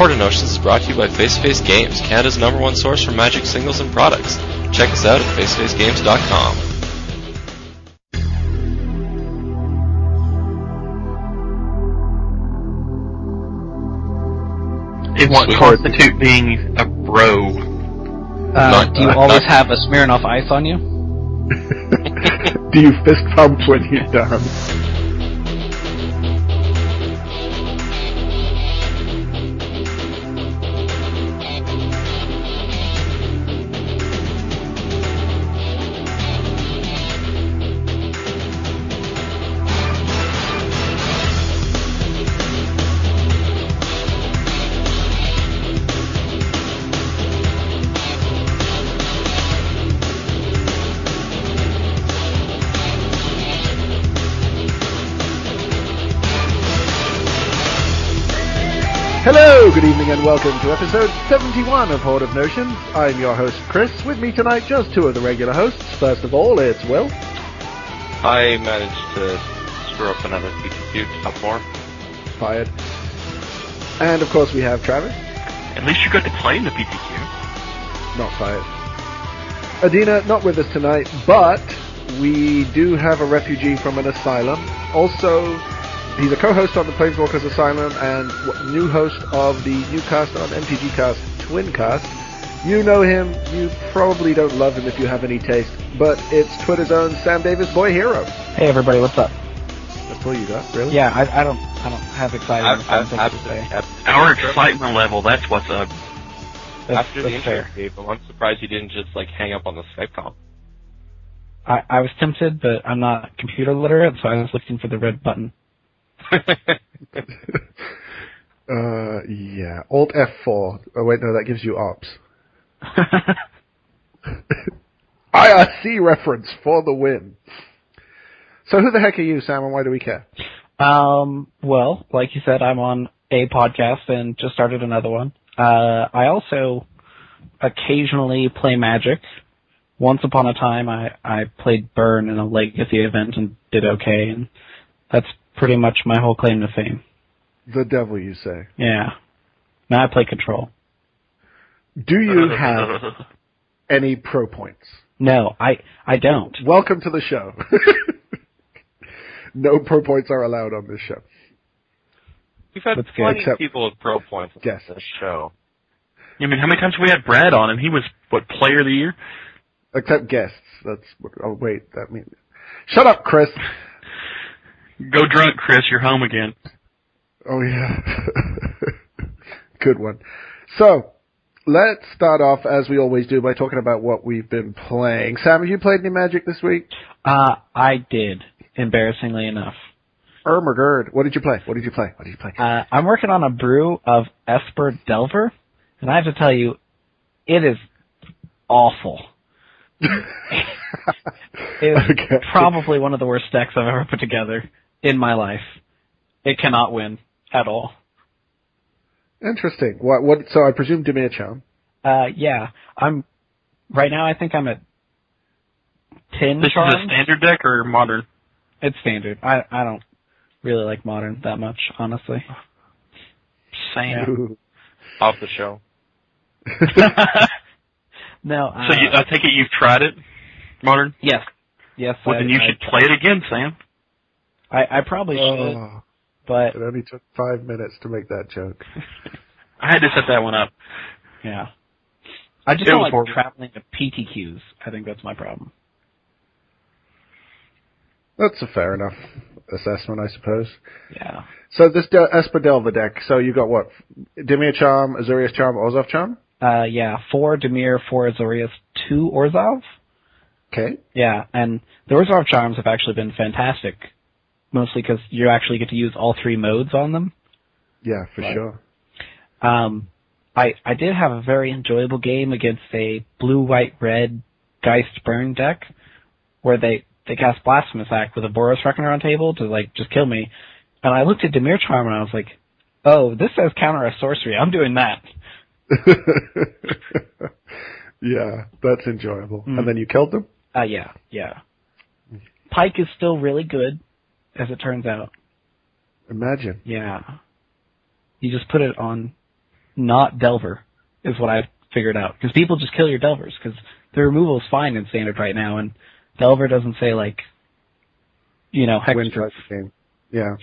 Horde of Notions is brought to you by Face Face Games, Canada's number one source for Magic singles and products. Check us out at facefacegames.com. It won't constitute being a bro. Uh, Not- do you not- always not- have a Smirnoff Ice on you? Do you fist pump when you're done? And welcome to episode 71 of Horde of Notions. I'm your host, Chris. With me tonight, just two of the regular hosts. First of all, it's Will. I managed to screw up another PTQ top four. Fired. And of course, we have Travis. At least you got to play in the PTQ. Not fired. Adina, not with us tonight, but we do have a refugee from an asylum. Also, he's a co-host on the Planeswalkers Asylum and new host of the new cast on MTG Cast, Twincast. You know him. You probably don't love him if you have any taste, but it's Twitter's own Sam Davis, boy hero. Hey everybody, what's up? That's all you got, really? Yeah, I, I don't, I don't have excitement. I've, I've, I've. I've- Our excitement level, that's what's up. That's, after the that's intro, fair. I'm surprised you didn't just like hang up on the Skype call. I, I was tempted, but I'm not computer literate, so I was looking for the red button. Uh, yeah. Alt F4. Oh wait, no, that gives you ops. IRC reference for the win. So who the heck are you, Sam, and why do we care? um, well, like you said, I'm on a podcast and just started another one. Uh, I also occasionally play Magic. Once upon a time, I, I played Burn in a Legacy event and did okay, and that's pretty much my whole claim to fame. The devil, you say. Yeah. Now I play Control. Do you have any pro points? No, I I don't. Welcome to the show. no pro points are allowed on this show. We've had That's good, plenty except- of people with pro points on Yes. this show. I mean, how many times have we had Brad on and he was, what, player of the year? Except guests. That's what, oh wait, that means. Shut up, Chris. Go drunk, Chris, you're home again. Oh yeah. Good one. So, let's start off as we always do by talking about what we've been playing. Sam, have you played any Magic this week? Uh, I did, embarrassingly enough. Ermagerd. What did you play? What did you play? What did you play? Uh, I'm working on a brew of Esper Delver, and I have to tell you, it is awful. It is Okay. probably one of the worst decks I've ever put together in my life. It cannot win at all. Interesting. What? What? So I presume Dimir Uh, yeah, I'm right now. I think I'm at ten This is a standard deck or modern? It's standard. I I don't really like modern that much, honestly. Same. Ooh. Off the show. no. Uh, So you, I take it you've tried it? Modern? yes, yes. Well, I, then you I, should play it again, Sam. I, I probably should, Oh, but it only took five minutes to make that joke. I had to set that one up. yeah. I just It don't like horrible. traveling to PTQs. I think that's my problem. That's a fair enough assessment, I suppose. Yeah. So this De- Esper deck. So you got what? Dimir Charm, Azorius Charm, Orzhov Charm. Uh, yeah. Four Dimir, four Azorius, two Orzhov. Okay. Yeah, and the Orzhov charms have actually been fantastic, mostly because you actually get to use all three modes on them. Yeah, for Right. sure. Um, I I did have a very enjoyable game against a blue, white, red Geist Burn deck, where they they cast Blasphemous Act with a Boros Reckoner on table to like just kill me, and I looked at Dimir Charm and I was like, oh, this says counter a sorcery. I'm doing that. yeah, that's enjoyable. Mm. And then you killed them? Uh, yeah, yeah. Pike is still really good, as it turns out. Imagine. Yeah. You just put it on not Delver is what I figured out because people just kill your Delvers because the removal is fine in standard right now, and Delver doesn't say like, you know, Win of game. Yeah.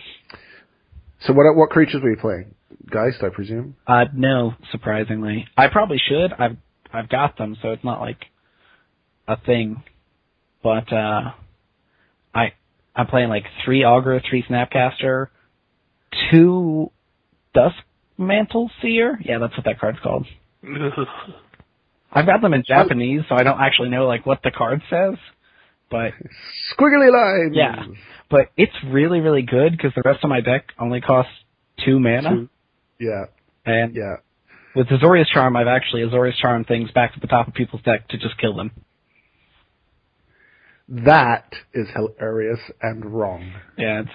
So what what creatures were you playing? Geist, I presume. Uh, no, surprisingly, I probably should. I've I've got them, so it's not like a thing. But uh, I I'm playing like three Augur, three Snapcaster, two Dusk Mantle Seer. Yeah, that's what that card's called. I've got them in Japanese, so I don't actually know like what the card says. But Squiggly lines. yeah, but it's really really good because the rest of my deck only costs two mana, Two. Yeah. and Yeah. with Azorius Charm, I've actually Azorius Charm things back to the top of people's deck to just kill them. That is hilarious and wrong. Yeah, it's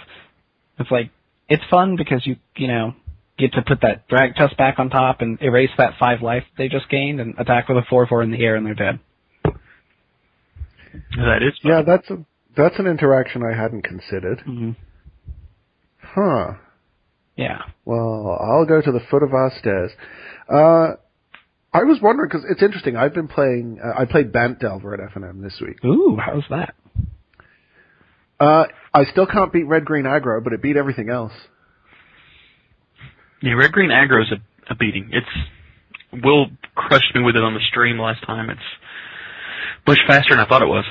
it's like it's fun because you you know get to put that Thragtusk back on top and erase that five life they just gained and attack with a four four in the air and they're dead. that is. Yeah, that's a that's an interaction I hadn't considered. Mm-hmm. Huh. Yeah. Well, I'll go to the foot of our stairs. Uh, I was wondering because it's interesting. I've been playing. Uh, I played Bant Delver at FNM this week. Ooh, how's that? Uh, I still can't beat Red Green Aggro, but it beat everything else. Yeah, red green aggro's a, a beating. It's Will crushed me with it on the stream last time. It's much faster than I thought it was.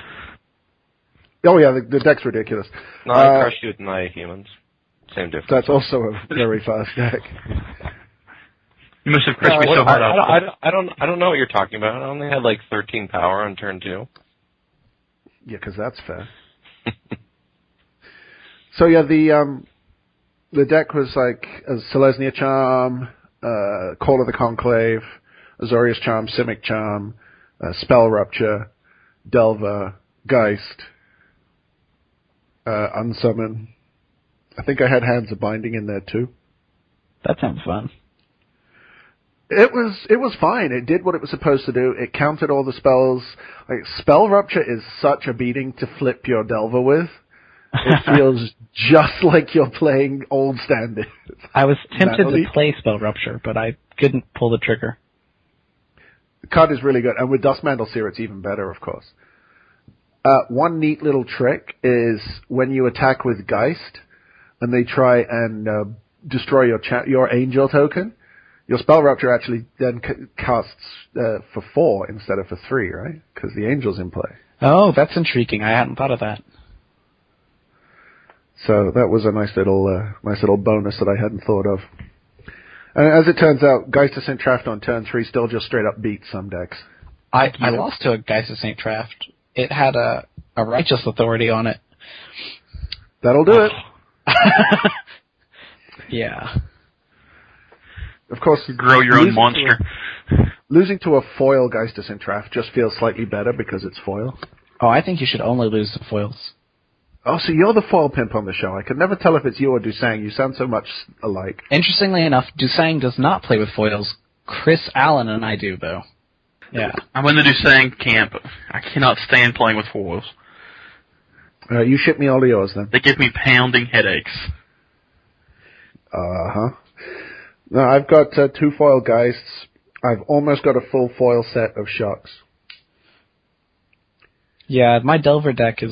Oh yeah, the, the deck's ridiculous. No, I Uh, crushed you with my humans. Same difference. That's also a very fast deck. You must have crushed me What- so hard. I, I, don't, I, don't, I don't. I don't know what you're talking about. I only had like 13 power on turn two. Yeah, because that's fair. so yeah, the um, the deck was like a Selesnya Charm, uh, Call of the Conclave, Azorius Charm, Simic Charm, uh, Spell Rupture, Delver, Geist, uh, Unsummon. I think I had Hands of Binding in there too. That sounds fun. It was it was fine. It did what it was supposed to do. It counted all the spells. Like spell rupture is such a beating to flip your Delver with. It feels just like you're playing old standard. I was tempted Natalie? to play Spell Rupture, but I couldn't pull the trigger. The card is really good, and with Duskmantle Seer, it's even better, of course. Uh, one neat little trick is when you attack with Geist, and they try and uh, destroy your cha- your Angel token, your Spell Rupture actually then c- casts uh, for four instead of for three, right? Because the Angel's in play. Oh, that's intriguing. I hadn't thought of that. So that was a nice little, uh, nice little bonus that I hadn't thought of. And as it turns out, Geist of St. Traft on turn three still just straight up beats some decks. I I Yeah. lost to a Geist of Saint Traft. It had a a righteous authority on it. That'll do it. Yeah. Of course, Grow your own losing to monster. a- losing to a foil Geist of St. Traft just feels slightly better because it's foil. Oh, I think you should only lose to foils. Oh, so you're the foil pimp on the show. I could never tell if it's you or Dusang. You sound so much alike. Interestingly enough, Dusang does not play with foils. Chris Allen and I do, though. Yeah. I'm in the Dusang camp. I cannot stand playing with foils. Uh, you ship me all of yours then. They give me pounding headaches. Uh huh. No, I've got uh, two foil Geists. I've almost got a full foil set of Shocks. Yeah, my Delver deck is,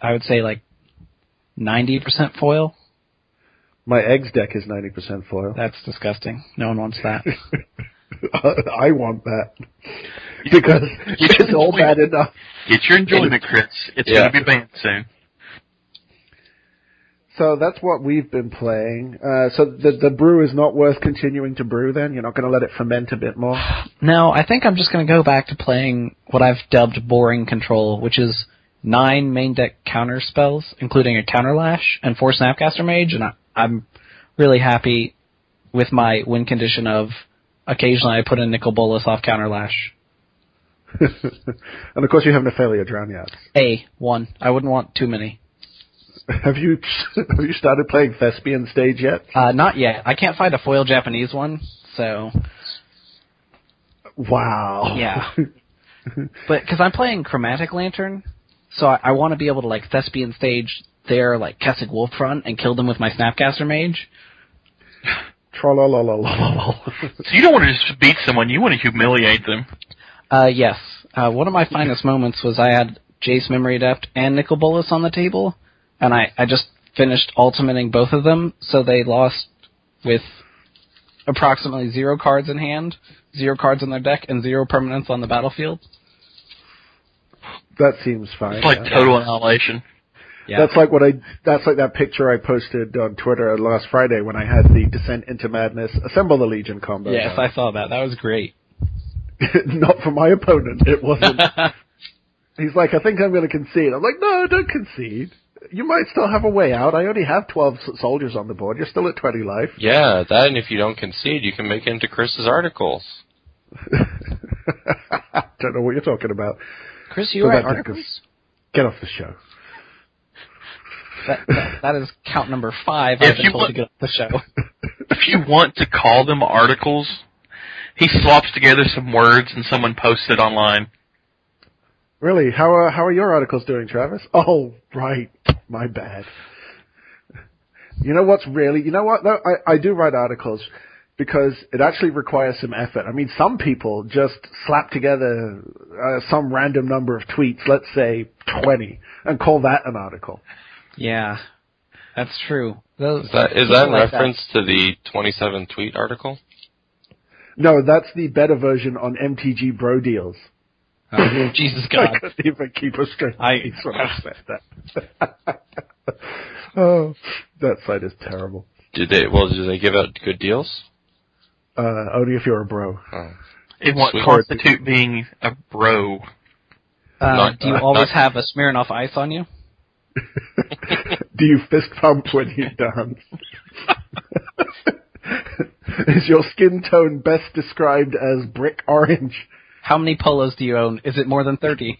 I would say, like 90% foil. My eggs deck is 90% foil. That's disgusting. No one wants that. I want that. Because it's all bad enough. Get your enjoyment, Chris. It's Yeah. going to be banned soon. So that's what we've been playing. Uh, so the the brew is not worth continuing to brew. Then you're not going to let it ferment a bit more. no, I think I'm just going to go back to playing what I've dubbed boring control, which is nine main deck counter spells, including a counter lash and four Snapcaster Mage, and I, I'm really happy with my win condition of occasionally I put in Nicol Bolas off counter lash. and of course, you have Nephalia Drownyard. A one. I wouldn't want too many. Have you have you started playing Thespian stage yet? Uh, not yet. I can't find a foil Japanese one, so Wow. Yeah. but because I'm playing Chromatic Lantern, so I, I want to be able to like Thespian stage their like Kessig Wolf Run and kill them with my Snapcaster Mage. So you don't want to just beat someone; you want to humiliate them. Uh, yes. Uh, one of my finest moments was I had Jace Memory Adept and Nicol Bolas on the table, and I, I just finished ultimating both of them, so they lost with approximately zero cards in hand, zero cards in their deck, and zero permanents on the battlefield. that seems fine. It's like yeah. total annihilation. Yeah. That's like what I. That's like that picture I posted on Twitter last Friday when I had the Descent into Madness Assemble the Legion combo. yes, I saw that. That was great. Not for my opponent. It wasn't. He's like, I think I'm going to concede. I'm like, no, don't concede. You might still have a way out. I only have 12 soldiers on the board. You're still at 20 life. Yeah, that and if you don't concede, you can make it into Chris's articles. I don't know what you're talking about. Chris, you So write that- articles? Get off the show. That, that, that is count number five. If I've been you told want- to get off the show. If you want to call them articles, he swaps together some words and someone posts it online. Really? How are how are your articles doing, Travis? Oh, right. My bad. You know what's really? You know what? No, I I do write articles because it actually requires some effort. I mean, some people just slap together uh, some random number of tweets, let's say twenty, and call that an article. Yeah, that's true. Those, Is that is that in like reference to the 27 tweet article? No, that's the better version on MTG Bro Deals. Oh, Jesus I couldn't even keep a straight I- face when I said that. oh, that site is terrible. Did they? Well, do they give out good deals? Uh, only if you're a bro. Oh. It won't Sweet. constitute being a bro. Uh, Not- do you not- always not- have a Smirnoff Ice on you? Do you fist pump when you dance? Is your skin tone best described as brick orange? How many polos do you own? Is it more than 30?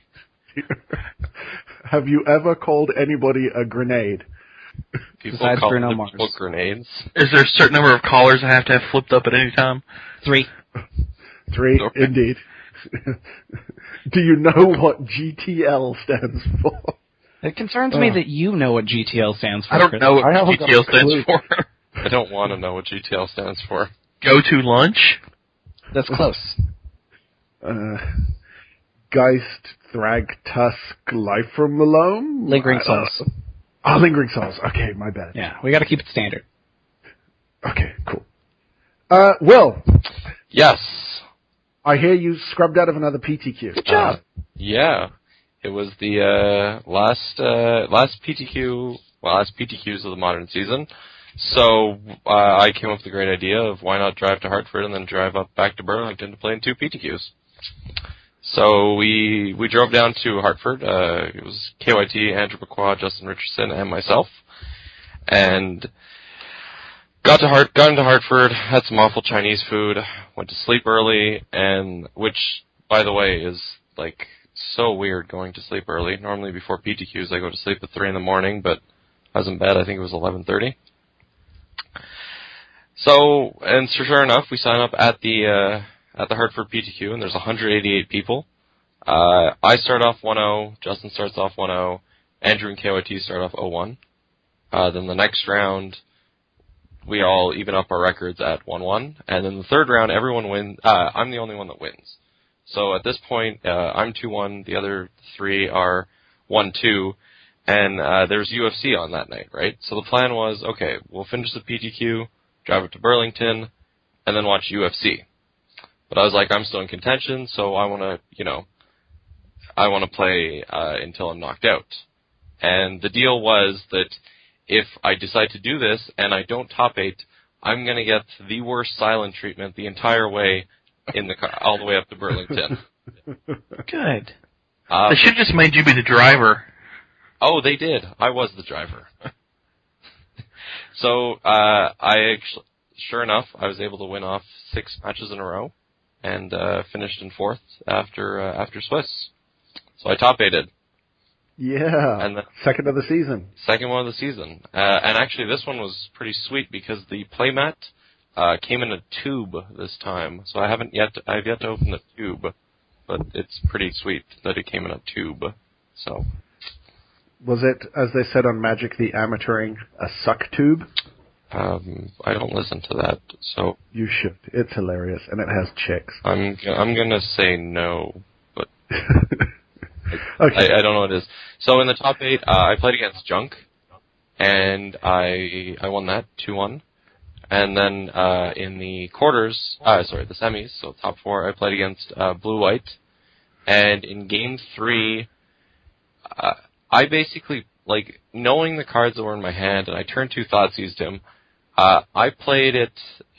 Have you ever called anybody a grenade? People Besides call Bruno Mars. people grenades. Is there a certain number of collars I have to have flipped up at any time? Three. Three, Okay. indeed. Do you know what GTL stands for? It concerns me Oh. that you know what GTL stands for. I don't Chris. know what I haven't got GTL stands for. I don't want to know what GTL stands for. Go to lunch? That's close. Uh, Geist, Thrag, Tusk, Life from Malone? Lingering Uh, Souls. Oh, Lingering Souls. Okay, my bad. Yeah, we got to keep it standard. Okay, cool. Uh, Will, Yes. I hear you scrubbed out of another PTQ. Good job. Yeah. It was the uh, last uh, last PTQ, well, last PTQs of the modern season. So uh, I came up with the great idea of why not drive to Hartford and then drive up back to Burlington to play in two PTQs. So we we drove down to Hartford. Uh, it was KYT, Andrew McQuaid, Justin Richardson, and myself, and got to Hart got into Hartford. Had some awful Chinese food. Went to sleep early, and which, by the way, is like so weird going to sleep early. Normally before PTQs I go to sleep at three in the morning, but I was in bed. I think it was eleven thirty. So, and sure enough, we sign up at the uh, at the Hartford PTQ, and there's 188 people. Uh, I start off 1-0, Justin starts off 1-0, Andrew and KYT start off 0-1. Uh, then the next round, we all even up our records at 1-1, and then the third round, everyone wins. Uh, I'm the only one that wins. So at this point, uh, I'm 2-1, the other three are 1-2, and uh, there's UFC on that night, right? So the plan was, okay, we'll finish the PTQ, drive up to Burlington, and then watch UFC. But I was like, I'm still in contention, so I want to, you know, I want to play uh, until I'm knocked out. And the deal was that if I decide to do this and I don't top eight, I'm going to get the worst silent treatment the entire way in the car, all the way up to Burlington. Good. Uh, They should have just made you be the driver. Oh, they did. I was the driver. so uh, I actually, sure enough, I was able to win off six matches in a row, and uh, finished in fourth after uh, after Swiss. So I top eighted, Yeah. and the Second of the season. second one of the season. Uh, and actually, this one was pretty sweet because the playmat uh, came in a tube this time. So I haven't yet I've yet to open the tube, but it's pretty sweet that it came in a tube. So Was it, as they said on Magic the Amateuring, a suck tube? Um, I don't listen to that, so You should. It's hilarious, and it has chicks. I'm I'm gonna say no. okay. I, I don't know what it is. So in the top eight, uh, I played against Junk, and I I won that two one. And then uh, in the quarters, uh, sorry, the semis, so top four, I played against uh, Blue White, and in game three, uh, I basically like knowing the cards that were in my hand, and I turned two thoughts, used him. Uh, I played it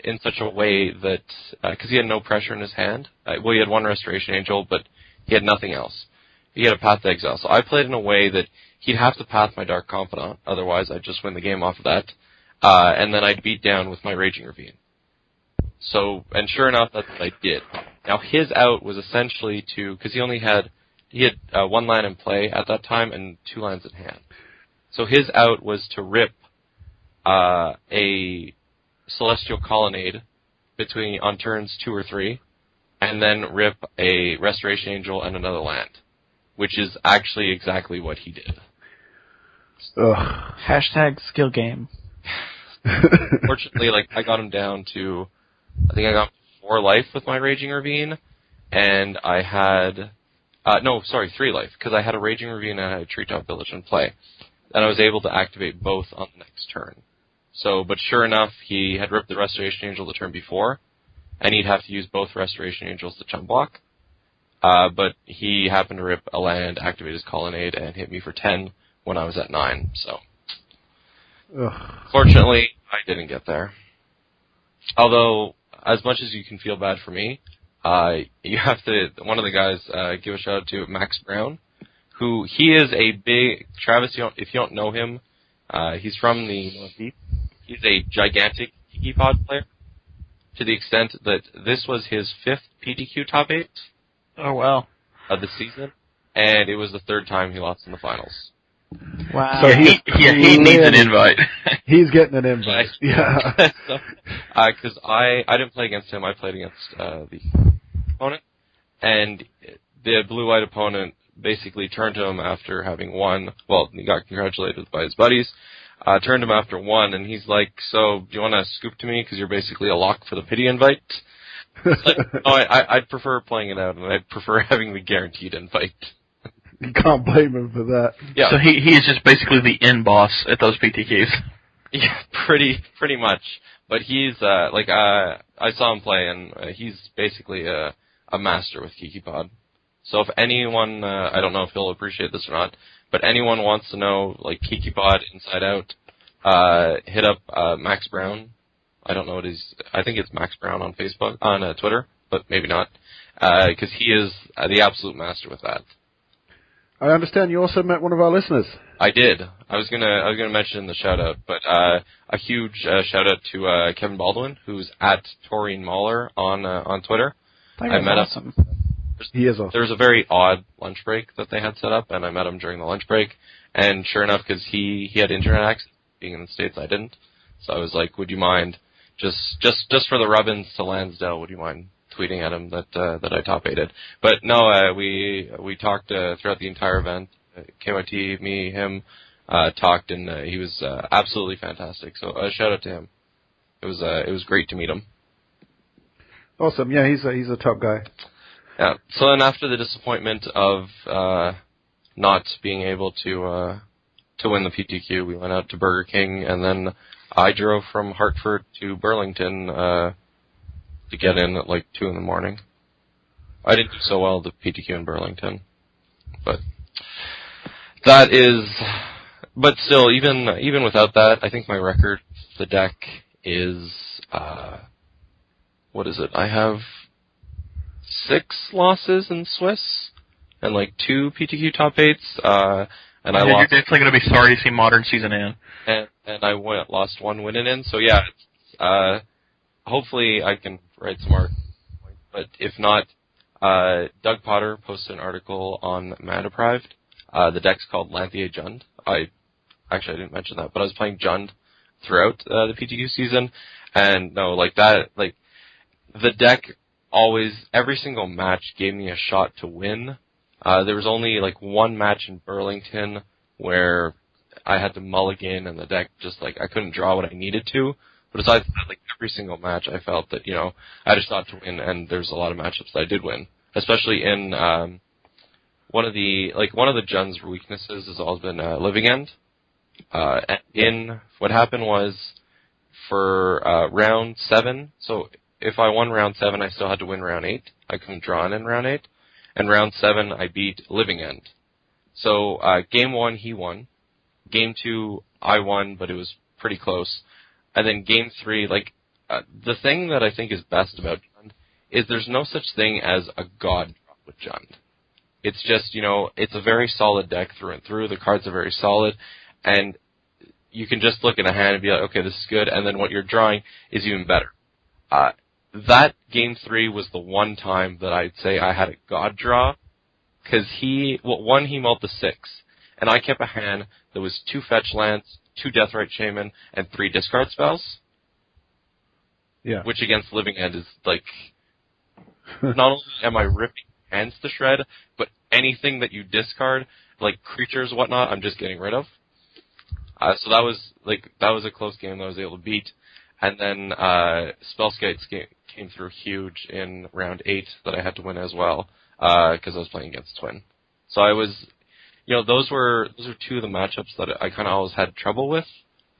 in such a way that because he had no pressure in his hand. Uh, well, he had one Restoration Angel, but he had nothing else. He had a Path to Exile, so I played in a way that he'd have to path my Dark Confidant, otherwise I'd just win the game off of that. Uh, and then I'd beat down with my Raging Ravine. So, and sure enough, that's what I did. Now his out was essentially to, because he only had, he had uh, one line in play at that time and two lines in hand. So his out was to rip uh, a Celestial Colonnade between on turns two or three, and then rip a Restoration Angel and another land, which is actually exactly what he did. Ugh. Hashtag skill game. Fortunately, like I got him down to, I think I got four life with my Raging Ravine, and I had, uh, no, sorry, three life because I had a Raging Ravine and I had a Treetop Village in play, and I was able to activate both on the next turn. So, but sure enough, he had ripped the Restoration Angel the turn before, and he'd have to use both Restoration Angels to chum block. Uh, but he happened to rip a land, activate his Colonnade, and hit me for 10 when I was at 9, so. Ugh. Fortunately, I didn't get there. Although, as much as you can feel bad for me, uh, you have to, one of the guys, uh, give a shout out to Max Brown, who, he is a big, Travis, you don't, if you don't know him, uh, he's from the Northeast. He's a gigantic Kiki Pod player, to the extent that this was his fifth PTQ top eight Oh wow. of the season, and it was the third time he lost in the finals. Wow. So he- he, he needs an invite. He's getting an invite. Yeah. so, because I I didn't play against him. I played against uh, the opponent, and the blue-white opponent basically turned to him after having won. Well, he got congratulated by his buddies. Uh, turned him after one, and he's like, "So, do you want to scoop to me? Because you're basically a lock for the pity invite." Like, oh, I, I I'd prefer playing it out, and I'd prefer having the guaranteed invite. you can't blame him for that. Yeah, So he he is just basically the end boss at those PTQs. Yeah, pretty pretty much. But he's uh like uh I saw him play and uh, he's basically a a master with KikiPod. So if anyone uh, I don't know if he'll appreciate this or not, but anyone wants to know like KikiPod inside out, uh hit up uh Max Brown. I don't know what he's I think it's Max Brown on Facebook on uh, Twitter, but maybe not. Uh cuz he is uh, the absolute master with that. I understand you also met one of our listeners. I did. I was gonna I was gonna mention in the shout out, but uh, a huge uh, shout out to uh, Kevin Baldwin, who's at Taurine Mahler on uh, on Twitter. That I guy's met awesome. He is awesome. There was a very odd lunch break that they had set up, and I met him during the lunch break. And sure enough, because he he had internet access, being in the states, I didn't. So I was like, "Would you mind just just just for the rubbins to Lansdale? Would you mind tweeting at him that uh, that I top aided?" But no, uh, we we talked uh, throughout the entire event. Uh, KYT, me, him, uh, talked, and uh, he was uh, absolutely fantastic. So uh, shout out to him. It was uh, it was great to meet him. Awesome. Yeah, he's a, he's a top guy. Yeah. So then after the disappointment of uh not being able to uh to win the PTQ, we went out to Burger King and then I drove from Hartford to Burlington uh to get in at like two in the morning. I didn't do so well the PTQ in Burlington. But that is but still even even without that, I think my record the deck is uh what is it? I have six losses in Swiss and like two PTQ top eights. Uh, and I You're lost definitely going to be sorry to see Modern season end. and, and I went, lost one win in. So yeah, it's, uh, hopefully I can write some more. But if not, uh, Doug Potter posted an article on Mana Deprived. Uh, the deck's called Lanthier Jund. I actually I didn't mention that, but I was playing Jund throughout uh, the PTQ season, and no, like that, like the deck always every single match gave me a shot to win. Uh, there was only like one match in Burlington where I had to mulligan and the deck just like I couldn't draw what I needed to. But besides that, like every single match, I felt that you know I just thought to win, and there's a lot of matchups that I did win, especially in um, one of the like one of the Jund's weaknesses has always been uh, living end. Uh, in what happened was for uh, round seven. So if I won round seven, I still had to win round eight. I couldn't draw in round eight, and round seven I beat living end. So uh, game one he won, game two I won, but it was pretty close, and then game three like uh, the thing that I think is best about Jund is there's no such thing as a god drop with Jund. It's just, you know, it's a very solid deck through and through. The cards are very solid, and you can just look at a hand and be like, okay, this is good, and then what you're drawing is even better. Uh, that game three was the one time that I'd say I had a god draw, because he, well, one, he mulled the six, and I kept a hand that was two fetch lands, two Deathrite Shaman, and three discard spells. Yeah. Which against Living End is like, not only am I ripping hands to shred, but anything that you discard, like creatures, whatnot, I'm just getting rid of. Uh, so that was like that was a close game that I was able to beat, and then uh, Spellskites came, came through huge in round eight that I had to win as well because uh, I was playing against Twin. So I was, you know, those were those were two of the matchups that I kind of always had trouble with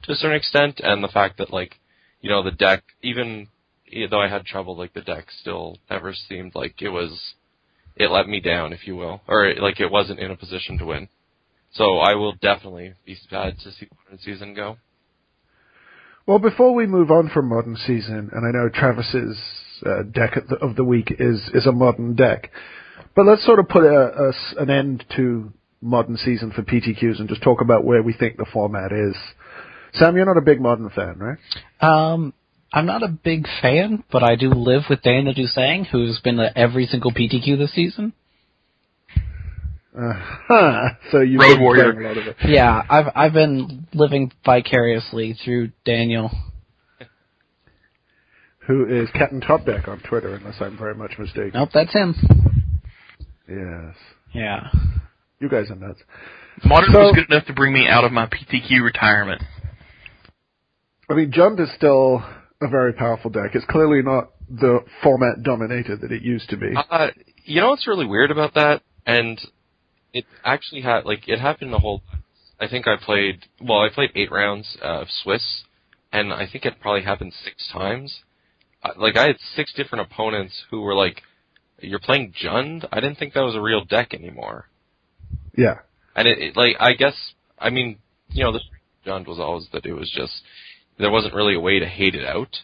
to a certain extent, and the fact that like, you know, the deck even though I had trouble, like the deck still never seemed like it was it let me down, if you will, or like it wasn't in a position to win. So I will definitely be sad to see modern season go. Well, before we move on from modern season, and I know Travis's uh, deck of the, of the, week is is a modern deck, but let's sort of put a, a, an end to modern season for PTQs and just talk about where we think the format is. Sam, you're not a big modern fan, right? Um, I'm not a big fan, but I do live with Daniel Dusang, who's been at every single PTQ this season. Uh-huh. So you Road Warrior. a lot of it. Yeah, I've I've been living vicariously through Daniel. Who is Captain Top Deck on Twitter, unless I'm very much mistaken. Nope, that's him. Yes. Yeah. You guys are nuts. Modern So- was good enough to bring me out of my PTQ retirement. I mean, Jund is still a very powerful deck. It's clearly not the format dominator that it used to be. Uh, you know what's really weird about that? And it actually had like it happened the whole. I think I played well. I played eight rounds of Swiss, and I think it probably happened six times. Uh, like I had six different opponents who were like, "You're playing Jund." I didn't think that was a real deck anymore. Yeah. And it, it like I guess I mean you know the Jund was always that it was just there wasn't really a way to hate it out.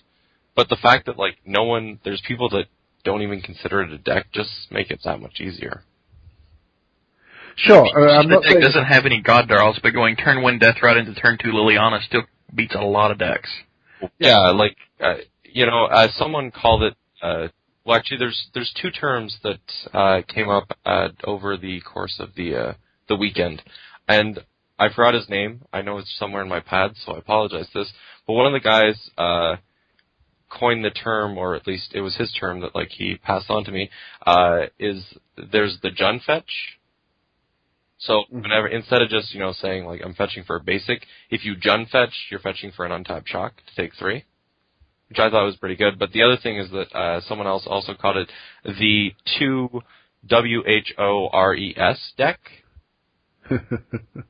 But the fact that like no one there's people that don't even consider it a deck just make it that much easier. Sure. Uh, I'm the not deck doesn't have any god draws, but going turn one Deathrite into turn two Liliana still beats a lot of decks. Yeah, like uh, you know, uh, someone called it. Uh, well, actually, there's there's two terms that uh, came up uh, over the course of the uh, the weekend, and I forgot his name. I know it's somewhere in my pad, so I apologize for this. But one of the guys uh, coined the term, or at least it was his term that like he passed on to me. Uh, is there's the Jund fetch. So whenever instead of just you know saying like I'm fetching for a basic, if you Jund fetch, you're fetching for an untapped shock to take three, which I thought was pretty good. But the other thing is that uh, someone else also called it the two W H O R E S deck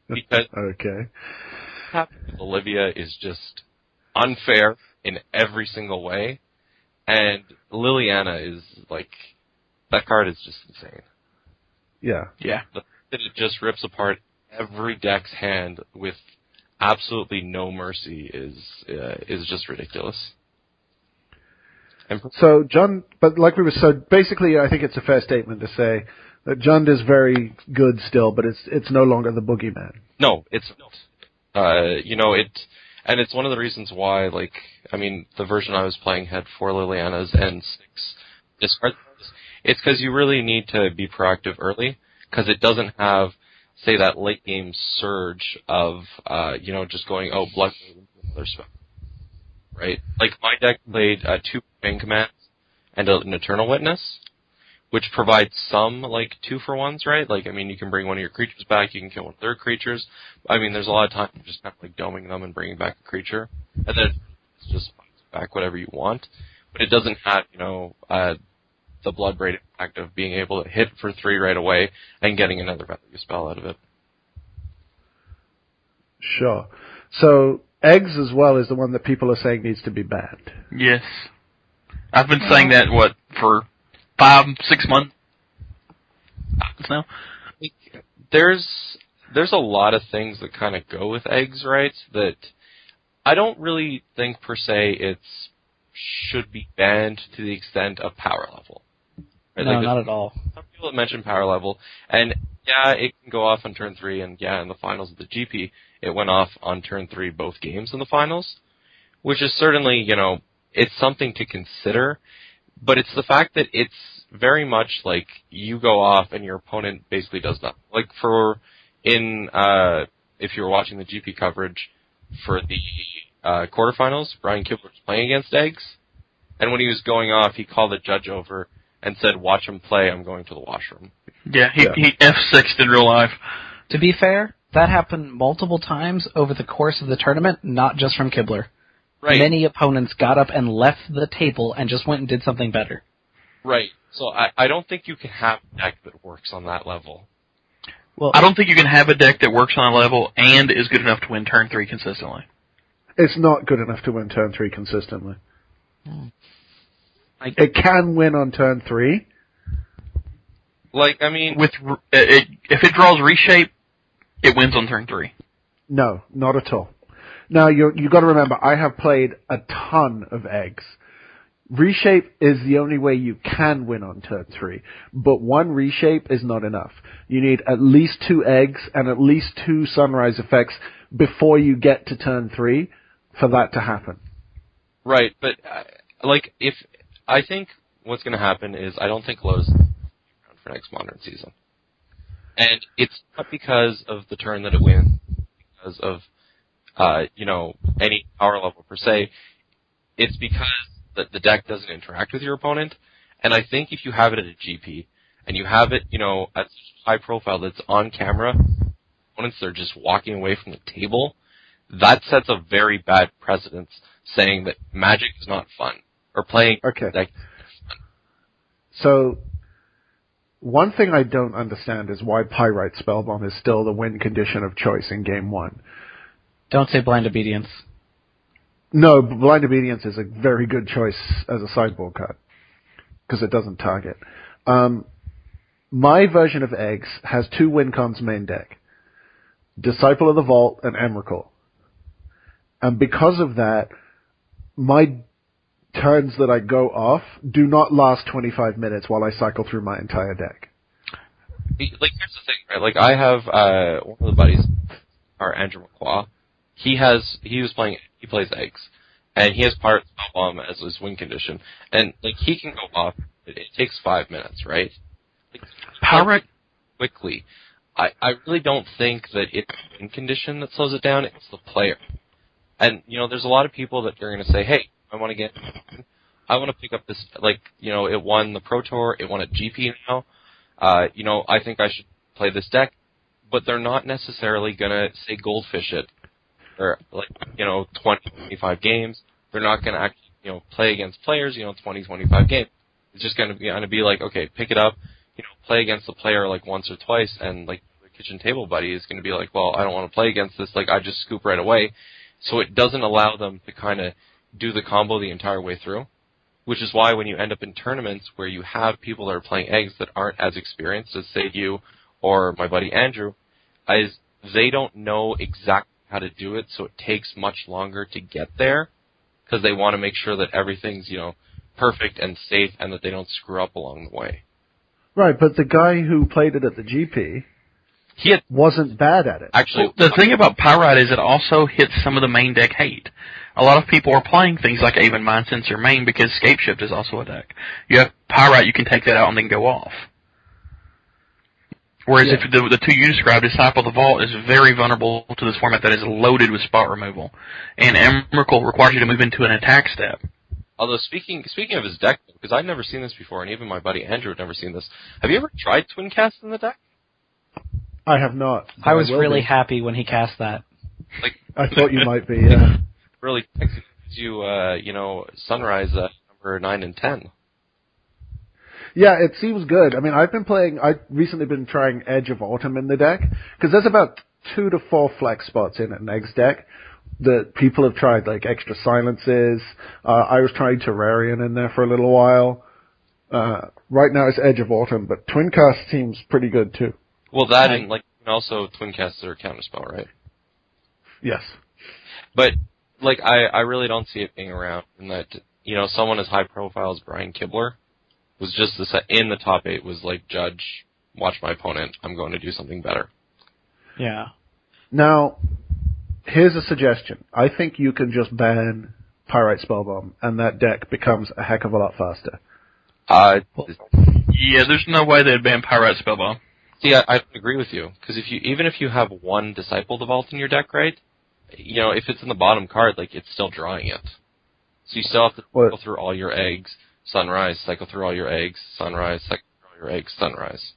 because okay. what Olivia is just unfair in every single way, and Liliana is like that card is just insane. Yeah. Yeah. The fact that it just rips apart every deck's hand with absolutely no mercy is uh, is just ridiculous. And So Jund, but like we were, so basically, I think it's a fair statement to say that Jund is very good still, but it's it's no longer the boogeyman. No, it's not. Uh, you know, it, and it's one of the reasons why, like, I mean, the version I was playing had four Lilianas and six discard. It's because you really need to be proactive early, because it doesn't have, say, that late game surge of, uh, you know, just going, oh, blood another spell. Right? Like, my deck played uh, two Bane commands and an Eternal Witness, which provides some like two for ones, right? Like I mean, you can bring one of your creatures back, you can kill one of their creatures. I mean, there's a lot of time just kind of like doming them and bringing back a creature, and then it's just back whatever you want. But it doesn't have you know uh, the blood braid impact of being able to hit for three right away and getting another value spell out of it. Sure. So eggs as well is the one that people are saying needs to be banned. Yes. I've been saying that what for five, six months now. There's there's a lot of things that kind of go with eggs, right? That I don't really think per se it's should be banned to the extent of power level. Right? No, Like, not at all. some people have mentioned power level, and yeah, it can go off on turn three, and yeah, in the finals of the GP, it went off on turn three both games in the finals, which is certainly, you know, it's something to consider, but it's the fact that it's very much like you go off and your opponent basically does nothing. Like for, in, uh, if you were watching the GP coverage for the, uh, quarterfinals, Brian Kibler was playing against eggs, and when he was going off, he called the judge over and said, watch him play, I'm going to the washroom. Yeah, he Yeah. he F sixed in real life. To be fair, that happened multiple times over the course of the tournament, not just from Kibler. Right. Many opponents got up and left the table and just went and did something better. Right. So I, I don't think you can have a deck that works on that level. Well, I don't think you can have a deck that works on a level and is good enough to win turn three consistently. It's not good enough to win turn three consistently. Hmm. I- It can win on turn three. Like, I mean, With r- it, if it draws reshape, it wins on turn three. No, not at all. Now you you got to remember, I have played a ton of eggs. Reshape is the only way you can win on turn three, but one reshape is not enough. You need at least two eggs and at least two sunrise effects before you get to turn three for that to happen. right, but uh, like, if I think what's going to happen is I don't think Lowe's around for next modern season, and it's not because of the turn that it wins, because of uh, you know any power level per se. It's because the, the deck doesn't interact with your opponent, and I think if you have it at a GP and you have it, you know, at high profile that's on camera, opponents are just walking away from the table. That sets a very bad precedence, saying that Magic is not fun or playing Okay. deck. So, one thing I don't understand is why Pyrite Spellbomb is still the win condition of choice in game one. don't say blind obedience. No, Blind Obedience is a very good choice as a sideboard card because it doesn't target. Um, my version of Eggs has two win WinCon's main deck: Disciple of the Vault and Emrakul. And because of that, my turns that I go off do not last 25 minutes while I cycle through my entire deck. Like here's the thing, right? Like I have uh one of the buddies, our Andrew McQuaw. He has he was playing he plays eggs, and he has Pyrite Spellbomb as his win condition, and like he can go off. It, it takes five minutes, right? Like, Power quickly. I, I really don't think that it's the win condition that slows it down, it's the player. And, you know, there's a lot of people that you're going to say, hey, I want to get, I want to pick up this, like, you know, it won the Pro Tour, it won a GP now, uh, you know, I think I should play this deck, but they're not necessarily to say goldfish it, or, like, you know, 20, 25 games. They're not to actually, you know, play against players, you know, 20, 25 games. It's just to be, to be like, okay, pick it up, you know, play against the player like once or twice, and like the kitchen table buddy is to be like, well, I don't want to play against this. Like, I just scoop right away. So it doesn't allow them to kind of do the combo the entire way through. Which is why when you end up in tournaments where you have people that are playing eggs that aren't as experienced as say you or my buddy Andrew, is they don't know exactly how to do it, so it takes much longer to get there because they want to make sure that everything's you know perfect and safe and that they don't screw up along the way. Right, but the guy who played it at the GP He had wasn't bad at it. actually the thing about Pyrite is it also hits some of the main deck hate. A lot of people are playing things like Aven Mindcensor main because Scape Shift is also a deck. You have Pyrite, you can take that out and then go off. Whereas Yeah. if the, the two you described, Disciple of the Vault is very vulnerable to this format that is loaded with spot removal. And Emrakul requires you to move into an attack step. Although speaking speaking of his deck, because I'd never seen this before, and even my buddy Andrew had never seen this. Have you ever tried twin cast in the deck? I have not. I was will really be. happy when he cast that. Like I thought you might be. Yeah. really gives you uh you know sunrise uh, number nine and ten. Yeah, it seems good. I mean, I've been playing. I've recently been trying Edge of Autumn in the deck because there's about two to four flex spots in an Eggs deck that people have tried, like extra silences. Uh, I was trying Terrarion in there for a little while. Uh, right now it's Edge of Autumn, but Twincast seems pretty good too. Well, that I- and like you also twin cast their counterspell, right? Yes. But like I I really don't see it being around in that you know someone as high profile as Brian Kibler was just the set in the top eight was like judge watch my opponent I'm going to do something better. Yeah. Now, here's a suggestion. I think you can just ban Pyrite Spellbomb, and that deck becomes a heck of a lot faster. Uh, Yeah, there's no way they'd ban Pyrite Spellbomb. See, I, I agree with you because if you even if you have one Disciple Vault in your deck, right? You know, if it's in the bottom card, like it's still drawing it. So you still have to What- cycle through all your eggs, sunrise, cycle through all your eggs, sunrise, cycle through all your eggs, sunrise.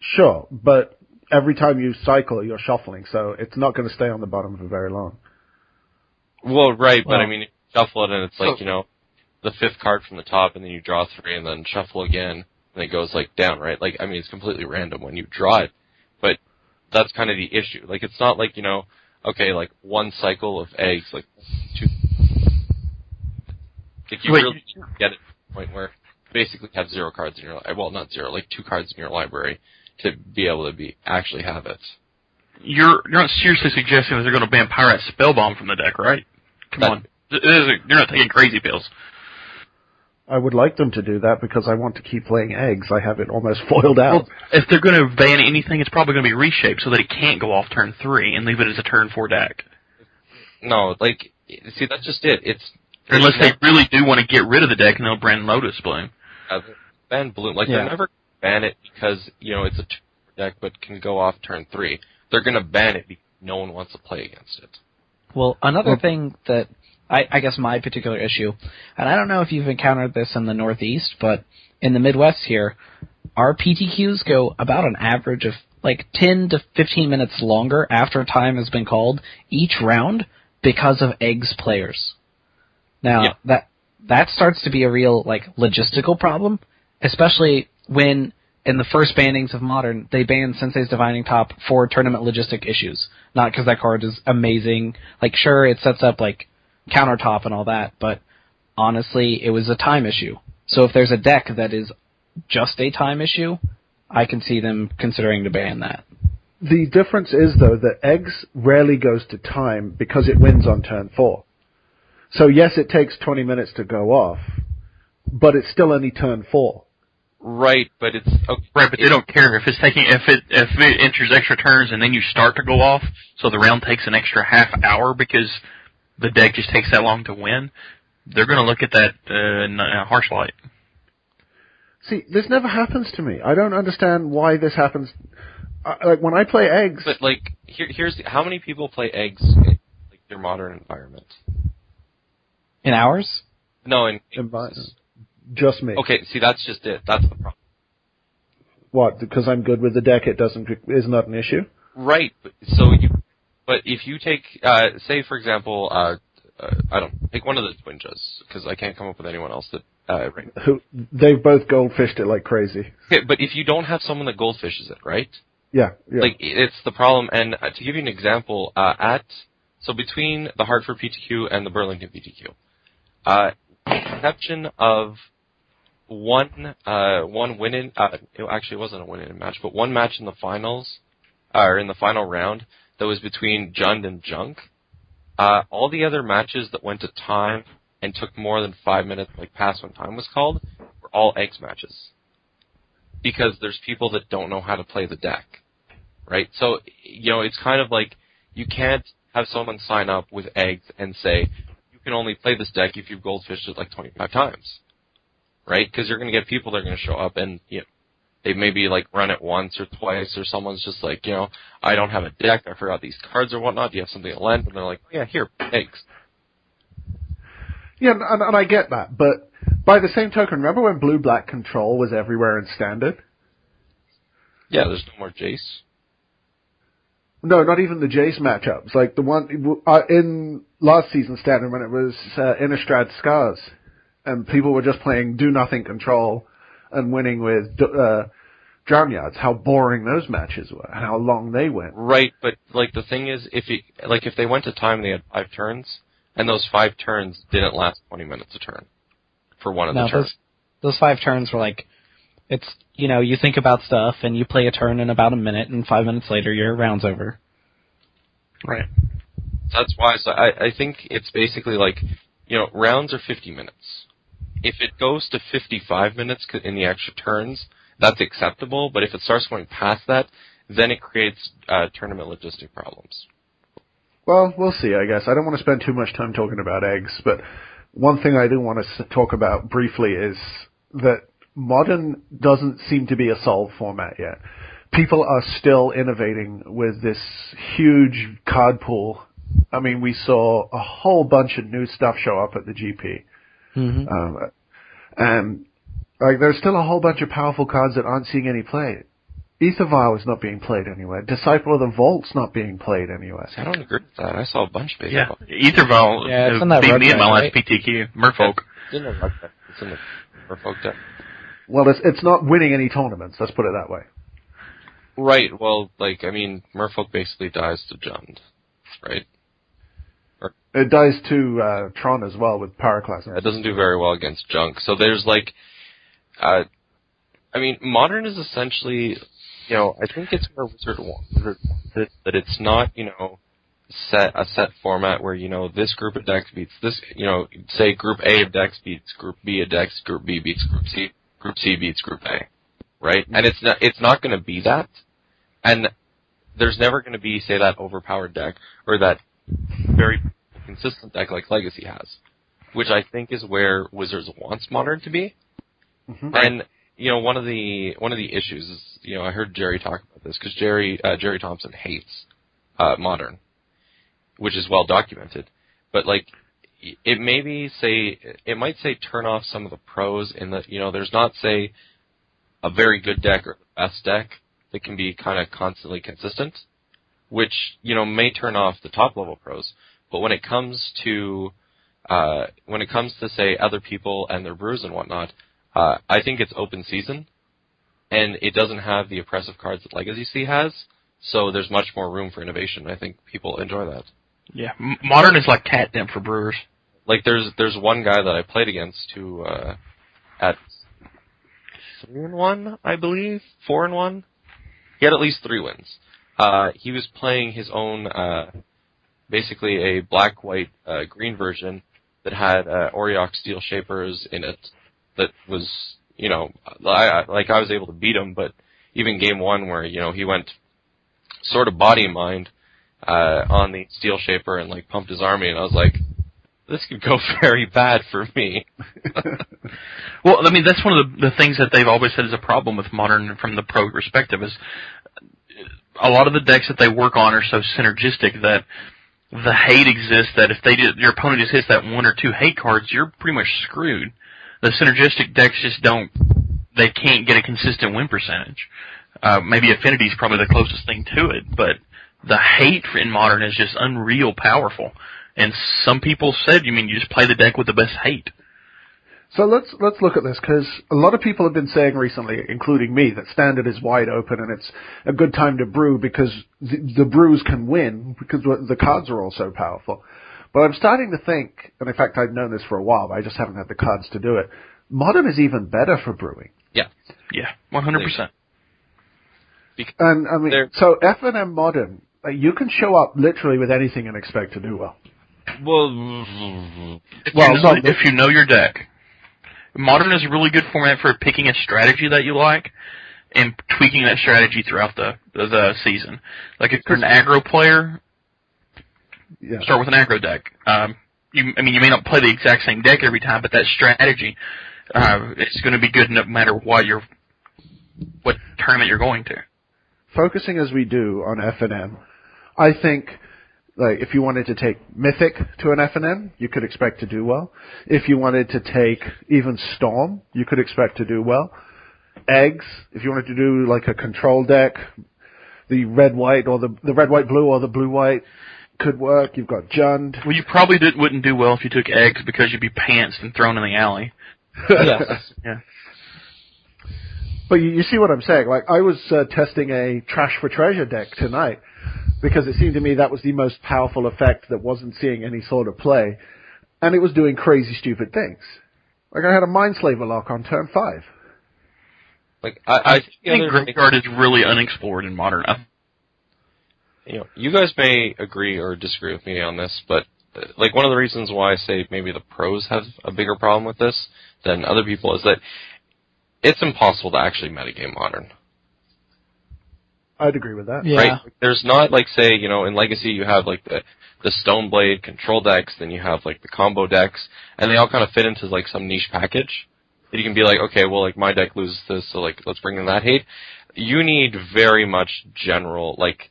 Sure, but every time you cycle, you're shuffling, so it's not going to stay on the bottom for very long. Well, right, but I mean, you shuffle it and it's like, So- you know, the fifth card from the top and then you draw three and then shuffle again and it goes like down, right? Like, I mean, it's completely random when you draw it, but that's kind of the issue. Like, it's not like, you know, okay, like one cycle of eggs, like two. Like, you Wait, really get it to the point where you basically have zero cards in your, well, not zero, like two cards in your library to be able to be, actually have it. You're you're not seriously suggesting that they're going to ban Pyrite Spellbomb from the deck, right? Come That- on, Th- this is a- you're not taking crazy pills. I would like them to do that because I want to keep playing eggs. I have it almost foiled out. Well, if they're going to ban anything, it's probably going to be reshaped so that it can't go off turn three and leave it as a turn four deck. No, like, see, that's just it. It's, Unless they really do want to get rid of the deck and they'll ban Lotus Bloom. uh, ban bloom. Like Yeah. they're never gonna ban it because you know it's a two deck, but can go off turn three. They're gonna ban it because no one wants to play against it. Well, another Well- thing that I, I guess my particular issue, and I don't know if you've encountered this in the Northeast, but in the Midwest here, our PTQs go about an average of like 10 to 15 minutes longer after time has been called each round because of eggs players. Now Yeah. that that starts to be a real like logistical problem, especially when in the first bannings of modern they banned Sensei's Divining Top for tournament logistic issues. Not because that card is amazing. Like sure it sets up like countertop and all that, but honestly it was a time issue. So if there's a deck that is just a time issue, I can see them considering to ban that. The difference is though that eggs rarely goes to time because it wins on turn four. So yes, it takes 20 minutes to go off, but it's still only turn four. Right, but it's okay. Right, but they don't care if it's taking if it if it enters extra turns and then you start to go off, so the round takes an extra half hour because the deck just takes that long to win. They're going to look at that uh, in a harsh light. See, this never happens to me. I don't understand why this happens. Uh, like when I play eggs, But like, here, here's the, how many people play eggs in like their modern environment? In ours? No, in, In just me. okay. See, that's just it. That's the problem. What? Because I'm good with the deck, it doesn't is not that an issue. Right. So you, but if you take, uh, say for example, uh, uh, I don't take one of the twinjas because I can't come up with anyone else that. Uh, right. Who they've both goldfished it like crazy. Okay, but if you don't have someone that goldfishes it, right? Yeah, yeah. Like it's the problem. And uh, to give you an example, uh, at so between the Hartford PTQ and the Burlington PTQ, uh, exception of one uh, one win in uh, it actually wasn't a win in match, but one match in the finals uh, or in the final round that was between Jund and Junk. Uh, all the other matches that went to time and took more than five minutes, like past when time was called, were all eggs matches because there's people that don't know how to play the deck, right? So you know it's kind of like you can't have someone sign up with eggs and say you can only play this deck if you've goldfished it like 25 times, right? Because you're going to get people that are going to show up and you know they maybe like run it once or twice, or someone's just like you know I don't have a deck, I forgot these cards or whatnot. Do you have something to lend? And they're like, oh, yeah, here, eggs. Yeah, and, and I get that, but by the same token, remember when Blue Black Control was everywhere in Standard? Yeah, there's no more Jace. No, not even the Jace matchups. Like the one uh, in last season Standard when it was uh, Innistrad Scars, and people were just playing Do Nothing Control and winning with uh, Drownyards. How boring those matches were, and how long they went. Right, but like the thing is, if you like, if they went to time, they had five turns, and those five turns didn't last 20 minutes a turn for one of No, the turns. those those five turns were like, it's you know you think about stuff and you play a turn in about a minute and five minutes later your round's over. Right. That's why so I, I think it's basically like, you know, rounds are 50 minutes. If it goes to 55 minutes in the extra turns, that's acceptable. But if it starts going past that, then it creates uh, tournament logistic problems. Well, we'll see, I guess. I don't want to spend too much time talking about eggs, but one thing I do want to talk about briefly is that modern doesn't seem to be a solved format yet. People are still innovating with this huge card pool. I mean, we saw a whole bunch of new stuff show up at the GP. Mm-hmm. Um, and like, there's still a whole bunch of powerful cards that aren't seeing any play. Aether Vial is not being played anywhere. Disciple of the Vault's not being played anywhere. I don't agree with that. I saw a bunch of Yeah. baseball. Aether Vial Yeah, it's uh, in that beat road me in my guide, last right? PTQ. Merfolk. It's in the rug deck. It's in the Merfolk deck. Well, it's, it's not winning any tournaments. Let's put it that way. Right. Well, like I mean, Merfolk basically dies to Jund, right? It dies to uh, Tron as well with Pyroclasm. It doesn't do very well against junk. So there's like, uh, I mean, modern is essentially, you know, I think it's where Wizard that it's not, you know, set a set format where you know this group of decks beats this, you know, say Group A of decks beats Group B of decks, Group B beats Group C, Group C beats Group A, right? And it's not, it's not going to be that, and there's never going to be say that overpowered deck or that very consistent deck like Legacy has which I think is where Wizards wants Modern to be. Mhm. And you know, one of the one of the issues is, you know, I heard Gerry talk about this because Gerry uh, Gerry Thompson hates uh, Modern, which is well documented. But like, it maybe say it might say turn off some of the pros in that you know there's not say a very good deck or the best deck that can be kind of constantly consistent, which you know may turn off the top level pros. But when it comes to uh, when it comes to say other people and their brews and whatnot, uh, I think it's open season, and it doesn't have the oppressive cards that Legacy C has. So there's much more room for innovation. I think people enjoy that. Yeah. Modern is like catnip for brewers. Like there's there's one guy that I played against who uh, at three and one, I believe, four and one. He had at least three wins. Uh, he was playing his own, uh, basically a black, white, uh, green version that had uh, Auriok Steelshapers in it. That was, you know, I, like I was able to beat him, but even game one where you know he went sort of body mind uh, on the Steelshaper and like pumped his army, and I was like, this could go very bad for me. Well, I mean, that's one of the, the things that they've always said is a problem with modern from the pro perspective is a lot of the decks that they work on are so synergistic that the hate exists that if they just, your opponent just hits that one or two hate cards, you're pretty much screwed. The synergistic decks just don't, they can't get a consistent win percentage. Uh, maybe is probably the closest thing to it, but the hate in modern is just unreal powerful. And some people said, you mean you just play the deck with the best hate. So let's let's look at this because a lot of people have been saying recently, including me, that standard is wide open and it's a good time to brew because the, the brews can win because the cards are all so powerful. But I'm starting to think, and in fact I've known this for a while, but I just haven't had the cards to do it. Modern is even better for brewing. Yeah. Yeah, 100%. And I mean, They're- so F and M Modern, like, you can show up literally with anything and expect to do well. Well, If, Well, you know, no, if you know your deck, modern is a really good format for picking a strategy that you like and tweaking that strategy throughout the the, the season. Like if you're an aggro player, Yeah. start with an aggro deck. Um, you, I mean, you may not play the exact same deck every time, but that strategy uh, is going to be good no matter what your what tournament you're going to. focusing as we do on F and M, I think Like if you wanted to take Mythic to an FNM, you could expect to do well. If you wanted to take even Storm, you could expect to do well. Eggs, if you wanted to do like a control deck, the red white or the the red white blue or the blue white could work. You've got Jund. Well, you probably did, wouldn't do well if you took eggs because you'd be pantsed and thrown in the alley. yes. Yeah. But you, you see what I'm saying? Like I was uh, testing a trash for treasure deck tonight because it seemed to me that was the most powerful effect that wasn't seeing any sort of play, and it was doing crazy stupid things. Like I had a Mindslaver lock on turn five. Like I, I I think the think Graveyard is really unexplored in modern. You know, you guys may agree or disagree with me on this, but uh, like one of the reasons why I say maybe the pros have a bigger problem with this than other people is that it's impossible to actually metagame modern. I'd agree with that. Yeah. Right? There's not like say, you know, in Legacy you have like the the Stoneblade control decks, then you have like the combo decks, and they all kind of fit into like some niche package. And you can be like, okay, well like my deck loses this, so like let's bring in that hate. You need very much general, like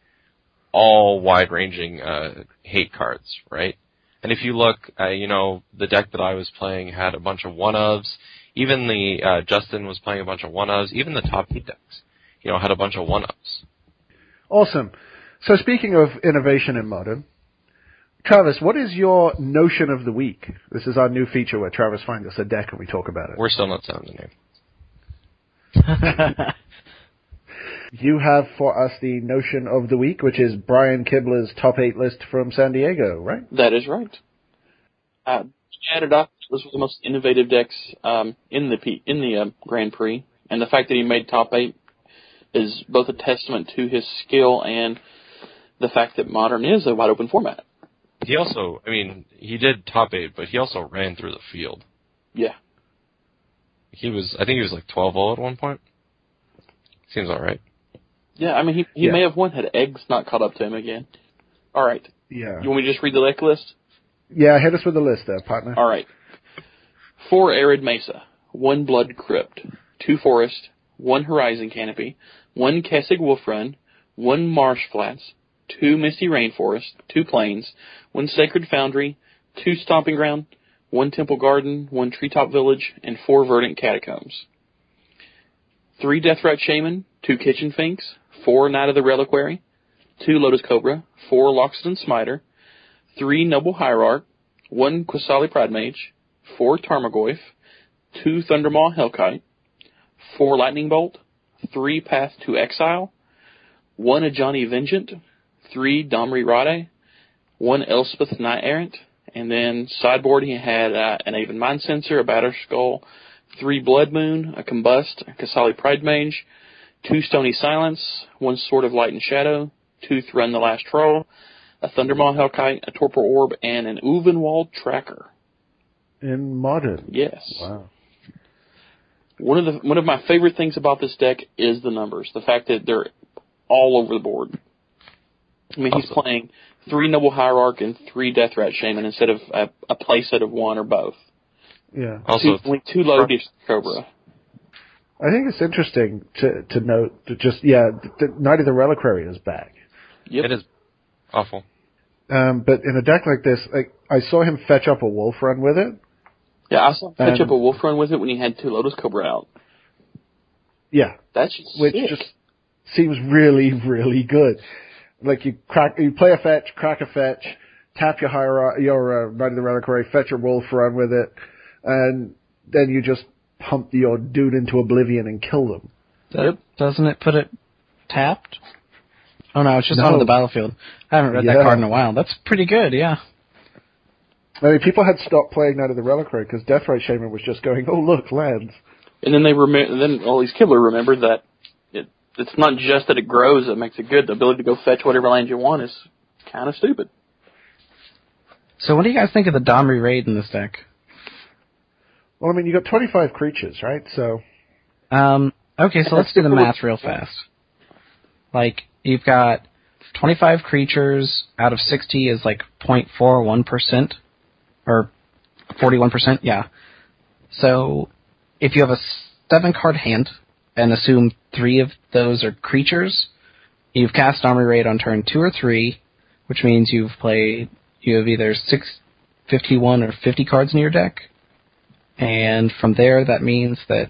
all wide ranging uh hate cards, right? And if you look, uh, you know, the deck that I was playing had a bunch of one ofs. Even the uh, Justin was playing a bunch of one ofs. Even the top eight decks, you know, had a bunch of one ofs. Awesome. So speaking of innovation in modern, Travis, what is your notion of the week? This is our new feature where Travis finds us a deck and we talk about it. We're still not selling the name. You have for us the notion of the week, which is Brian Kibler's top eight list from San Diego, right? That is right. Uh, added up, this was the most innovative decks um, in the P- in the uh, Grand Prix, and the fact that he made top eight is both a testament to his skill and the fact that Modern is a wide open format. He also, I mean, he did top eight, but he also ran through the field. Yeah. He was, I think he was like 12 at one point. Seems alright. Yeah, I mean, he he Yeah. may have won had eggs not caught up to him again. All right. Yeah. You want me to just read the deck list? Yeah, hit us with the list there, partner. All right. Four Arid Mesa, one Blood Crypt, two Forest, one Horizon Canopy, one Kessig Wolf Run, one Marsh Flats, two Misty Rainforest, two Plains, one Sacred Foundry, two Stomping Ground, one Temple Garden, one Treetop Village, and four Verdant Catacombs. Three Deathrite Shaman, two Kitchen Finks, four Knight of the Reliquary, two Lotus Cobra, four Loxodon Smiter, three Noble Hierarch, one Qasali Pridemage, four Tarmogoyf, two Thundermaw Hellkite, four Lightning Bolt, three Path to Exile, one Ajani Vengeant, three Domri Rade, one Elspeth Knight Errant, and then sideboard he had uh, an Aven Mindcensor, a Batter Skull, three Blood Moon, a Combust, a Qasali Pridemage, two Stony Silence, one Sword of Light and Shadow, two Thrun the Last Troll, a Thundermaw Hellkite, a Torpor Orb, and an Ulvenwald Tracker. In modern. Yes. Wow. One of the one of my favorite things about this deck is the numbers. The fact that they're all over the board. I mean, he's playing three Noble Hierarch and three Deathrite Shaman instead of a, a play set of one or both. Yeah. Also, two, only two Lotus Cobra. I think it's interesting to to note that just yeah, the, the Knight of the Reliquary is back. Yep. it is awful. Um, but in a deck like this, like I saw him fetch up a Wolf Run with it. Yeah, I saw him fetch Um, up a Wolf Run with it when he had two Lotus Cobra out. Yeah, That's which sick. just seems really really good. Like you crack, you play a fetch, crack a fetch, tap your higher your uh, Knight of the Reliquary, fetch a Wolf Run with it, and then you just pump your dude into oblivion and kill them. Yep. Doesn't it put it tapped? Oh no, it's just No. on the battlefield. I haven't read Yeah. that card in a while. That's pretty good, yeah. I mean, people had stopped playing Knight of the Reliquary because Deathrite Shaman was just going, oh look, lands. And then they remember. Then all these Kibler remembered that it, it's not just that it grows that makes it good. The ability to go fetch whatever land you want is kind of stupid. So what do you guys think of the Domri Rade in this deck? Well, I mean, you got 25 creatures, right? So, Um, okay, so let's do the math real fast. Like, you've got 25 creatures out of 60 is like 0.41%, or 41%, yeah. So, if you have a seven card hand, and assume three of those are creatures, you've cast Domri Rade on turn two or three, which means you've played you have either six, 51 or 50 cards in your deck. And from there, that means that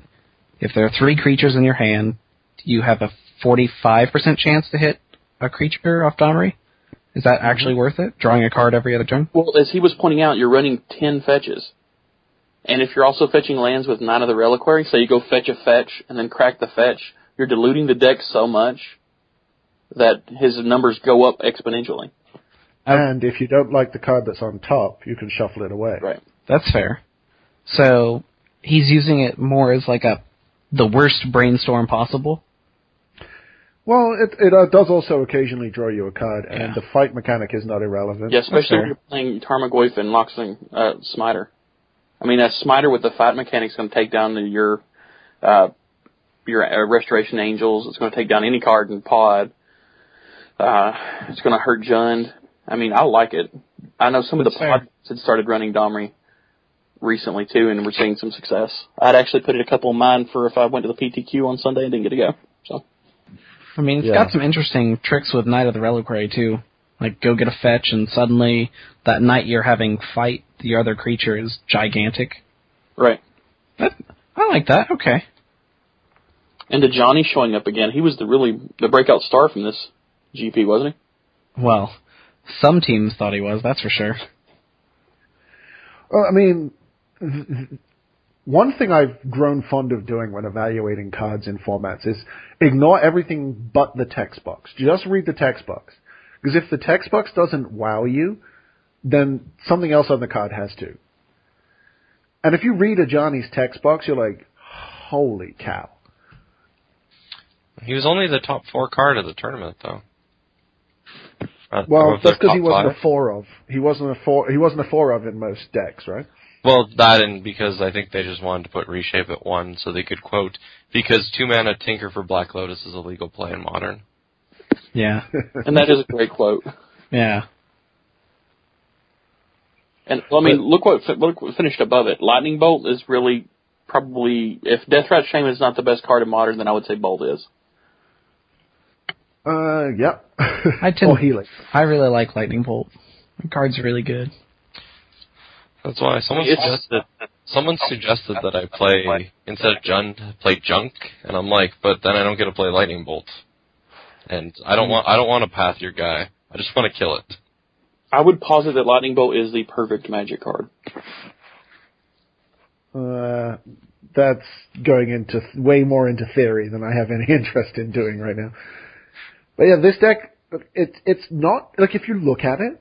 if there are three creatures in your hand, you have a 45% chance to hit a creature off Domri. Is that actually mm-hmm. worth it? Drawing a card every other turn? Well, as he was pointing out, you're running 10 fetches. And if you're also fetching lands with Knight of the Reliquary, so you go fetch a fetch and then crack the fetch, you're diluting the deck so much that his numbers go up exponentially. And if you don't like the card that's on top, you can shuffle it away. Right. That's fair. So he's using it more as like a the worst brainstorm possible. Well, it it uh, does also occasionally draw you a card, Yeah. and the fight mechanic is not irrelevant. Yeah, especially fair. when you're playing Tarmogoyf and Loxing, uh, Smiter. I mean, a Smiter with the fight mechanic's going to take down the, your, uh, your uh, Restoration Angels. It's going to take down any card in Pod. Uh, it's going to hurt Jund. I mean, I like it. I know some of the fair. pods had started running Domri recently too, and we're seeing some success. I'd actually put it a couple of mine for if I went to the PTQ on Sunday and didn't get to go. So I mean, it's Yeah. got some interesting tricks with Knight of the Reliquary too. Like go get a fetch, and suddenly that knight you're having fight the other creature is gigantic. right. That, I like that. Okay. And to Johnny showing up again, he was the really the breakout star from this GP, wasn't he? Well, some teams thought he was. That's for sure. Well, I mean, one thing I've grown fond of doing when evaluating cards in formats is ignore everything but the text box. Just read the text box. Because if the text box doesn't wow you, then something else on the card has to. And if you read Ajani's text box, you're like, holy cow. He was only the top four card of the tournament, though. Uh, Well, that's because he wasn't five. a four of. He wasn't a four. He wasn't a four of in most decks, right? Well, that and because I think they just wanted to put reshape at one, so they could quote because two mana Tinker for Black Lotus is a legal play in Modern. Yeah. And that is a great quote. Yeah. And well, I mean, look what look what finished above it. Lightning Bolt is really probably if Deathrite Shaman is not the best card in Modern, then I would say Bolt is. Uh, yep. I tend- or Helix. I really like Lightning Bolt. The card's really good. That's why someone It's- suggested someone suggested that I play instead of Jund play Junk, and I'm like, but then I don't get to play Lightning Bolt, and I don't want I don't want to path your guy. I just want to kill it. I would posit that Lightning Bolt is the perfect Magic card. Uh, that's going into way more into theory than I have any interest in doing right now. But yeah, this deck, it's it's not like if you look at it,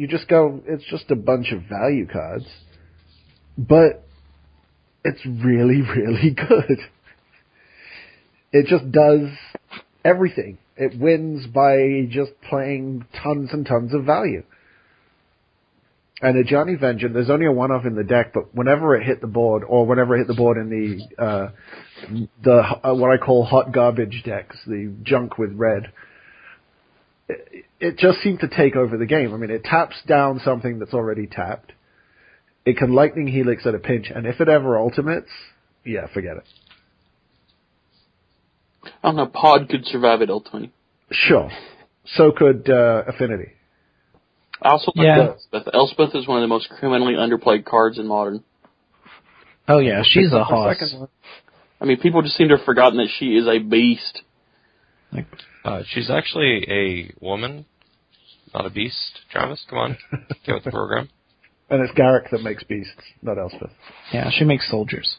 you just go, it's just a bunch of value cards, but it's really really good. It just does everything. It wins by just playing tons and tons of value. And Ajani Vengeant, there's only a one-off in the deck, but whenever it hit the board, or whenever it hit the board in the uh, the uh, what I call hot garbage decks, the junk with red, it, it just seemed to take over the game. I mean, it taps down something that's already tapped. It can lightning helix at a pinch, and if it ever ultimates, yeah, forget it. I don't know. Pod could survive it ultimately. Sure. So could uh, Affinity. I also like Yeah. Elspeth. Elspeth is one of the most criminally underplayed cards in Modern. Oh yeah, she's a The hoss. I mean, people just seem to have forgotten that she is a beast. Uh, she's actually a woman, not a beast. Travis, come on, get with the program. And it's Garruk that makes beasts, not Elspeth. yeah, she makes soldiers.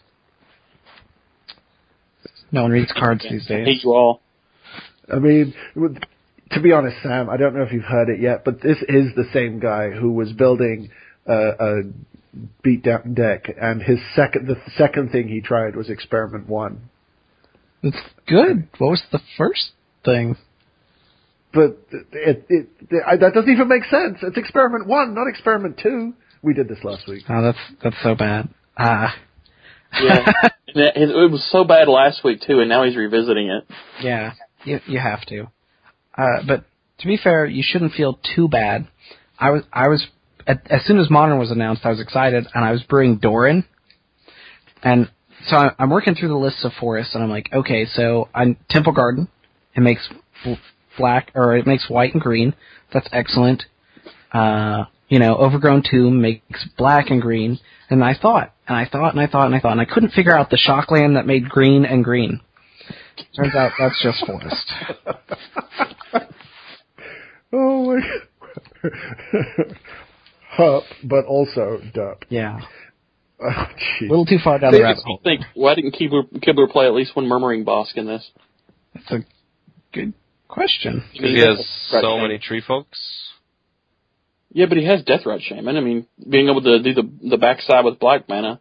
No one reads cards these I days. hate you all. I mean, to be honest, Sam, I don't know if you've heard it yet, but this is the same guy who was building uh, a, a beatdown deck, and his second, the second thing he tried was Experiment One. It's good. What was the first thing? But it, it, it I, that doesn't even make sense. It's Experiment One, not Experiment Two. We did this last week. Oh, that's that's so bad. Ah, Yeah. It, it was so bad last week too, and now he's revisiting it. yeah. You you have to. Uh, but to be fair, you shouldn't feel too bad. I was I was at, as soon as Modern was announced, I was excited, and I was brewing Doran, and so I, I'm working through the lists of forests, and I'm like, okay, so I'm Temple Garden. It makes black or it makes white and green. That's excellent. Uh, you know, Overgrown Tomb makes black and green. And I thought, and I thought, and I thought, and I thought, and I couldn't figure out the Shockland that made green and green. Turns out that's just forest. Oh my Hup, but also dup. Yeah. Oh, A little too far down the rabbit Makes hole. think, why didn't Kibler, Kibler play at least one Murmuring Bosk in this? That's a good question. Because he has so many tree folks. Yeah, but he has Deathrite Shaman. I mean, being able to do the the backside with Black Mana.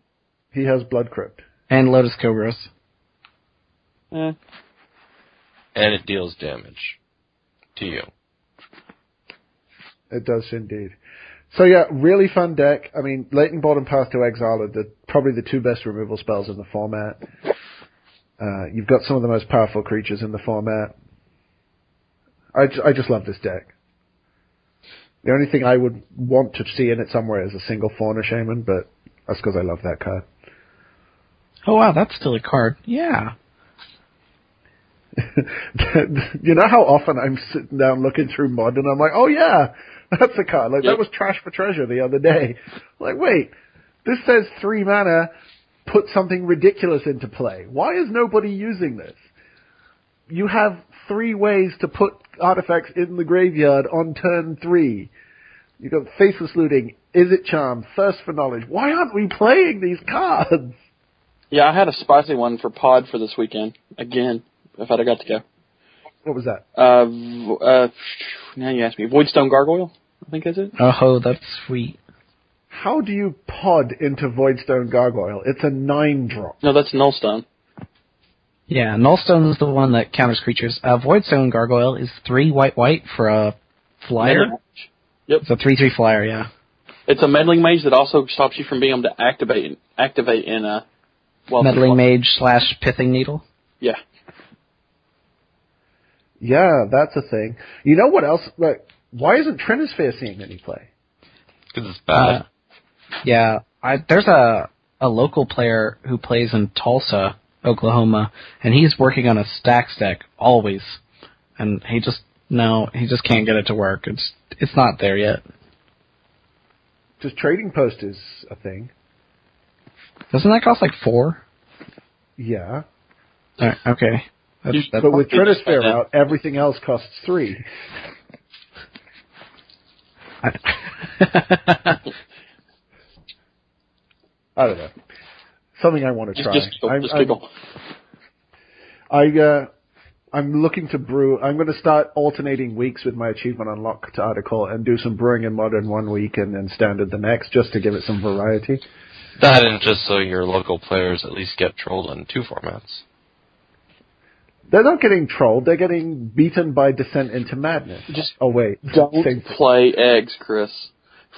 He has Blood Crypt. And Lotus Cobras. Eh. And it deals damage to you. It does indeed. So yeah, really fun deck. I mean, Lightning Bolt and Path to Exile are the, probably the two best removal spells in the format. Uh, you've got some of the most powerful creatures in the format. I, ju- I just love this deck. The only thing I would want to see in it somewhere is a single Fauna Shaman, but that's because I love that card. Oh wow, that's still a card. Yeah. you know how often I'm sitting down looking through mod and I'm like, oh yeah, that's a card. Like Yep. that was trash for treasure the other day. Like wait, this says three mana, put something ridiculous into play. Why is nobody using this? You have three ways to put artifacts in the graveyard on turn three. You've got Faithless Looting, Izzet Charm, Thirst for Knowledge. Why aren't we playing these cards? Yeah, I had a spicy one for Pod for this weekend. Again, if I'd have got to go. What was that? Uh, uh, now you ask me. Voidstone Gargoyle? I think is it. Oh, that's sweet. How do you pod into Voidstone Gargoyle? It's a nine drop. No, that's Nullstone. Yeah, Nullstone is the one that counters creatures. Uh, Voidstone Gargoyle is three white white for a flyer. Yep. It's a three three flyer. Yeah. It's a meddling mage that also stops you from being able to activate activate in a well Meddling mage slash pithing needle. Yeah. Yeah, that's a thing. You know what else? Like, why isn't Trinisphere seeing any play? Because it's bad. Uh, yeah, I, there's a a local player who plays in Tulsa, Oklahoma, and he's working on a stack stack always, and he just no, he just can't get it to work. It's it's not there yet. Just trading post is a thing. Doesn't that cost like four? Yeah, Alright, okay. That's, You- that's but with It's Trinisphere fine. out, everything else costs three. I don't know. Something I want to Just, try. just, giggle, I'm, just I'm- I uh, I'm looking to brew. I'm going to start alternating weeks with my achievement unlocked article and do some brewing in modern one week and then standard the next, just to give it some variety. That and just so your local players at least get trolled in two formats. They're not getting trolled. They're getting beaten by Descent into Madness. Just oh wait, Don't play eggs, Chris.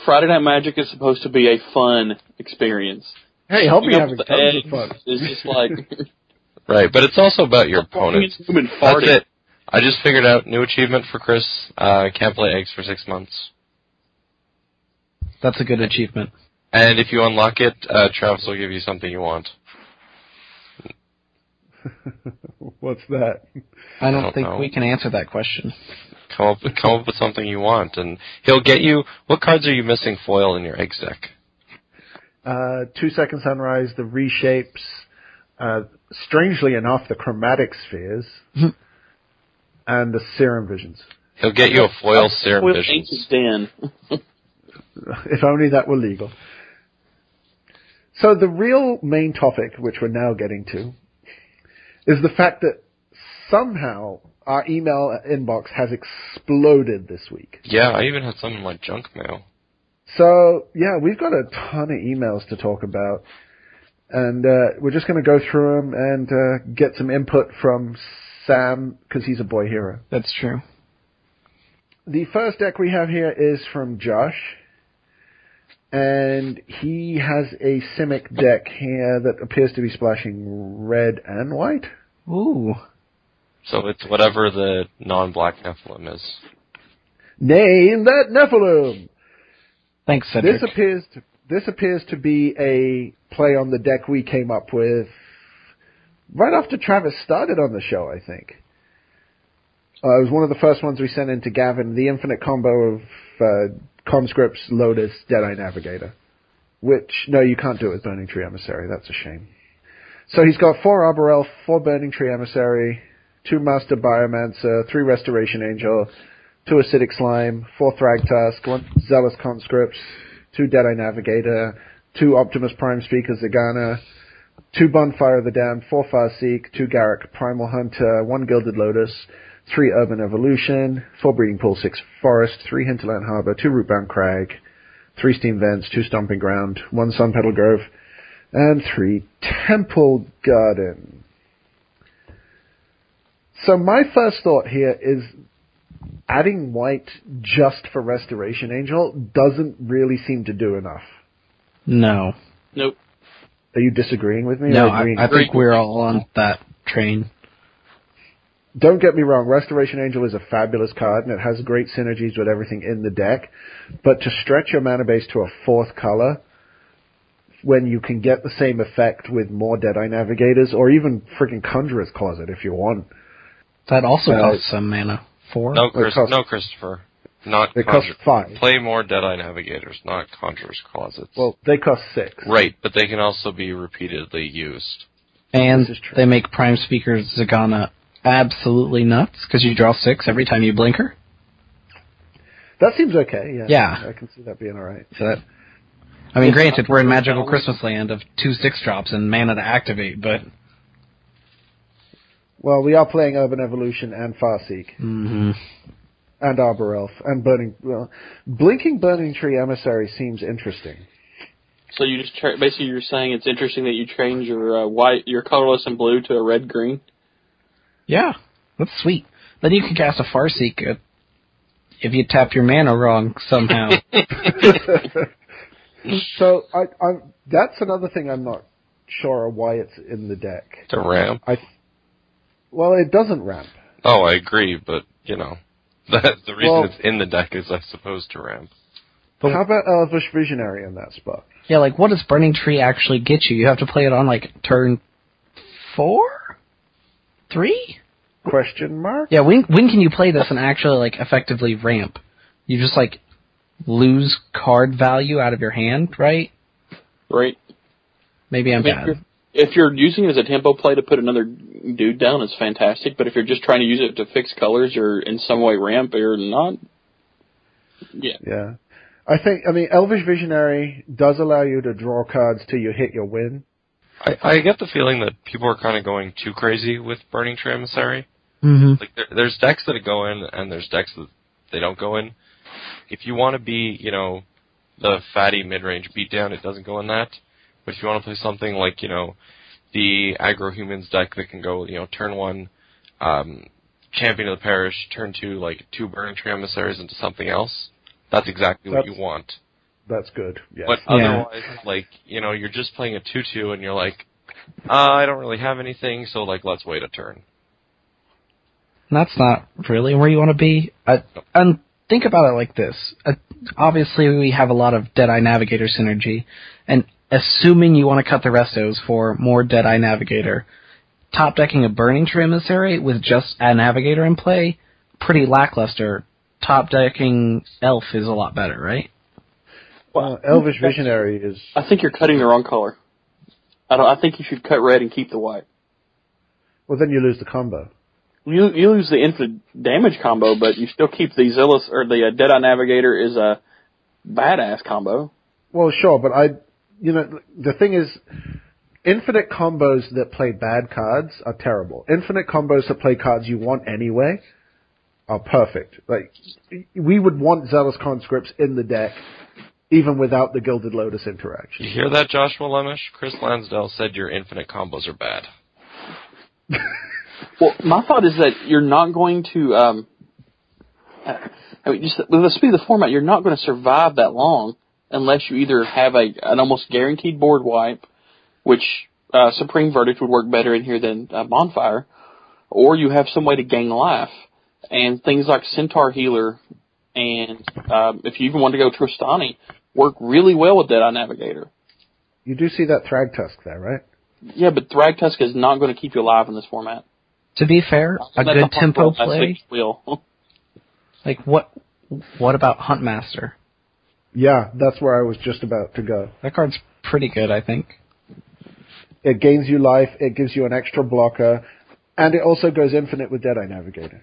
Friday Night Magic is supposed to be a fun experience. Hey, help me be Coming up having with tons eggs of fun. is just like Right, but it's also about your walking opponent. into a That's it. I just figured out new achievement for Chris. Uh, can't play eggs for six months. that's a good achievement. And if you unlock it, uh, Travis will give you something you want. What's that? I don't, don't think know. we can answer that question. Come up, come up with something you want, and he'll get you. What cards are you missing foil in your eggs deck? Uh, two second sunrise, the reshapes. Uh, strangely enough, the chromatic spheres and the serum visions. He'll get you a foil serum With visions. Ancient Den. if only that were legal. So the real main topic, which we're now getting to, is the fact that somehow our email inbox has exploded this week. Yeah, I even had some in my junk mail. So yeah, we've got a ton of emails to talk about, and uh, we're just going to go through them and uh, get some input from Sam because he's a boy hero. That's true. The first deck we have here is from Josh, and he has a Simic deck here that appears to be splashing red and white. Ooh. So it's whatever the non-black Nephilim is. Name that Nephilim. Thanks, Cedric. This appears to this appears to be a play on the deck we came up with right after Travis started on the show. I think. Uh, it was one of the first ones we sent in to Gavin. The infinite combo of uh, conscripts, Lotus, Deadeye Navigator. Which no, you can't do it with Burning Tree Emissary. That's a shame. So he's got four Arbor Elf, four Burning Tree Emissary, two Master Biomancer, three Restoration Angel, two Acidic Slime, four Thragtusk, one Zealous Conscript, two Deadeye Navigator, two Optimus Prime Speaker Zegana, two Bonfire of the Damned, four Farseek, two Garruk Primal Hunter, one Gilded Lotus, three Urban Evolution, four Breeding Pool, six Forest, three Hinterland Harbor, two Rootbound Crag, three Steam Vents, two Stomping Ground, one Sunpetal Grove, and three Temple Garden. So my first thought here is adding white just for Restoration Angel doesn't really seem to do enough. No. Nope. Are you disagreeing with me? No, I. I think we're all on that train. Don't get me wrong, Restoration Angel is a fabulous card and it has great synergies with everything in the deck, but to stretch your mana base to a fourth color when you can get the same effect with more Deadeye Navigators or even freaking Conjurer's Closet if you want. That also Uh, costs some mana. Four? No, Chris, costs- no, Christopher. Not It costs Conjur- five. Play more Deadeye Navigators, not Conjurer's Closets. Well, they cost six. right, but they can also be repeatedly used. And This is true. they make Prime Speaker Zegana absolutely nuts because you draw six every time you blink her. That seems okay, yeah. Yeah. I can see that being alright. So that, I mean, It's granted, we're in Magical. Christmas Land of two six drops and mana to activate, but Well, we are playing Urban Evolution and Farseek hmm and Arbor Elf and Burning. Well, Blinking Burning Tree Emissary seems interesting. So you just tra- basically you're saying it's interesting that you change your uh, white, your colorless and blue to a red green. yeah, that's sweet. Then you can cast a Farseek if you tap your mana wrong somehow. so I, I, that's another thing I'm not sure why it's in the deck. To ramp. I, well, it doesn't ramp. Oh, I agree, but you know, that the reason Well- it's in the deck is I suppose to ramp. But- How about uh, Elvish Visionary in that spot? yeah, like what does Burning Tree actually get you? You have to play it on like turn four, three. Question mark? Yeah, when when can you play this and actually like effectively ramp? You just like lose card value out of your hand, right? Right. Maybe I'm I mean, bad. If, you're, using it as a tempo play to put another dude down, it's fantastic. But if you're just trying to use it to fix colors or in some way ramp or not, yeah, Yeah. I think, I mean, Elvish Visionary does allow you to draw cards till you hit your win. I, I get the feeling that people are kind of going too crazy with Burning Tree Emissary. Mm-hmm. Like there, there's decks that go in and there's decks that they don't go in. If you want to be, you know, the fatty mid-range beatdown, it doesn't go in that. But if you want to play something like, you know, the aggro humans deck that can go, you know, turn one, um, champion of the parish, turn two, like two burning tree emissaries into something else. That's exactly what you want. That's good. Yes. But Yeah. otherwise, like, you know, you're just playing a two-two and you're like, uh, I don't really have anything, so like, let's wait a turn. That's not really where you want to be. Uh, and think about it like this. Uh, obviously, we have a lot of Deadeye Navigator synergy, and assuming you want to cut the restos for more Deadeye Navigator, top decking a Burning Tree Emissary with just a Navigator in play, pretty lackluster. Top decking Elf is a lot better, right? well, Elvish Visionary is, I think you're cutting the wrong color. I don't. I think you should cut red and keep the white. well, then you lose the combo. You you lose the infinite damage combo, but you still keep the Zealous or the uh, Deadeye Navigator is a badass combo. Well, sure, but I, you know, the thing is, infinite combos that play bad cards are terrible. Infinite combos that play cards you want anyway are perfect. Like, we would want Zealous Conscripts in the deck, even without the Gilded Lotus interaction. You hear that, Joshua Lemish? Chris Lansdale said your infinite combos are bad. Well, my thought is that you're not going to. Um, I mean, just with the speed of the format, you're not going to survive that long unless you either have a an almost guaranteed board wipe, which uh, Supreme Verdict would work better in here than uh, Bonfire, or you have some way to gain life, and things like Centaur Healer, and um, if you even want to go Tristani, work really well with Deadeye Navigator. You do see that Thragtusk there, right? Yeah, but Thragtusk is not going to keep you alive in this format. To be fair, a good tempo play. week's wheel. Like what? What about Huntmaster? Yeah, that's where I was just about to go. That card's pretty good, I think. It gains you life, it gives you an extra blocker, and it also goes infinite with Deadeye Navigator.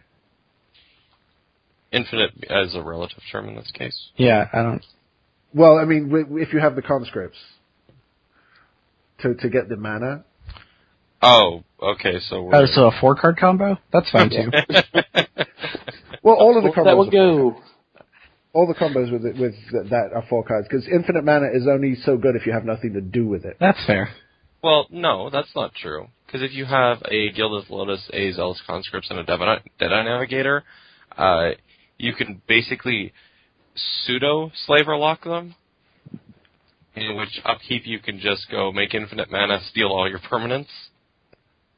Infinite as a relative term in this case. Yeah, I don't. Well, I mean, if you have the conscripts to to get the mana, Oh, okay. So we're Oh, so a four card combo? That's fine too. well, all of the that combos, would are- go. All the combos with it, with that are four cards because infinite mana is only so good if you have nothing to do with it. That's fair. well, no, that's not true. Because if you have a Gilded Lotus, a Zealous Conscripts, and a Deadeye Deadeye Navigator, uh, you can basically pseudo slaver lock them. In which upkeep you can just go make infinite mana, steal all your permanents,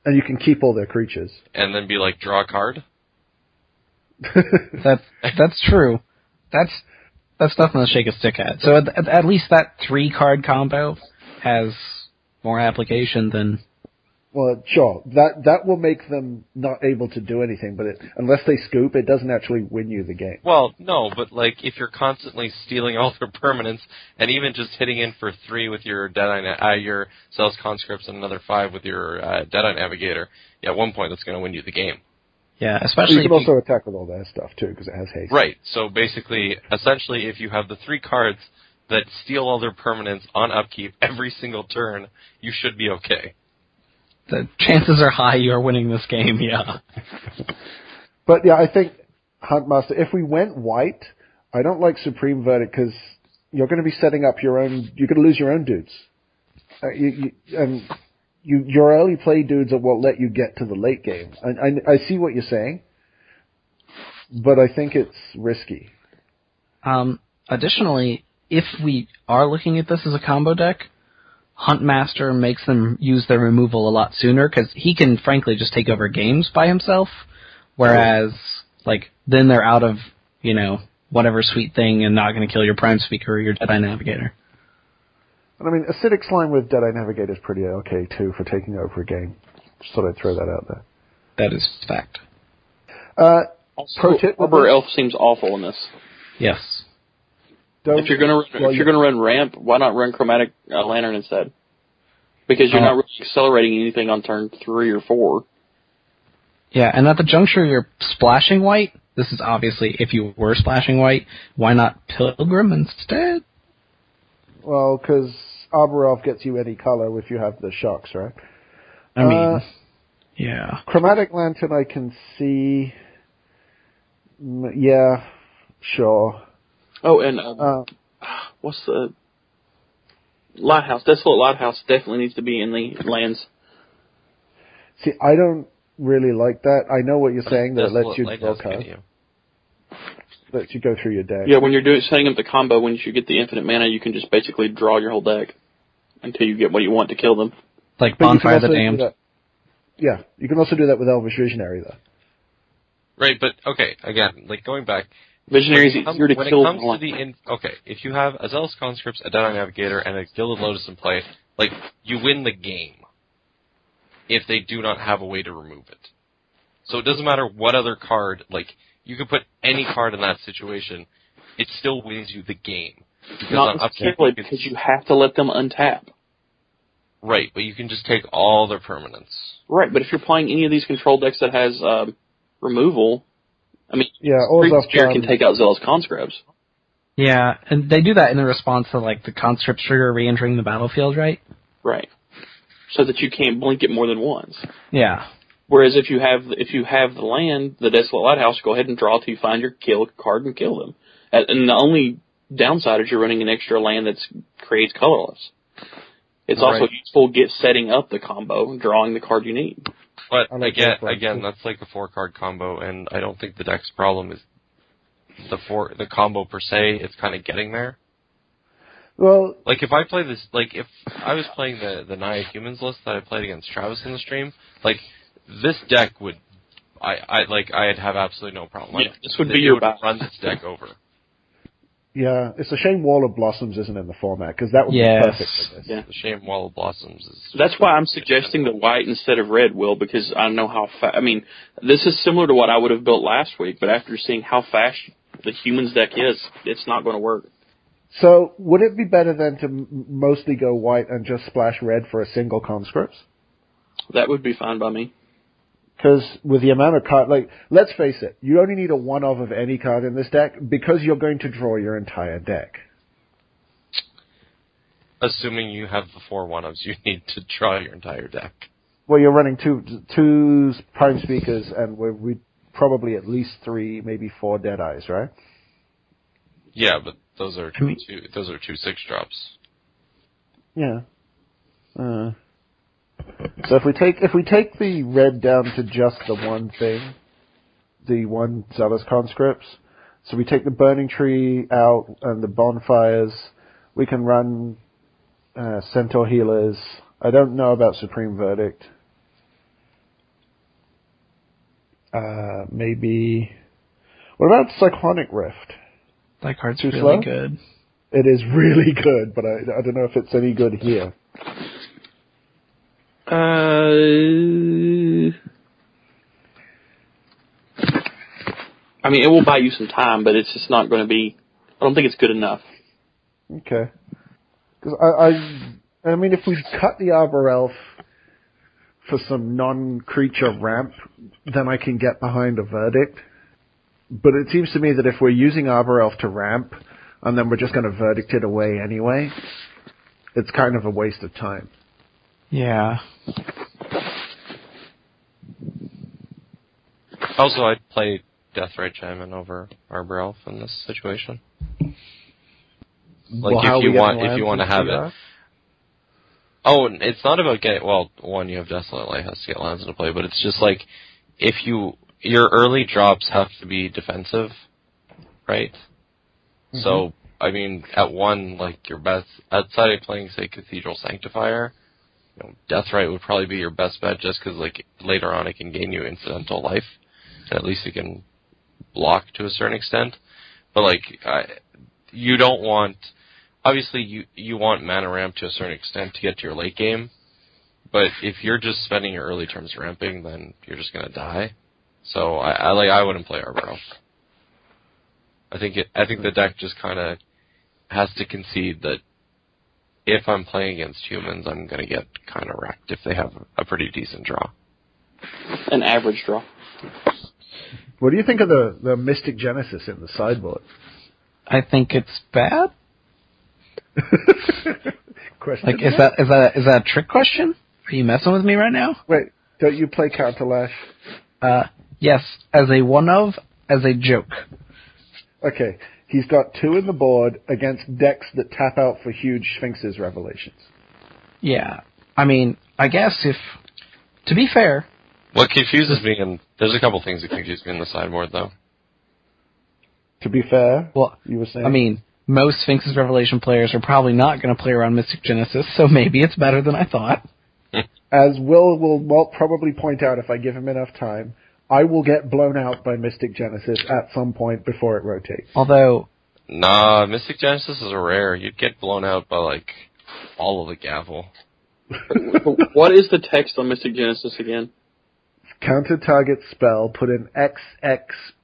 And you can keep all their creatures. and then be like draw a card. That that's true. That's that's nothing to shake a stick at. So at, at, at least that three card combo has more application than Well, sure. That that will make them not able to do anything, but it, unless they scoop, it doesn't actually win you the game. Well, no, but like if you're constantly stealing all their permanents, and even just hitting in for three with your Deadeye, uh, your Zealous Conscripts, and another five with your uh, Deadeye Navigator, yeah, at one point that's going to win you the game. Yeah, But especially you can if you- also attack with all their stuff too, because it has haste. Right. So basically, essentially, if you have the three cards that steal all their permanents on upkeep every single turn, you should be okay. the chances are high you are winning this game. Yeah. But yeah, I think Huntmaster. If we went white, I don't like Supreme Verdict because you're going to be setting up your own. You're going to lose your own dudes. Uh, you, you, and you, your early play dudes what let you get to the late game. I, I, I see what you're saying, but I think it's risky. Um, additionally, if we are looking at this as a combo deck, Huntmaster makes them use their removal a lot sooner because he can frankly just take over games by himself. Whereas, like, then they're out of, you know, whatever sweet thing and not going to kill your Prime Speaker or your Deadeye Navigator. And I mean, Acidic Slime with Deadeye Navigator is pretty okay too for taking over a game. Just thought I'd throw that out there. That is fact. Uh, Also, Pro tip with Arbor? Elf seems awful in this. Yes. don't, If you're gonna well, if you're gonna run ramp, why not run chromatic uh, lantern instead? Because you're Uh, not really accelerating anything on turn three or four. Yeah, and at the juncture you're splashing white. This is obviously if you were splashing white, why not Pilgrim instead? well, because Arbor Elf gets you any color if you have the shocks, right? I mean, Uh, yeah. Chromatic Lantern, I can see. Yeah, sure. Oh, and um, Uh, what's the lighthouse? Desolate lighthouse definitely needs to be in the lands. see, I don't really like that. I know what you're saying. That Desolate lets you draw Lighthouse cards, you. lets you go through your deck. Yeah, when you're doing setting up the combo, when you get the infinite mana, you can just basically draw your whole deck until you get what you want to kill them. Like But you Bonfire the also Damned. Yeah, you can also do that with Elvish Visionary, though. Right, but okay, again, like going back, Visionary is when it comes, easier to when kill it comes to the in, okay, if you have a Zealous Conscripts, a Deadeye Navigator, and a Gilded Lotus in play, like you win the game if they do not have a way to remove it. So it doesn't matter what other card, like you could put any card in that situation, it still wins you the game. Because Not on necessarily because you have to let them untap. right, but you can just take all their permanents. Right, but if you're playing any of these control decks that has um, removal, I mean, Yeah, Previous Orzhov can take out Zealous Conscripts. Yeah, and they do that in response to like the conscript trigger re-entering the battlefield, right? Right. So that you can't blink it more than once. Yeah. Whereas if you have if you have the land, the Desolate Lighthouse, go ahead and draw till you find your kill card and kill them. And and the only downside is you're running an extra land that creates colorless. It's also Right. useful get setting up the combo, drawing the card you need. But again, again, that's like a four card combo, and I don't think the deck's problem is the four the combo per se. It's kind of getting there. Well, Like if I play this, like if I was playing the the Naya Humans list that I played against Travis in the stream, like this deck would, I I like I'd have absolutely no problem. Yeah, Like, this would be your would run this deck over. Yeah, it's a shame Wall of Blossoms isn't in the format because that would Yes. be perfect for this. Yeah. The shame Wall of Blossoms is. That's why I'm suggesting the white instead of red, Will, because I know how fast. I mean, this is similar to what I would have built last week, but after seeing how fast the humans deck is, it's not going to work. So, would it be better then to mostly go white and just splash red for a single conscripts? That would be fine by me. Because with the amount of card, like, let's face it, you only need a one of of any card in this deck because you're going to draw your entire deck. Assuming you have the four one ofs, you need to draw your entire deck. Well, you're running two two prime speakers, and we're, we probably at least three, maybe four dead eyes, right? Yeah, but those are I two. Those are two six drops. Yeah. Uh, so if we take if we take the red down to just the one thing, the one zealous conscripts. So we take the burning tree out and the bonfires. We can run uh, centaur healers. I don't know about supreme verdict. Uh, maybe. What about cyclonic rift? That card's Too really slow? good. It is really good, but I, I don't know if it's any good here. Uh, I mean, it will buy you some time, but it's just not going to be. I don't think it's good enough. Okay. Because I, I, I mean, if we cut the Arbor Elf for some non-creature ramp, then I can get behind a verdict. But it seems to me that if we're using Arbor Elf to ramp, and then we're just going to verdict it away anyway, it's kind of a waste of time. Yeah. Also, I'd play Death Deathrite Shaman over Arbor Elf in this situation. Like Well, if you want, if you want to have it. Oh, it's not about getting. Well, one, you have Desolate Lighthouse to get lands into play, but it's just like if you your early drops have to be defensive, right? So I mean, at one, like your best outside of playing say Cathedral Sanctifier, know, Deathrite would probably be your best bet just because like later on it can gain you incidental life, and at least it can block to a certain extent. But like, I, you don't want obviously you you want mana ramp to a certain extent to get to your late game, but if you're just spending your early turns ramping, then you're just gonna die. So I, I like I wouldn't play Arbor. I think it I think the deck just kind of has to concede that if I'm playing against humans, I'm gonna get kind of wrecked if they have a pretty decent draw. An average draw. What do you think of the, the Mystic Genesis in the sideboard? I think it's bad. Question. Like, is that is that is that a trick question? Are you messing with me right now? Wait, don't you play Counterlash? Uh, yes, as a one of, as a joke. Okay, he's got two in the board against decks that tap out for huge Sphinx's revelations. Yeah. I mean, I guess if, to be fair, What confuses me, and there's a couple things that confuse me in the sideboard though. To be fair, well, you were saying. I mean, most Sphinx's Revelation players are probably not going to play around Mystic Genesis, so maybe it's better than I thought. as Will will probably point out if I give him enough time, I will get blown out by Mystic Genesis at some point before it rotates. Although, Nah, Mystic Genesis is a rare. You'd get blown out by like all of the gavel. what is the text on Mystic Genesis again? Counter target spell, put an XX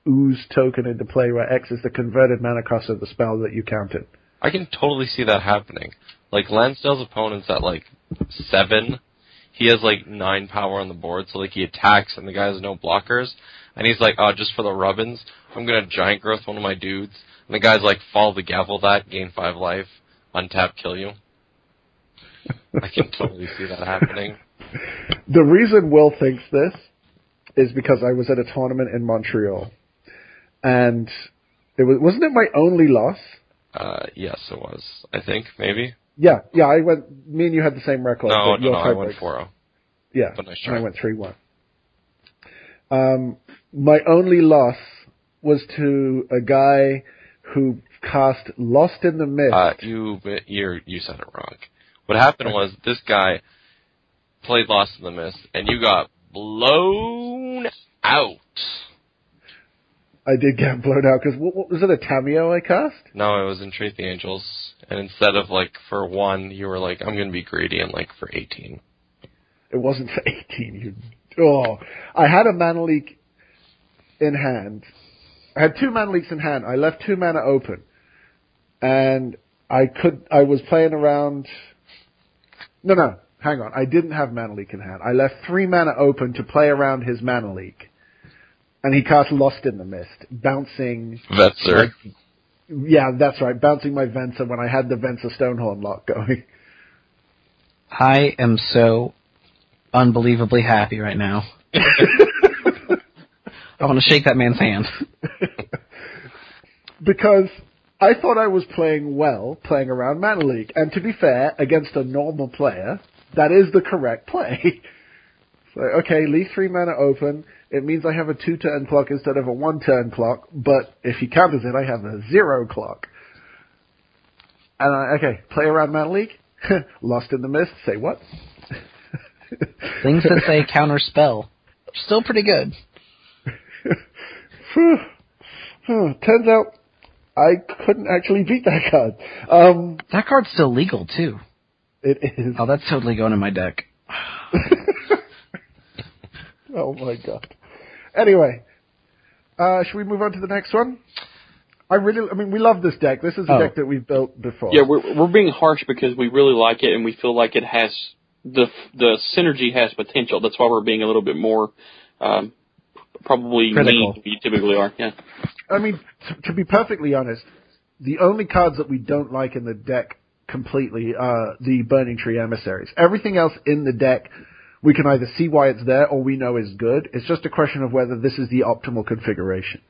ooze token into play where X is the converted mana cost of the spell that you counted. I can totally see that happening. Like Lansdale's opponent's at like seven. He has like nine power on the board, so like he attacks and the guy has no blockers. And he's like, oh, just for the rubbins, I'm gonna giant growth one of my dudes. And the guy's like, follow the gavel that, gain five life, untap, kill you. I can totally see that happening. The reason Will thinks this is because I was at a tournament in Montreal, and it was wasn't it my only loss? Uh, yes, it was. I think maybe. Yeah, yeah. I went. Me and you had the same record. No, no, no. I went four zero. Yeah, But nice and I went three one. Um, my only loss was to a guy who cast Lost in the Mist. Uh, you, you, you said it wrong. What happened was this guy played Lost in the Mist, and you got blown out. I did get blown out because what, what was it? A Tamiyo I cast? No, it was Entreat the Angels, and instead of like for one, you were like, I'm gonna be greedy and like for 18. It wasn't for 18. You, oh, I had a mana leak in hand. I had two mana leaks in hand. I left two mana open, and I could. I was playing around. No, no, hang on. I didn't have mana leak in hand. I left three mana open to play around his mana leak, and he cast Lost in the Mist, bouncing. Venser. Yeah, that's right. Bouncing my Venser when I had the Venser Stonehorn lock going. I am so unbelievably happy right now. I want to shake that man's hand. because I thought I was playing well, playing around Mana Leak. And to be fair, against a normal player, that is the correct play. so, okay, leave three mana open. It means I have a two turn clock instead of a one turn clock, but if he counters it, I have a zero clock. And I, okay, play around Mana Leak. Lost in the Mist, say what? Things that say counter spell. Still pretty good. Turns out I couldn't actually beat that card. Um, That card's still legal too. it is. Oh, that's totally going in my deck. oh my god. Anyway, uh, should we move on to the next one? I really, I mean, we love this deck. This is a Oh. deck that we've built before. Yeah, we're we're being harsh because we really like it and we feel like it has the the synergy has potential. That's why we're being a little bit more um, probably Critical. mean than we typically are. Yeah. I mean, t- to be perfectly honest, the only cards that we don't like in the deck completely are the Burning Tree Emissaries. Everything else in the deck, we can either see why it's there or we know is good. It's just a question of whether this is the optimal configuration.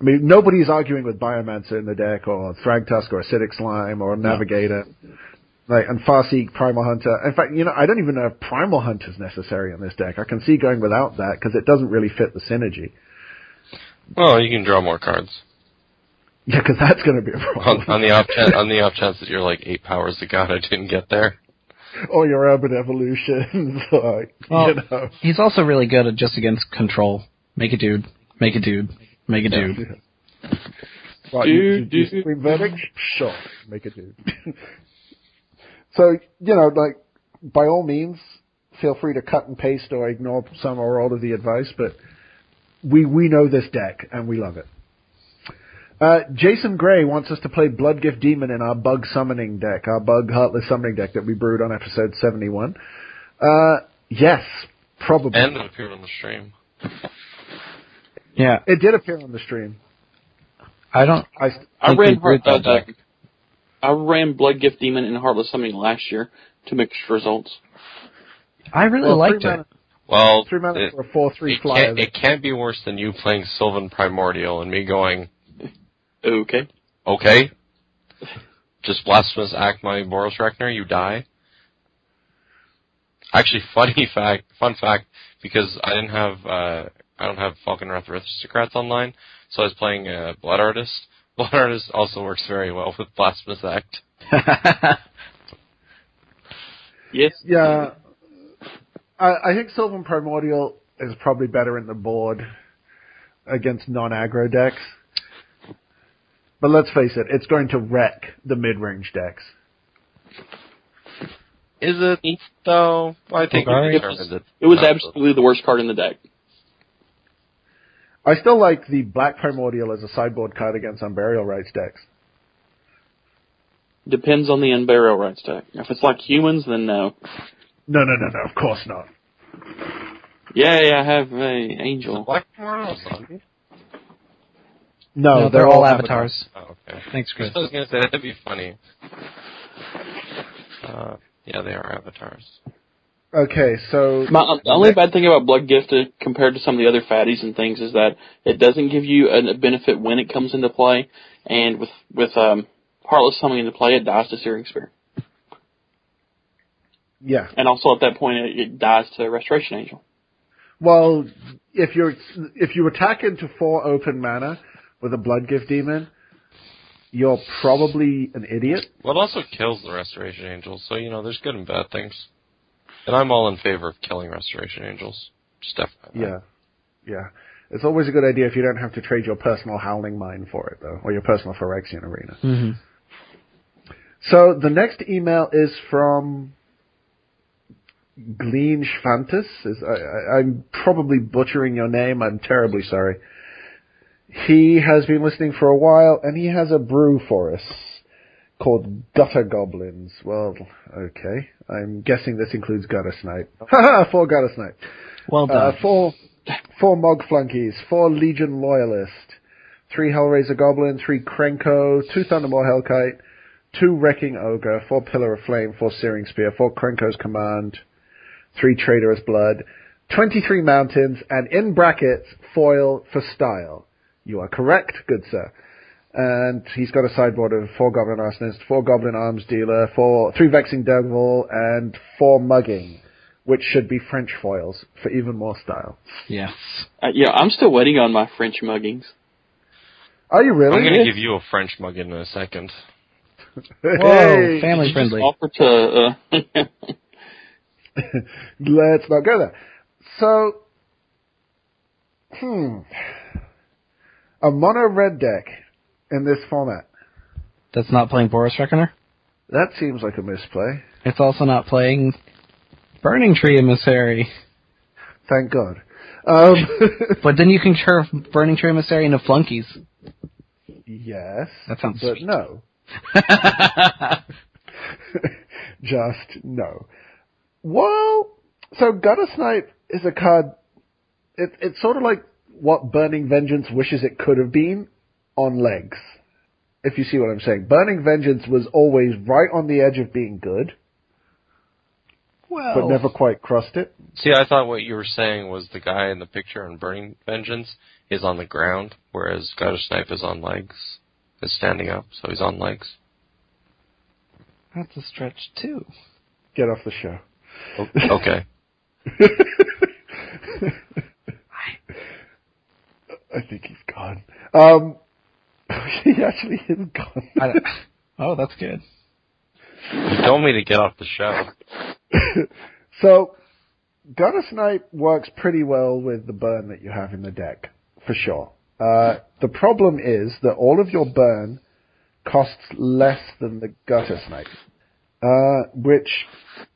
I mean, nobody's arguing with Biomancer in the deck, or Thragtusk, or Acidic Slime, or Navigator. Like, and Farseek, Primal Hunter. In fact, you know, I don't even know if Primal Hunter's necessary in this deck. I can see going without that, because it doesn't really fit the synergy. Well, you can draw more cards. Yeah, because that's going to be a problem. On, on the off chance, on the off chance that you're like eight powers to God, I didn't get there. Or your urban evolutions, or, Well, you know. He's also really good at just against control. Make a dude. Make a dude. Make a dude. Right, you, you, Do, you do. scream verdict? Sure, make it do. so, you know, like, by all means, feel free to cut and paste or ignore some or all of the advice, but we, we know this deck and we love it. Uh, Jason Gray wants us to play Bloodgift Demon in our bug summoning deck, our bug heartless summoning deck that we brewed on episode 71. Uh, yes, probably. And it appeared on the stream. Yeah. it did appear on the stream. I don't. I, I ran we Heart, that deck. I ran Bloodgift Demon and Heartless Summoning last year to mixed results. I really well, liked three it. mana, Well, three mana it, for a 4-3 it, flyer. can't, it can't be worse than you playing Sylvan Primordial and me going, Okay. okay, just blasphemous act my Boros Reckoner, you die. Actually, funny fact, fun fact, because I didn't have, uh, I don't have Falkenrath Aristocrats online, so I was playing uh, Blood Artist. Blood Artist also works very well with Blasphemous Act. Yes. Yeah, I, I think Sylvan Primordial is probably better in the board against non-aggro decks. But let's face it, it's going to wreck the mid-range decks. Is it though? I think we Golgari? determined it. It was absolutely the worst card in the deck. I still like the Black Primordial as a sideboard card against Unburial Rites decks. Depends on the unburial rites deck. If it's like humans, then no. No, no, no, no, of course not. Yay, I have a angel. Black Primordial son? No, no, they're, all avatars. Oh, okay. Thanks, Chris. I was gonna say that'd be funny. Uh, yeah, they are avatars. Okay, so My, the only bad thing about Bloodgift uh, compared to some of the other fatties and things is that it doesn't give you a benefit when it comes into play, and with with um, Heartless coming into play, it dies to Searing Spear, yeah. and also at that point it, it dies to Restoration Angel. Well, if you're if you attack into four open mana with a Bloodgift Demon, you're probably an idiot. Well, it also kills the Restoration Angels, so you know there's good and bad things. And I'm all in favor of killing Restoration Angels. Just FYI. Yeah, yeah. It's always a good idea if you don't have to trade your personal Howling Mine for it, though, or your personal Phyrexian Arena. hmm So the next email is from Gleen Schvantes. Is I, I, I'm probably butchering your name. I'm terribly sorry. He has been listening for a while, and he has a brew for us called Gutter Goblins. Well, okay. I'm guessing this includes Guttersnipe. Haha, four Guttersnipe. Well done. Uh, four, four Mog Flunkies, four Legion Loyalist, three Hellraiser Goblin, three Krenko, two Thundermaw Hellkite, two Wrecking Ogre, four Pillar of Flame, four Searing Spear, four Krenko's Command, three Traitorous Blood, 23 Mountains, and in brackets, foil for style. You are correct, good sir. And he's got a sideboard of four Goblin Arsonist, four Goblin Arms Dealer, four, three Vexing Devil, and four Mugging, which should be French foils for even more style. yes. Uh, yeah, I'm still waiting on my French muggings. Are you really? I'm going to give you a French mug in a second. Whoa, Hey, family you friendly. Offer to, uh, let's not go there. So, hmm, a mono red deck in this format. That's not playing Boros Reckoner. That seems like a misplay. It's also not playing Burning Tree Emissary. Thank God. Um, But then you can turn Burning Tree Emissary into flunkies. yes, That sounds but sweet. no. Just no. Well, so Guttersnipe is a card. It, it's sort of like what Burning Vengeance wishes it could have been on legs. If you see what I'm saying. Burning Vengeance was always right on the edge of being good, well, but never quite crossed it. See, I thought what you were saying was the guy in the picture on Burning Vengeance is on the ground, whereas Guttersnipe is on legs, is standing up, so he's on legs. that's a stretch too. Get off the show. Okay. I think he's gone. Um, he actually is gone. I oh, that's good. You told me to get off the show. so, Guttersnipe works pretty well with the burn that you have in the deck, for sure. Uh, the problem is that all of your burn costs less than the Guttersnipe, uh, which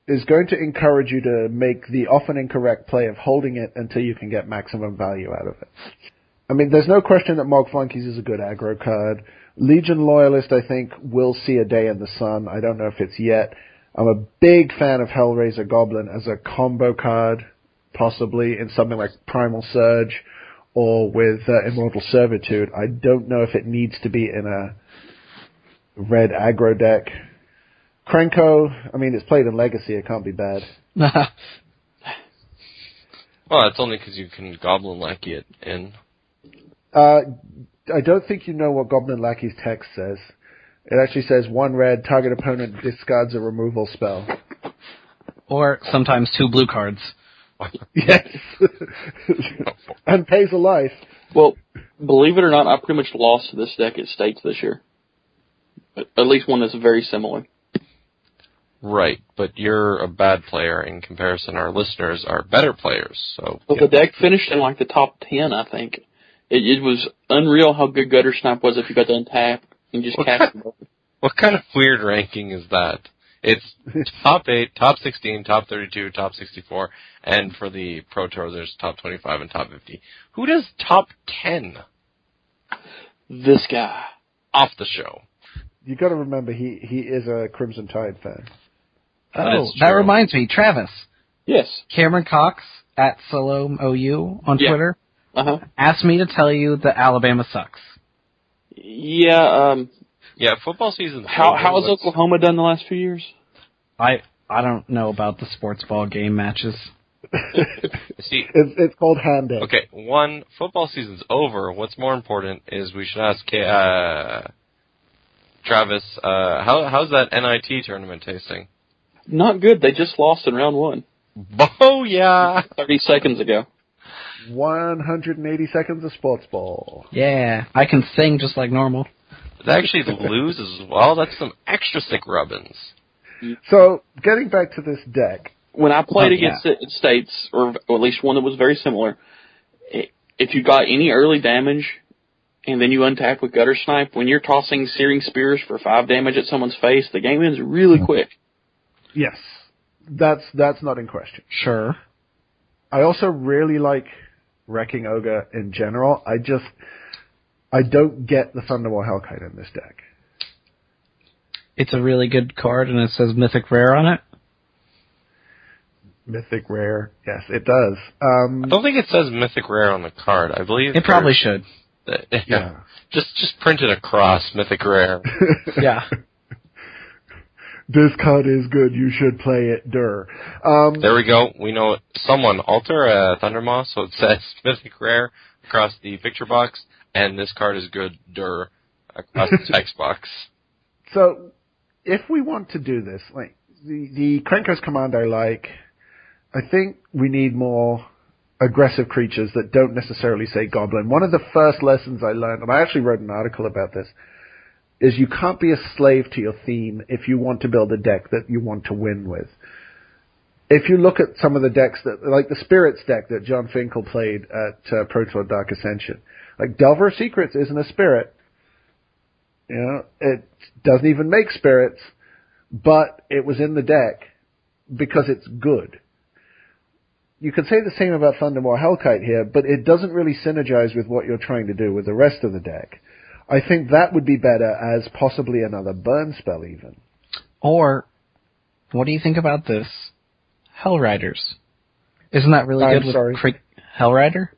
is going to encourage you to make the often incorrect play of holding it until you can get maximum value out of it. I mean, there's no question that Mog Flunkies is a good aggro card. Legion Loyalist, I think, will see a day in the sun. I don't know if it's yet. I'm a big fan of Hellraiser Goblin as a combo card, possibly in something like Primal Surge or with uh, Immortal Servitude. I don't know if it needs to be in a red aggro deck. Krenko, I mean, it's played in Legacy. It can't be bad. Well, that's only because you can Goblin Lackey it in. Uh, I don't think you know what Goblin Lackey's text says. It actually says one red, target opponent discards a removal spell. or sometimes two blue cards. Yes. and pays a life. well, believe it or not, I pretty much lost to this deck at States this year. At at least one that's very similar. Right, but you're a bad player in comparison. Our listeners are better players, so. But the deck finished in like the top ten, I think. It, it was unreal how good Guttersnipe was if you got to untap and just What cast kind- it. What kind of weird ranking is that? It's top 8, top 16, top 32, top 64, and for the Pro Tour there's top 25 and top 50. Who does top 10 This guy. off the show? You got to remember he he is a Crimson Tide fan. Oh, is that reminds me, Travis. Yes. Cameron Cox at Salome OU on Yeah. Twitter Uh huh. asked me to tell you that Alabama sucks. Yeah. Um. Yeah, football season's How how has Oklahoma done the last few years? I I don't know about the sports ball game matches. See, It's it's called hand deck. okay, one, football season's over. What's more important is we should ask uh, Travis, uh, how, how's that NIT tournament tasting? Not good. They just lost in round one. Oh, yeah! 30 seconds ago. 180 seconds of sports ball. Yeah, I can sing just like normal. They actually lose as well. That's some extra sick rubbins. So getting back to this deck, When I played Oh, against it at States, or, or at least one that was very similar, if you got any early damage and then you untap with gutter snipe, when you're tossing searing spears for five damage at someone's face, the game ends really quick. Yes, that's that's not in question. Sure. I also really like Wrecking Ogre in general. I just I don't get the Thundermaw Hellkite in this deck. It's a really good card, and it says Mythic Rare on it. Mythic Rare, yes, it does. Um, I don't think it says Mythic Rare on the card. I believe It probably there's- should. yeah. yeah. Just just print it across Mythic Rare. Yeah. This card is good. You should play it. Dur. Um, There we go. We know someone alter uh, Thundermaw, so it says Mythic Rare across the picture box, and this card is good. Dur across the text box. So, if we want to do this, like the the Krenko's command I like, I think we need more aggressive creatures that don't necessarily say goblin. One of the first lessons I learned, and I actually wrote an article about this, is you can't be a slave to your theme if you want to build a deck that you want to win with. If you look at some of the decks that, like the Spirits deck that Jon Finkel played at uh, Tour Dark Ascension, like Delver Secrets isn't a spirit. You know, it doesn't even make spirits, but it was in the deck because it's good. You could say the same about Thundermaw Hellkite here, but it doesn't really synergize with what you're trying to do with the rest of the deck. I think that would be better as possibly another burn spell even. Or, what do you think about this? Hellriders. Isn't that really I'm good with sorry. Cri- Hellrider?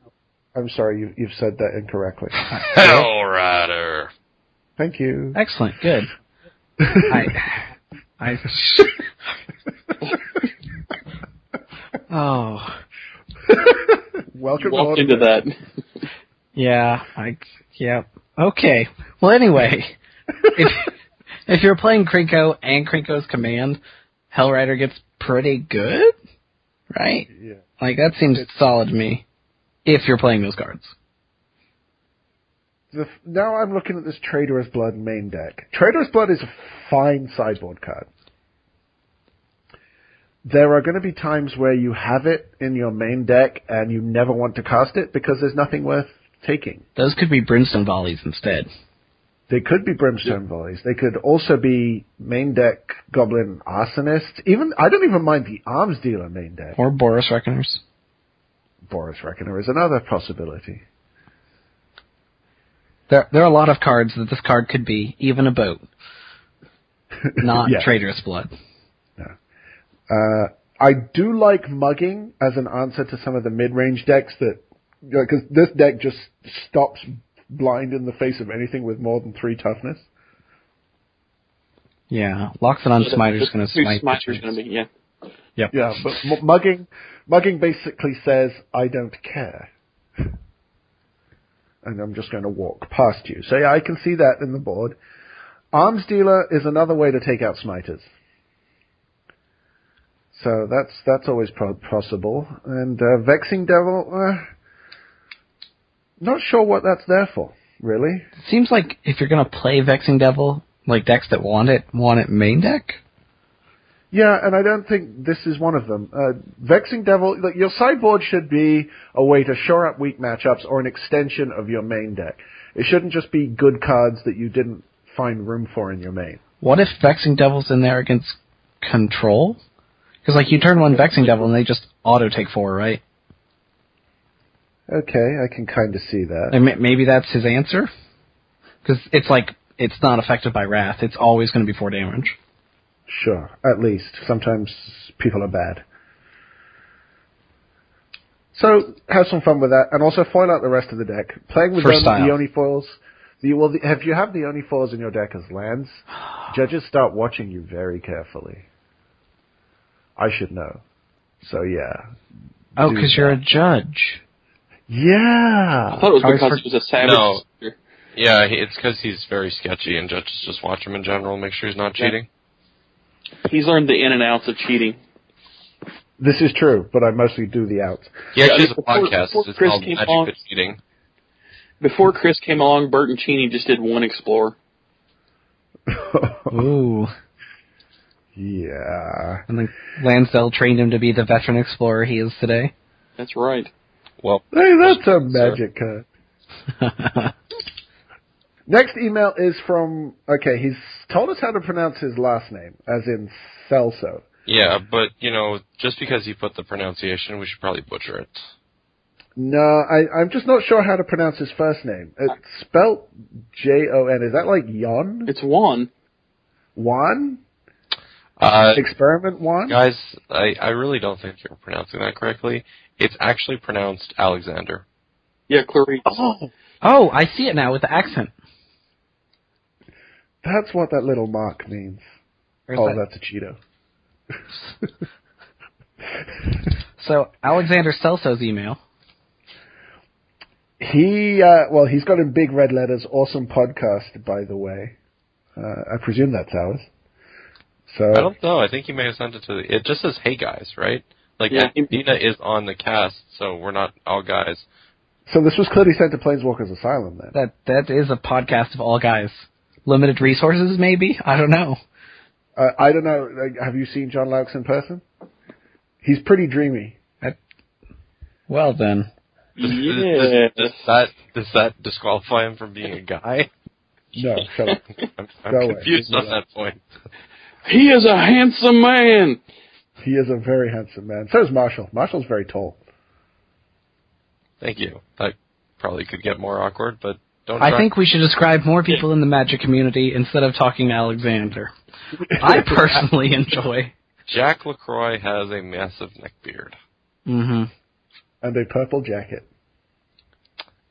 I'm sorry, you, you've said that incorrectly. Hellrider. Thank you. Excellent. Good. I, I. oh, Welcome Walked to into that. yeah. I. Yeah. Okay. Well, anyway, if if you're playing Krenko and Krenko's command, Hellrider gets pretty good, right? Yeah. Like that seems solid to me. If you're playing those cards. The, now I'm looking at this Traitorous Blood main deck. Traitorous Blood is a fine sideboard card. There are going to be times where you have it in your main deck and you never want to cast it because there's nothing worth taking. Those could be Brimstone Volleys instead. They could be Brimstone Volleys. They could also be main deck Goblin Arsonist. Even I don't even mind the Arms Dealer main deck. Or Boros Reckoners. Boros Reckoner is another possibility. There, there are a lot of cards that this card could be, even a boat. Not Yeah. Traitorous Blood. Uh, I do like mugging as an answer to some of the mid-range decks that, because this deck just stops blind in the face of anything with more than three toughness. Yeah, Loxodon Smiter's going to Two smite. the Smiter's going to be, yeah. Yep. Yeah, but m- mugging, mugging basically says, I don't care. And I'm just going to walk past you. So yeah, I can see that in the board. Arms Dealer is another way to take out Smiters. So that's, that's always pro- possible. And, uh, Vexing Devil, uh, not sure what that's there for, really. It seems like if you're going to play Vexing Devil, like decks that want it, want it main deck. Yeah, and I don't think this is one of them. Uh, Vexing Devil, like your sideboard should be a way to shore up weak matchups or an extension of your main deck. It shouldn't just be good cards that you didn't find room for in your main. What if Vexing Devil's in there against Control? Because like you turn one Vexing Devil and they just auto take four, right? Okay, I can kind of see that. And ma- maybe that's his answer. Because it's like it's not affected by Wrath. It's always going to be four damage. Sure, at least. Sometimes people are bad. So, have some fun with that, and also foil out the rest of the deck. Playing with them, the only foils. The, well, the, if you have the only foils in your deck as lands, judges start watching you very carefully. I should know. So yeah. Oh, because you're a judge. Yeah! I thought it was Always because for- he was a savage. No. sister. Yeah, he- it's because he's very sketchy, and judges just watch him in general, make sure he's not Yeah. cheating. He's learned the in and outs of cheating. This is true, but I mostly do the outs. He actually Yeah, has a before- podcast. before it's Chris called came Magic on- Cheating. Before Chris came along, Bert and Cheney just did one explore. Ooh. yeah. And then Lansdale trained him to be the veteran explorer he is today. That's right. Well, Hey, that's a magic card. Next email is from. Okay, he's told us how to pronounce his last name, as in Celso. yeah, but you know, just because he put the pronunciation, we should probably butcher it. No, I, I'm just not sure how to pronounce his first name. It's spelt J O N. Is that like Yon? It's Juan. Juan? Uh, Experiment Juan? guys, I, I really don't think you're pronouncing that correctly. It's actually pronounced Alexander. Yeah, Clarice. Oh, Oh, I see it now with the accent. that's what that little mark means. Where's oh, that? that's a Cheeto. So Alexander Celso's email. He, uh, well, he's got in big red letters, awesome podcast, by the way. Uh, I presume that's ours. So, I don't know. I think he may have sent it to. The, it just says "Hey guys," right? Like Yeah. Dina is on the cast, so we're not all guys. so this was clearly sent to Planeswalkers Asylum then. That that is a podcast of all guys. Limited resources, maybe. I don't know. Uh, I don't know. Like, have you seen Jon Loucks in person? He's pretty dreamy. Well then, Yeah. Does that does that disqualify him from being a guy? No, shut up. I'm, I'm Go away. confused on that point. He is a handsome man. He is a very handsome man. So is Marshall. Marshall's very tall. Thank you. That probably could get more awkward, but don't. I try. think we should describe more people in the magic community instead of talking Alexander. I personally enjoy. Jack Lacroix has a massive neck beard. hmm And a purple jacket.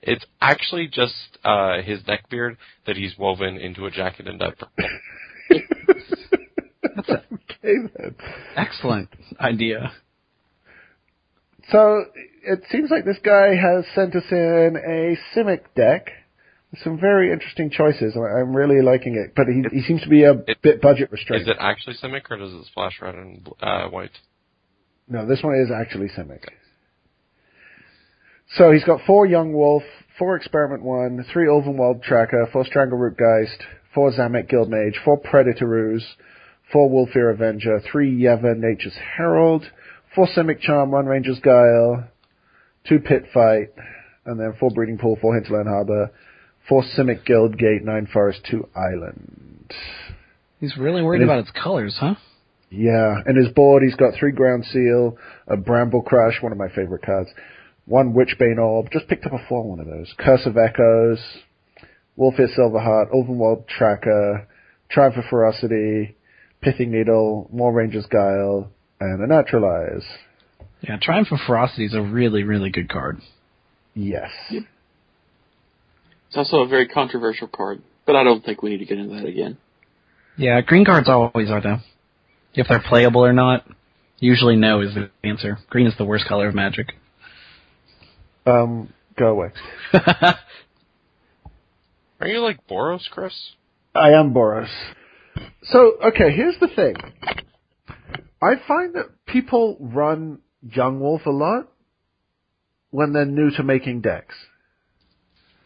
It's actually just uh, his neck beard that he's woven into a jacket and diaper. That's a, okay then. Excellent idea. So it seems like this guy has sent us in a Simic deck. with Some very interesting choices, I'm really liking it. But he, he seems to be a it, bit budget restrained. Is it actually Simic, or does it splash red and uh, white? No, this one is actually Simic. So he's got four Young Wolf, four Experiment One, three Ulvenwald Tracker, four Strangleroot Geist, four Zameck Guildmage, four Predator Ooze, 4 Wolfir Avenger, 3 Yeva Nature's Herald, 4 Simic Charm, 1 Ranger's Guile, 2 Pit Fight, and then 4 Breeding Pool, 4 Hinterland Harbor, 4 Simic Guild Gate, 9 Forest, 2 Island. He's really worried about its colors, huh? Yeah, and his board, he's got 3 Ground Seal, a Bramble Crush, one of my favorite cards, 1 Witchbane Orb, just picked up a 4 one of those, Curse of Echoes, Wolfir Silverheart, Ulvenwald Tracker, Triumph of Ferocity, Pithing Needle, more Ranger's Guile, and a Naturalize. Yeah, Triumph of Ferocity is a really, really good card. Yes. It's also a very controversial card, but I don't think we need to get into that again. Yeah, green cards always are though. If they're playable or not, usually no is the answer. Green is the worst color of Magic. Um, go away. Are you like Boros, Chris? I am Boros. So, okay, here's the thing. I find that people run Young Wolf a lot when they're new to making decks.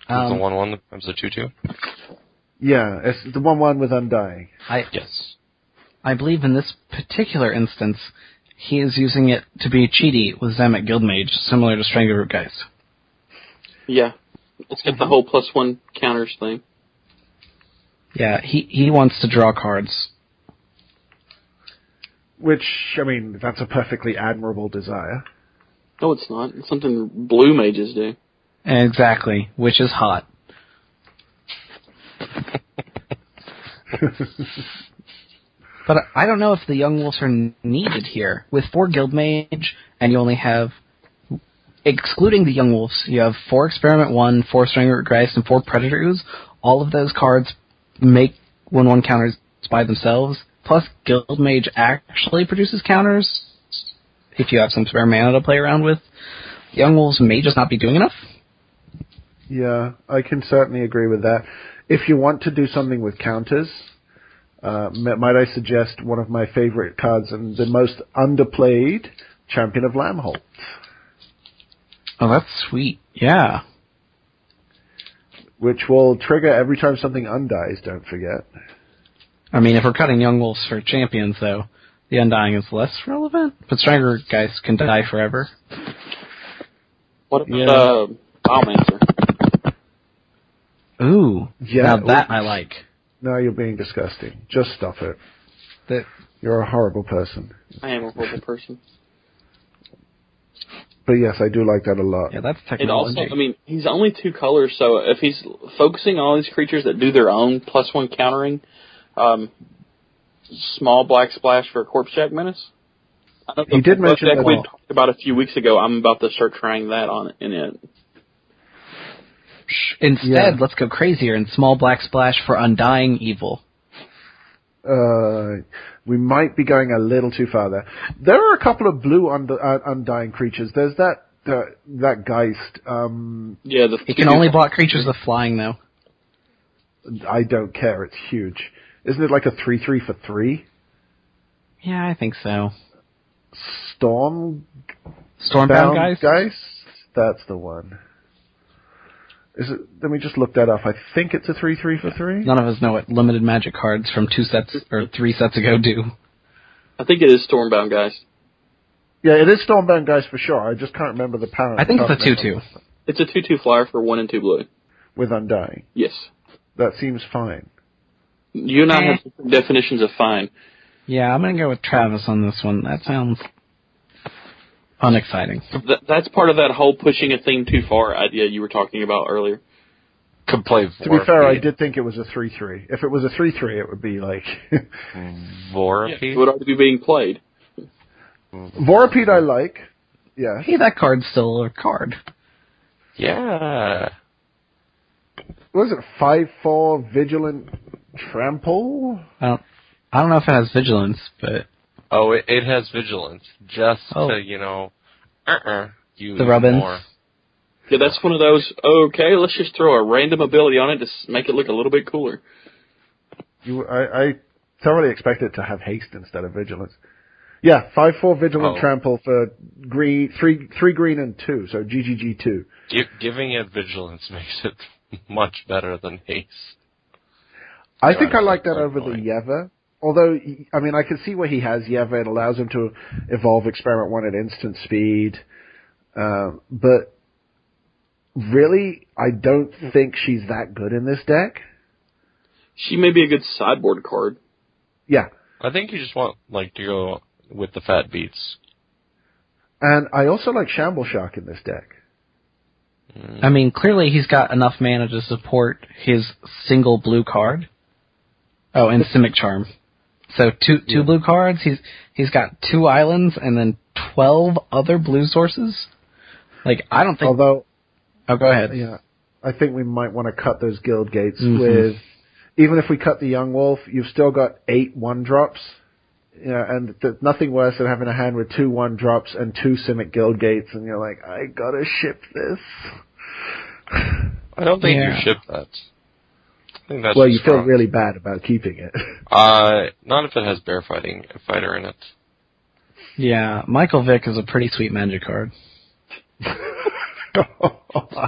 It's the Um, one one. It was a two two. Yeah, it's the one one with Undying. I Yes. I believe in this particular instance, he is using it to be cheaty with Zameck Guildmage, similar to Strangleroot Geist. Yeah. It's got the whole plus one counters thing. Yeah, he he wants to draw cards. Which, I mean, that's a perfectly admirable desire. No, it's not. It's something blue mages do. Exactly, which is hot. But I don't know if the Young Wolves are needed here. With four Guildmage, and you only have, excluding the Young Wolves, you have four Experiment 1, four Strangleroot Geist, and four Predators. All of those cards make 1-1 counters by themselves. Plus, Guildmage actually produces counters if you have some spare mana to play around with. Young Wolves may just not be doing enough. Yeah, I can certainly agree with that. If you want to do something with counters, uh, might I suggest one of my favorite cards and the most underplayed, Champion of Lambholt. Oh, that's sweet. Yeah. Which will trigger every time something undies, don't forget. I mean, if we're cutting Young Wolves for champions, though, the Undying is less relevant. But stronger guys can die forever. What about Yeah. uh, Biomancer? Ooh, Yeah, now that ooh. I like. No, you're being disgusting. Just stop it. That You're a horrible person. I am a horrible person. But yes, I do like that a lot. yeah, that's And technology. also, I mean, he's only two colors, so if he's focusing on all these creatures that do their own plus one countering, um, small black splash for Corpsejack Menace. I know He the did blood mention deck that- we talked about a few weeks ago. I'm about to start trying that on in it. Instead, Yeah. let's go crazier and small black splash for undying evil. Uh, we might be going a little too far there. There are a couple of blue und- uh, undying creatures. There's that uh, that Geist. Um, Yeah, the It can only block creatures with flying, though. I don't care. It's huge. Isn't it like a three three for three? Yeah, I think so. Storm Stormbound Bound guys. Geist. That's the one. Is it? Let me just look that up. I think it's a three three for three. None of us know what limited magic cards from two sets or three sets ago do. I think it is Stormbound Geist. Yeah, it is Stormbound Geist for sure. I just can't remember the power. I think it's a two-two. It's a two-two flyer for one and two blue. with Undying. Yes, That seems fine. you and I Eh. have different definitions of fine. Yeah, I'm gonna go with Travis on this one. That sounds unexciting. Th- that's part of that whole pushing a theme too far idea you were talking about earlier. Could play To be fair, I did think it was a three three. If it was a three three, it would be like Vorapede? It would already be being played. Vorapede. I like. Yeah. Hey, that card's still a card. Yeah. Was it five four vigilant trample? I don't, I don't know if it has vigilance, but Oh, it, it has vigilance, just Oh. to you know, uh-uh, use The Rubbins. more. Yeah, that's one of those. Okay, let's just throw a random ability on it to make it look a little bit cooler. You, I, I thoroughly expect it to have haste instead of vigilance. Yeah, five four vigilant Oh. trample for green three three green and two, so GGG two. Gi- giving it vigilance makes it much better than haste. I think I like that quite over the annoying. Yeva. Although, I mean, I can see where he has Yeva. It allows him to evolve Experiment 1 at instant speed. Um, but really, I don't think she's that good in this deck. She may be a good sideboard card. Yeah. I think you just want like to go with the fat beats. And I also like Shambleshark in this deck. I mean, clearly he's got enough mana to support his single blue card. Oh, and Simic Charm. So two two Yeah. blue cards. He's he's got two islands and then twelve other blue sources. Like I don't think. Although, oh, go ahead. yeah, I think we might want to cut those guild gates Mhm. with, even if we cut the Young Wolf, you've still got eight one drops. Yeah, and there's nothing worse than having a hand with two one drops and two Simic guild gates, and you're like, I gotta ship this. I don't think Yeah. you ship that. I think that's well, you just feel really bad about keeping it. Uh, not if it has bear fighting fighter in it. Yeah, Michael Vick is a pretty sweet magic card. I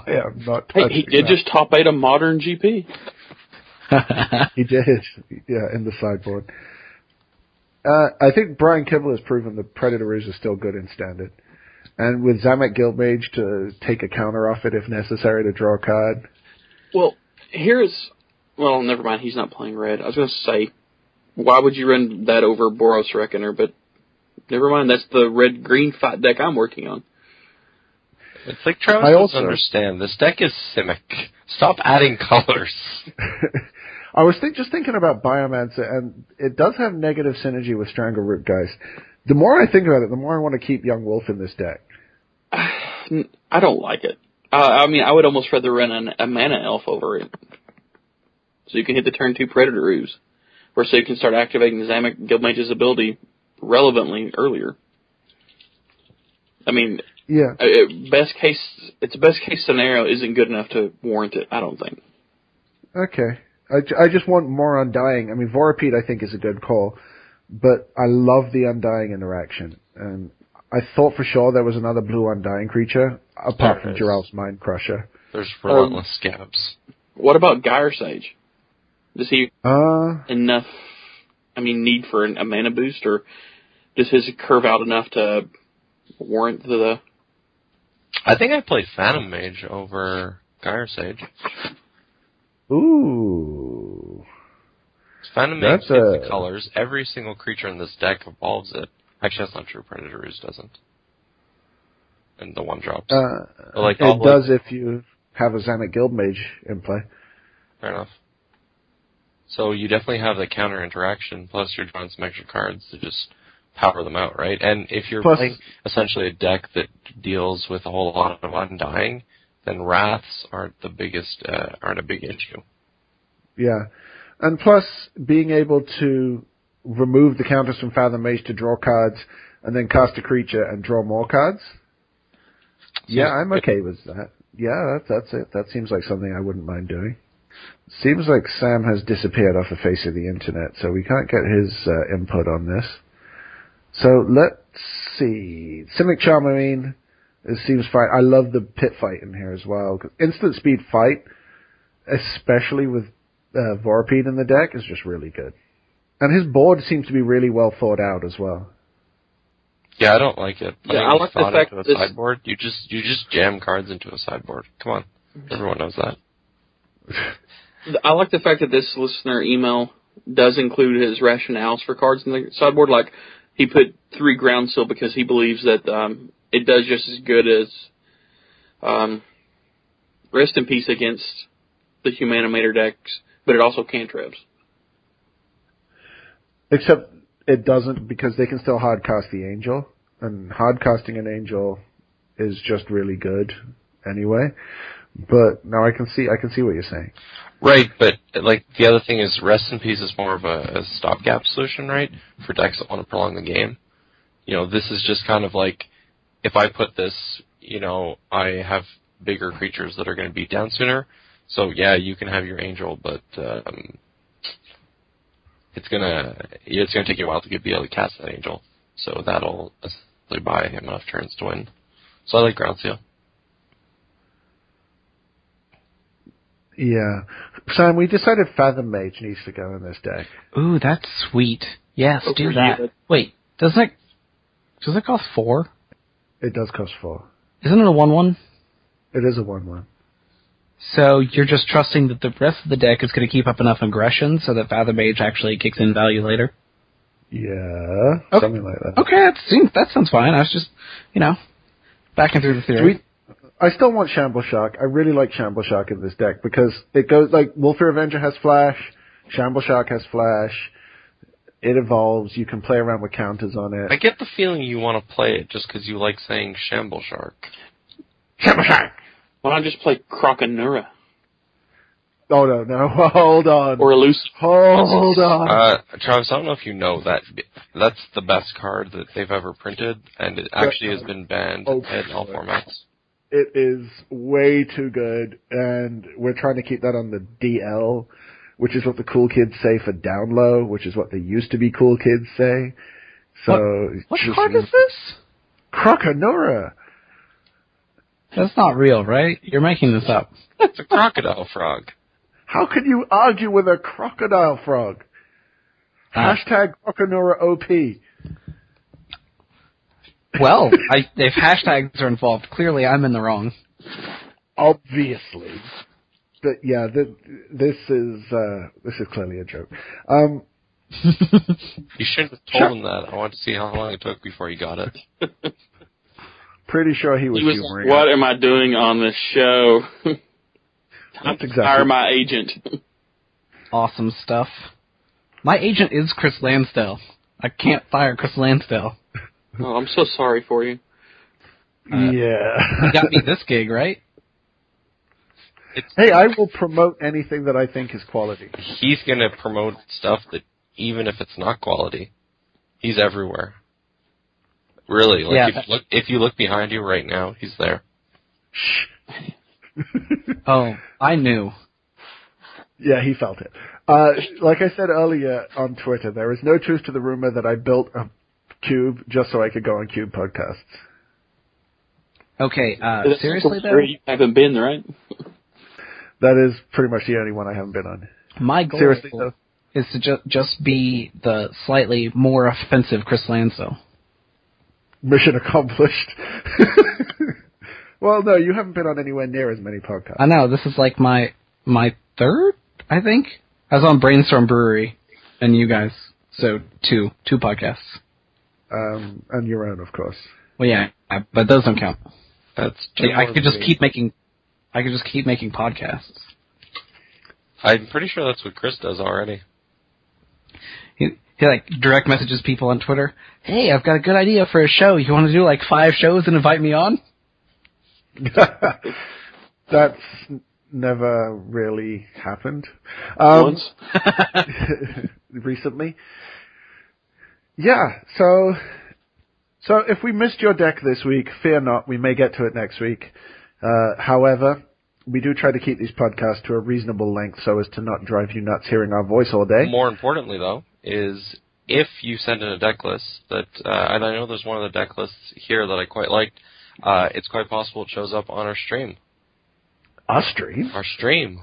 am not. Hey, he did that. just top eight a modern GP. He did. Yeah, in the sideboard. Uh, I think Brian Kibler has proven the Predator Ooze is still good in standard. And with Zameck Guildmage to take a counter off it if necessary to draw a card. Well, here's well, never mind. He's not playing red. I was going to say, why would you run that over Boros Reckoner? But never mind. That's the red green fight deck I'm working on. It's like Travis I also- understand. This deck is Simic. Stop adding colors. I was think, just thinking about Biomancer, and it does have negative synergy with Strangleroot Geist. The more I think about it, the more I want to keep Young Wolf in this deck. I don't like it. Uh, I mean, I would almost rather run an, a mana elf over it, so you can hit the turn two Predator Ooze, or so you can start activating Zameck Guildmage's ability relevantly earlier. I mean, Yeah. uh, best case, its a best case scenario isn't good enough to warrant it. I don't think. Okay. I, I just want more Undying. I mean, Vorapede I think is a good call, but I love the Undying interaction. And I thought for sure there was another blue Undying creature, apart There from is. Mind Crusher. There's Relentless Skaabs. What about Gyre Sage? Does he Uh, enough? I mean, need for an, a mana boost, or does his curve out enough to warrant the I think I played Fathom Mage over Gyre Sage. Ooh. Fathom Mage That's gets a- the colors. Every single creature in this deck evolves it. Actually, that's not true. Predator Ooze doesn't. And the one drops. Uh, Like, it the- does if you have a Zameck Guildmage in play. Fair enough. So you definitely have the counter interaction, plus you're drawing some extra cards to just power them out, right? And if you're Plus- playing essentially a deck that deals with a whole lot of undying, then wraths aren't the biggest, uh, aren't a big issue. Yeah. And plus, being able to remove the counters from Fathom Mage to draw cards, and then cast a creature and draw more cards. Yeah, I'm okay with that. Yeah, that, that's it. That seems like something I wouldn't mind doing. Seems like Sam has disappeared off the face of the internet, so we can't get his uh, input on this. So let's see. Simic Charmarine, it seems fine. I love the pit fight in here as well. Instant speed fight, especially with uh, Vorapede in the deck, is just really good. And his board seems to be really well thought out as well. Yeah, I don't like it. Yeah, I like the fact into a this- sideboard. You just you just jam cards into a sideboard. Come on, everyone knows that. I like the fact that this listener email does include his rationales for cards in the sideboard. Like he put three ground seal because he believes that um, it does just as good as um, rest in peace against the Humanimator decks, but it also cantrips. Except it doesn't because they can still hard cast the angel, and hard casting an angel is just really good anyway. But now I can see I can see what you're saying. Right, but like the other thing is, rest in peace is more of a, a stopgap solution, right? For decks that want to prolong the game. You know, this is just kind of like if I put this, you know, I have bigger creatures that are going to beat down sooner. So yeah, you can have your angel, but um, it's gonna it's gonna take you a while to be able to cast that angel. So that'll buy him enough turns to win. So I like ground seal. Yeah, Sam, we decided Fathom Mage needs to go in this deck. Ooh, that's sweet. Yes, Over do that. Wait, does that does that cost four? It does cost four. Isn't it a one one? It is a one-one. So you're just trusting that the rest of the deck is going to keep up enough aggression so that Fathom Mage actually kicks in value later. Yeah, Okay. something like that. Okay, that seems that sounds fine. I was just, you know, backing through the theory. We- I still want Shambleshark. I really like Shambleshark in this deck because it goes like Wolfir Avenger has Flash, Shambleshark has Flash. It evolves. You can play around with counters on it. I get the feeling you want to play it just because you like saying Shambleshark. Shamble Shark. Why not just play Crocanura Oh no, no, hold on, or Elusive? hold on. Uh, Travis, I don't know if you know that that's the best card that they've ever printed, and it actually has been banned Oh, in all formats. It is way too good, and we're trying to keep that on the DL, which is what the cool kids say for down low, which is what the used to be cool kids say. So what just- card is this? Crocanura. That's not real, right? You're making this up. It's a crocodile frog. How can you argue with a crocodile frog? Uh, Hashtag Crocanura OP. well, I, if hashtags are involved, clearly I'm in the wrong. Obviously. But yeah, th this is uh, this is clearly a joke. Um, You shouldn't have told him that. I want to see how long it took before he got it. pretty sure he was, He was humoring. what us. am I doing on this show? Time That's to exactly- fire my agent. awesome stuff. My agent is Chris Lansdale. I can't fire Chris Lansdale. Oh, I'm so sorry for you. Uh, yeah. You got me this gig, right? hey, I will promote anything that I think is quality. He's gonna promote stuff that even if it's not quality, he's everywhere. Really, like Yeah, if that- you look if you look behind you right now, he's there. Oh, I knew. Yeah, he felt it. Uh, like I said earlier on Twitter, there is no truth to the rumor that I built a cube just so I could go on Cube podcasts. Okay, uh, seriously though, you haven't been, right? That is pretty much the only one I haven't been on. my goal Seriously though. is to ju- just be the slightly more offensive Chris Lansdale. Mission accomplished. Well, no, you haven't been on anywhere near as many podcasts. I know this is like my my third, I think. I was on Brainstorm Brewery, and you guys, so two two podcasts. Um, and your own, of course. Well, yeah, but those don't count. That's Like, I could just me. keep making, I could just keep making podcasts. I'm pretty sure that's what Chris does already. He, he like direct messages people on Twitter. Hey, I've got a good idea for a show. You want to do like five shows and invite me on? That's never really happened. Um, Once. recently. Yeah, so so if we missed your deck this week, fear not, we may get to it next week. Uh, however, we do try to keep these podcasts to a reasonable length so as to not drive you nuts hearing our voice all day. More importantly, though, is if you send in a deck list that, uh, and I know there's one of the deck lists here that I quite liked. Uh, it's quite possible it shows up on our stream. Our stream? Our stream.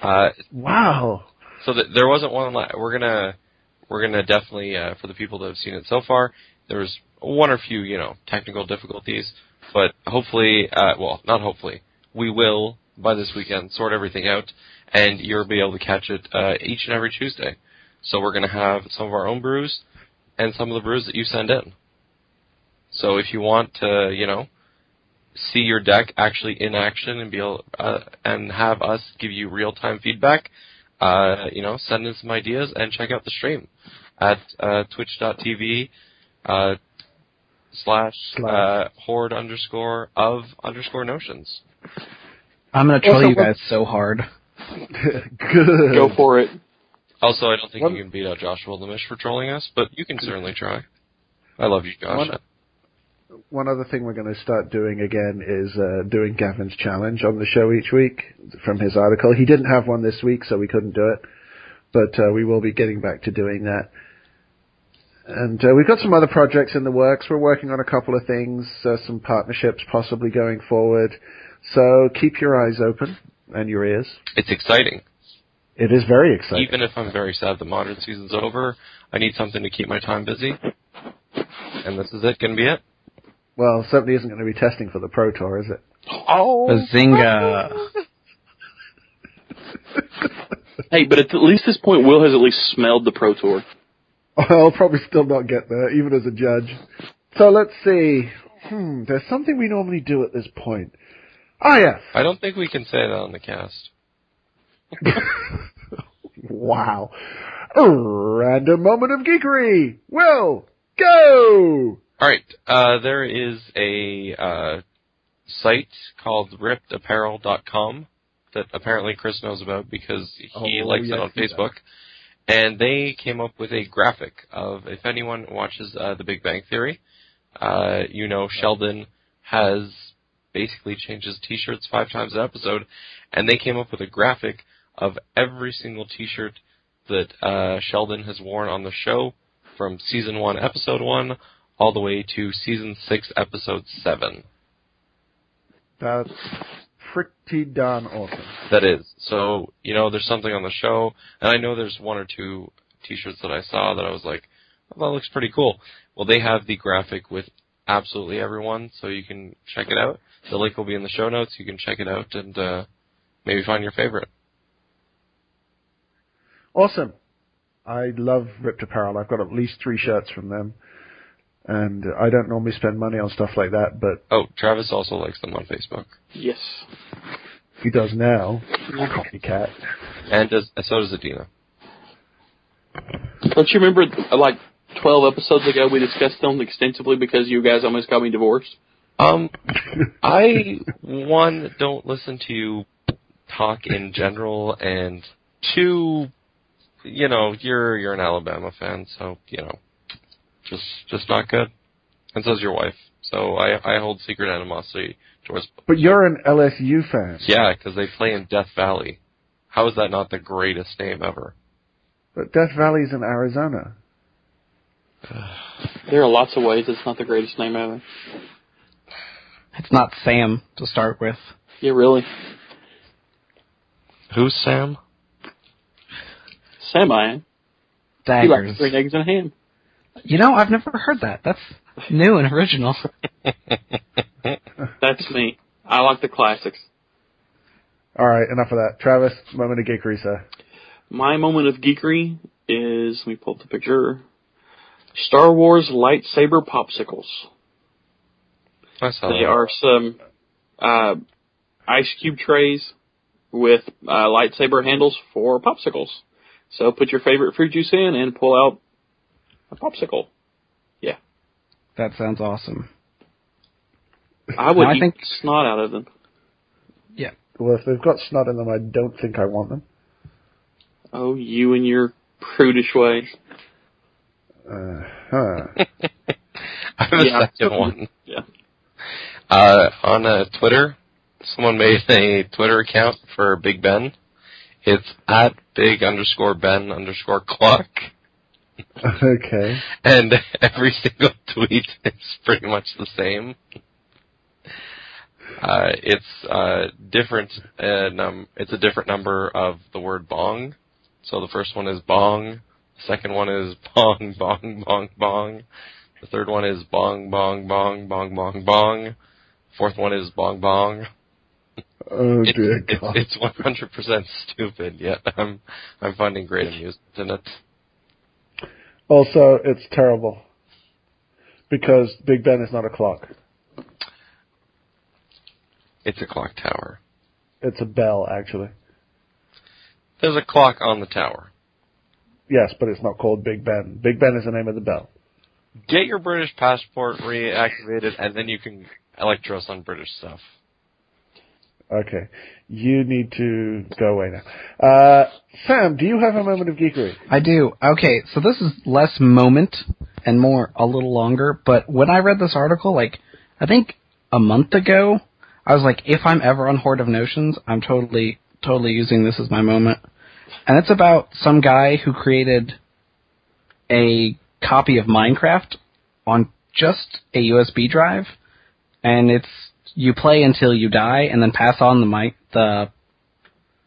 Uh, Wow. so th- there wasn't one. la- We're gonna, we're gonna definitely uh, for the people that have seen it so far. There was one or few, you know, technical difficulties, but hopefully, uh, well, not hopefully, we will by this weekend sort everything out, and you'll be able to catch it uh, each and every Tuesday. So we're gonna have some of our own brews and some of the brews that you send in. So if you want to, you know, see your deck actually in action and be able, uh, and have us give you real time feedback, uh, you know, send in some ideas and check out the stream at uh, twitch.tv uh, slash Slash. uh, horde underscore of underscore notions. I'm gonna troll Also, you guys so hard. Good. Go for it. Also, I don't think One- you can beat out Joshua Lemish for trolling us, but you can certainly try. I love you, Josh. One- One other thing we're going to start doing again is uh, doing Gavin's challenge on the show each week from his article. He didn't have one this week, so we couldn't do it, but uh, we will be getting back to doing that. And uh, we've got some other projects in the works. We're working on a couple of things, uh, some partnerships possibly going forward. So keep your eyes open and your ears. It's exciting. It is very exciting. Even if I'm very sad the modern season's over, I need something to keep my time busy. And this is it. Gonna be it. Well, certainly isn't going to be testing for the Pro Tour, is it? Oh. Bazinga! Hey, but at least this point, Will has at least smelled the Pro Tour. I'll probably still not get there, even as a judge. So let's see. Hmm, there's something we normally do at this point. Ah, yes. I don't think we can say that on the cast. wow. A random moment of geekery. Will, go! All right. Uh, there is a uh, site called rippedapparel.com that apparently Chris knows about because he Oh, likes yes, it on does. Facebook. And they came up with a graphic of if anyone watches uh, The Big Bang Theory, uh, you know Sheldon has basically changed his T-shirts five times an episode, and they came up with a graphic of every single T-shirt that uh, Sheldon has worn on the show from season one, episode one, all the way to season six, episode seven. That's pretty darn awesome. That is. So, you know, there's something on the show, and I know there's one or two t-shirts that I saw that I was like, oh, that looks pretty cool. Well, they have the graphic with absolutely everyone, so you can check it out. The link will be in the show notes. You can check it out and, uh, maybe find your favorite. Awesome. I love Ripped Apparel. I've got at least three shirts from them. And I don't normally spend money on stuff like that, but Oh, Travis also likes them on Facebook. Yes. he does now. Copycat. And does, so does Adina. Don't you remember, like, 12 episodes ago, we discussed them extensively because you guys almost got me divorced? Um, I one don't listen to you talk in general, and two, you know, you're you're an Alabama fan, so you know, just just not good. And so's your wife. So I I hold secret animosity towards. But you're an LSU fan. Yeah, because they play in Death Valley. How is that not the greatest name ever? But Death Valley's in Arizona. There are lots of ways it's not the greatest name ever. It's not Sam to start with. Yeah, really. Who's Sam? Sam I am. He Daggers. likes green eggs and ham. You know, I've never heard that. That's new and original. That's me. I like the classics. All right, enough of that. Travis, moment of geekery, sir. My moment of geekery is, let me pull up the picture. Star Wars lightsaber popsicles. I saw They that. are some uh, ice cube trays with uh, lightsaber handles for popsicles. So put your favorite fruit juice in and pull out a popsicle. Yeah. That sounds awesome. I would I eat think- snot out of them. Yeah. Well, if they've got snot in them, I don't think I want them. Oh, you and your prudish ways. Uh, huh. I have a Yeah. second one. Yeah. Uh, on uh, Twitter, someone made a Twitter account for Big Ben. It's at big underscore Ben underscore clock. okay. And every single tweet is pretty much the same. Uh, it's uh, different. Uh, num- it's a different number of the word bong. So the first one is bong. The second one is bong, bong, bong, bong. The third one is bong, bong, bong, bong, bong, bong. Fourth one is bong, bong. Oh dear it's, God. it's 100% stupid, yet I'm I'm finding great amusement in it. Also, it's terrible because Big Ben is not a clock. It's a clock tower. It's a bell, actually. There's a clock on the tower. Yes, but it's not called Big Ben. Big Ben is the name of the bell. Get your British passport reactivated, and then you can electro us on British stuff. Okay. You need to go away now. Uh, Sam, do you have a moment of geekery? I do. Okay, so this is less moment and more a little longer, but when I read this article, like, I think a month ago, I was like, if I'm ever on Horde of Notions, I'm totally, totally using this as my moment. And it's about some guy who created a copy of Minecraft on just a USB drive, and it's, you play until you die and then pass on the mic, the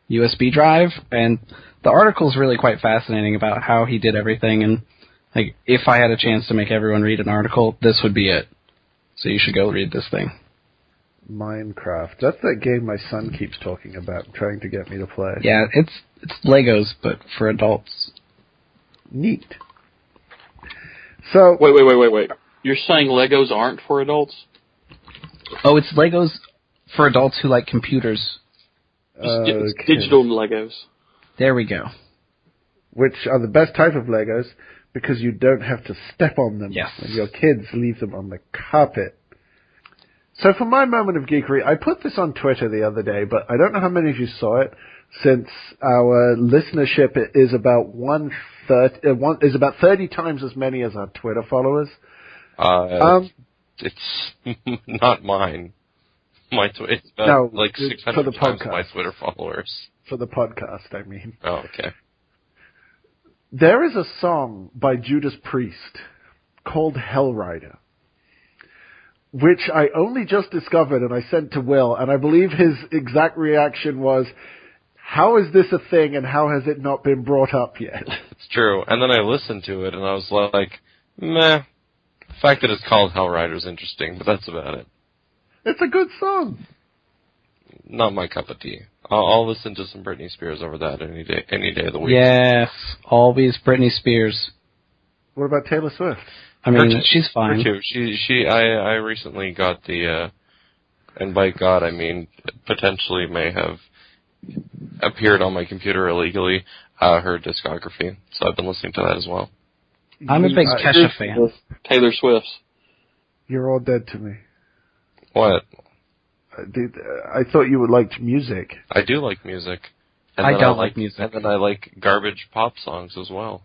USB drive, and the article is really quite fascinating about how he did everything and like if I had a chance to make everyone read an article, this would be it. So you should go read this thing. Minecraft. That's that game my son keeps talking about, trying to get me to play. Yeah, it's it's Legos but for adults. Neat. So, Wait, wait, wait, wait, wait. You're saying Legos aren't for adults? Oh, it's Legos for adults who like computers. It's, it's okay. digital Legos. There we go. which are the best type of Legos because you don't have to step on them Yes. when your kids leave them on the carpet. So for my moment of geekery, I put this on Twitter the other day, but I don't know how many of you saw it since our listenership is about one thirty, uh, one, is about 30 times as many as our Twitter followers. Uh, Um, it's not mine. My tw- it's about No, like 600 times podcast. my Twitter followers. for the podcast, I mean. Oh, okay. There is a song by Judas Priest called Hellrider, which I only just discovered and I sent to Will, and I believe his exact reaction was, how is this a thing and how has it not been brought up yet? It's true. And then I listened to it, and I was like, meh. The fact that it's called Hellrider is interesting, but that's about it. It's a good song. Not my cup of tea. I'll, I'll listen to some Britney Spears over that any day, any day of the week. Yes, always Britney Spears. What about Taylor Swift? I mean, Her she's fine. too. She, she, I, I recently got the, uh, and by God I mean potentially may have appeared on my computer illegally, uh, her discography. So I've been listening to that as well. I'm a big Kesha fan. Taylor Swift's. You're all dead to me. What? Uh, dude, uh, I thought you would like music. I do like music. And I don't like music. And then I like garbage pop songs as well.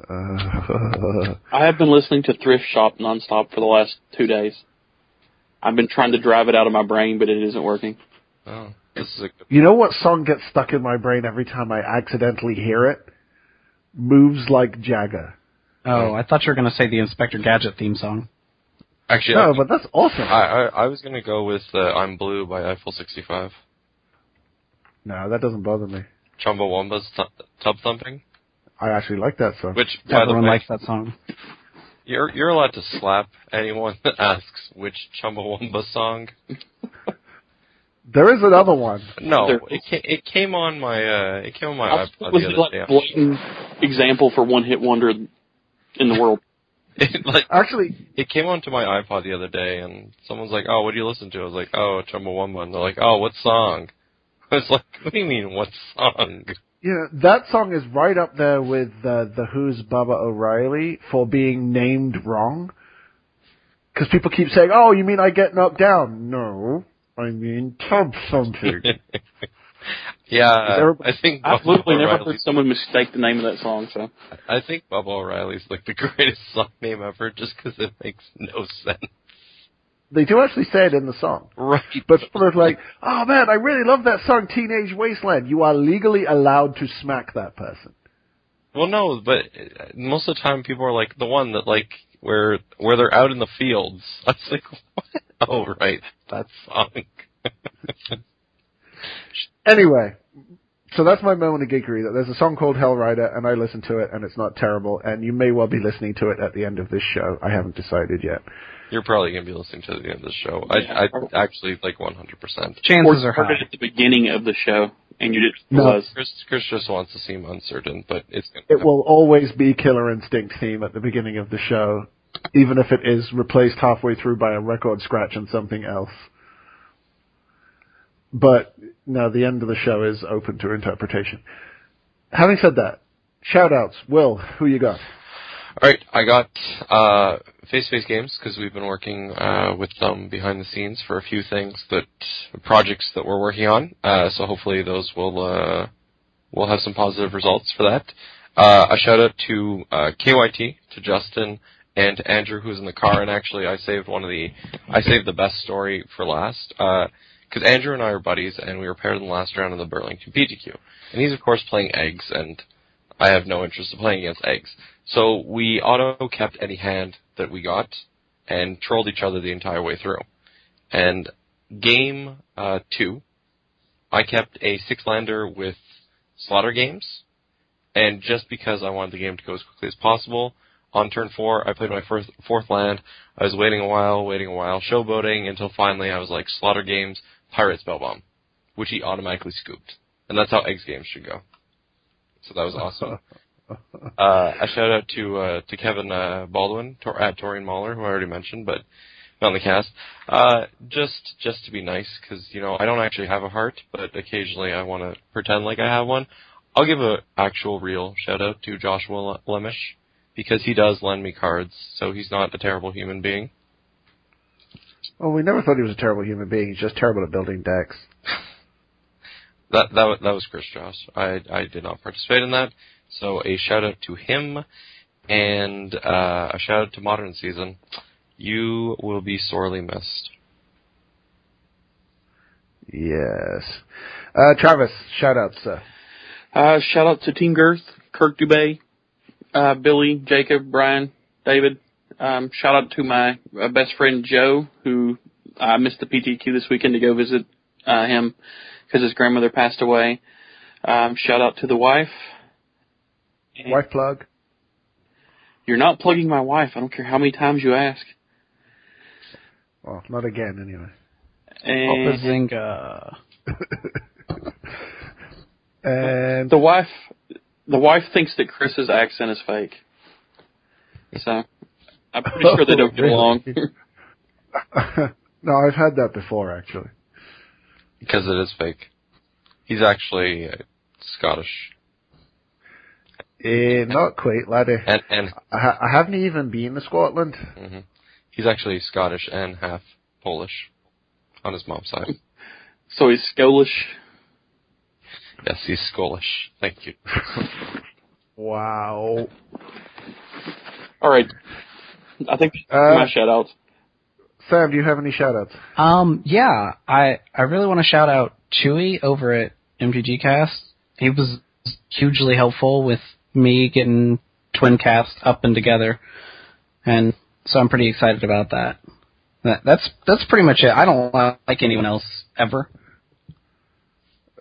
Uh, I have been listening to Thrift Shop nonstop for the last two days. I've been trying to drive it out of my brain, but it isn't working. Oh, this is a good. you know what song gets stuck in my brain every time I accidentally hear it? Moves Like Jagger. Oh, I thought you were going to say the Inspector Gadget theme song. Actually, No, I, but that's awesome. I, I, I was gonna go with uh, "I'm Blue" by Eiffel 65. No, that doesn't bother me. Chumbawamba's th- tub thumping. I actually like that song. Which, by the Everyone way, likes that song. you're you're allowed to slap anyone that asks which Chumbawamba song. There is another one. No, There- it came, it came on my uh, it came on my I iPod was the it other like day. a blatant example for one hit wonder in the world? It, like Actually, it came onto my iPod the other day, and someone's like, "Oh, what do you listen to?" I was like, "Oh, Chumbawamba," and they're like, "Oh, what song?" I was like, "What do you mean, what song?" yeah, that song is right up there with uh, the Who's Baba O'Riley for being named wrong. Because people keep saying, "Oh, you mean I get knocked down?" No, I mean tub something. yeah, I think I've Bubba literally never heard someone mistake the name of that song. So I think Bubba O'Riley's like the greatest song name ever, just because it makes no sense. they do actually say it in the song. Right, But people are like, "Oh man, I really love that song, Teenage Wasteland." You are legally allowed to smack that person. Well, no, but uh, most of the time people are like the one that like where where they're out in the fields. I was like, what? Oh, right, that song. Anyway, so that's my moment of geekery. That there's a song called Hell Rider, and I listen to it, and it's not terrible. And you may well be listening to it at the end of this show. I haven't decided yet. You're probably gonna be listening to the end of the show. I, Yeah. I actually like 100. percent Chances or are heard high. it at the beginning of the show, and you didn't No. realize. Chris, Chris just wants to seem uncertain, but it's gonna. It will always be Killer Instinct theme at the beginning of the show, even if it is replaced halfway through by a record scratch and something else. But now the end of the show is open to interpretation. Having said that, shout outs. Will, who you got? All right, I got uh, face-to-face games because we've been working uh, with them behind the scenes for a few things that projects that we're working on. Uh, so hopefully those will uh, will have some positive results for that. Uh, a shout out to uh, KYT, to Justin, and to Andrew who's in the car. And actually, I saved one of the I saved the best story for last because Andrew and I are buddies, and we were paired in the last round of the Burlington PTQ. And he's of course playing eggs, and I have no interest in playing against eggs. So we auto kept any hand that we got and trolled each other the entire way through. And game uh, two, I kept a six lander with slaughter games, and just because I wanted the game to go as quickly as possible, on turn four I played my first fourth land. I was waiting a while, waiting a while, showboating until finally I was like slaughter games, Pyrite Spellbomb, which he automatically scooped, and that's how eggs games should go. So that was awesome. Uh, a shout out to uh, to Kevin uh, Baldwin Tor- at Torian Mahler, who I already mentioned, but not on the cast. Uh, just just to be nice, because you know I don't actually have a heart, but occasionally I want to pretend like I have one. I'll give a actual real shout out to Joshua Lemish because he does lend me cards, so he's not a terrible human being. Well, we never thought he was a terrible human being. He's just terrible at building decks. That that that was Chris Josh. I I did not participate in that. So a shout out to him, and uh, a shout out to Modern Season. You will be sorely missed. Yes. Uh, Travis, shout outs, sir. Uh, shout out to Team Girth, Kirk Dubay, uh, Billy, Jacob, Brian, David. Um, shout out to my uh, best friend Joe, who I missed the PTQ this weekend to go visit uh, him because his grandmother passed away. Um, shout out to the wife. And Wife plug. You're not plugging my wife. I don't care how many times you ask. Well, not again, anyway. And Bazinga. And the wife, the wife thinks that Chris's accent is fake. So I'm pretty sure they don't get Really? along. no, I've had that before, actually. Because it is fake. He's actually uh, Scottish. Eh, not quite, laddie. And, and I, ha- I haven't even been to Scotland. hmm he's actually Scottish and half Polish on his mom's side. so he's Scolish. Yes, he's Scottish. Thank you. Wow. All right. I think Uh, my shout outs. Sam, do you have any shout outs? Um, yeah, I I really want to shout out Chewy over at MTG Cast. He was hugely helpful with me getting Twin Cast up and together, and so I'm pretty excited about that. that that's that's pretty much it. I don't like anyone else ever.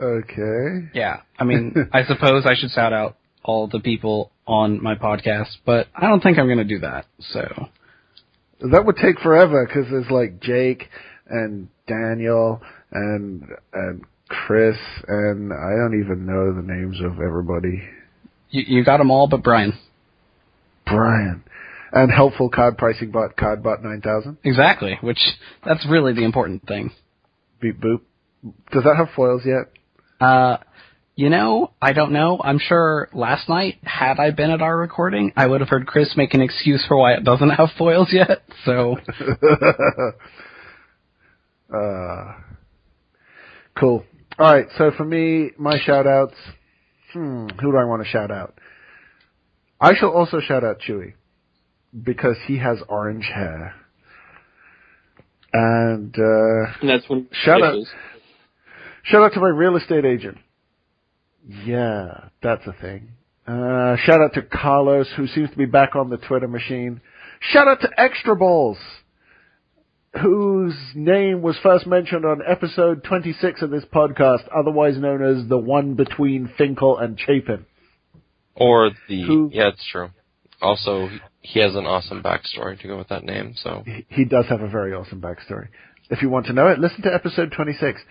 Okay. Yeah, I mean, I suppose I should shout out all the people on my podcast, but I don't think I'm going to do that. So That would take forever because there's like Jake and Daniel and and Chris and I don't even know the names of everybody. you, you got them all, but Brian. Brian and helpful card pricing bot cardbot nine thousand. Exactly, which that's really the important thing. Beep boop. Does that have foils yet? Uh, you know, I don't know. I'm sure last night, had I been at our recording, I would have heard Chris make an excuse for why it doesn't have foils yet. So, uh, cool. All right. So for me, my shout outs. Hmm, who do I want to shout out? I shall also shout out Chewy because he has orange hair. And uh, And that's when Shut up. dishes. shout out to my real estate agent. Yeah, that's a thing. Uh, shout out to Carlos, who seems to be back on the Twitter machine. Shout out to Extra Balls, whose name was first mentioned on episode 26 of this podcast, otherwise known as the one between Finkel and Chapin. Or the Who- yeah, it's true. Also, he has an awesome backstory to go with that name. So He- He does have a very awesome backstory. If you want to know it, listen to episode 26.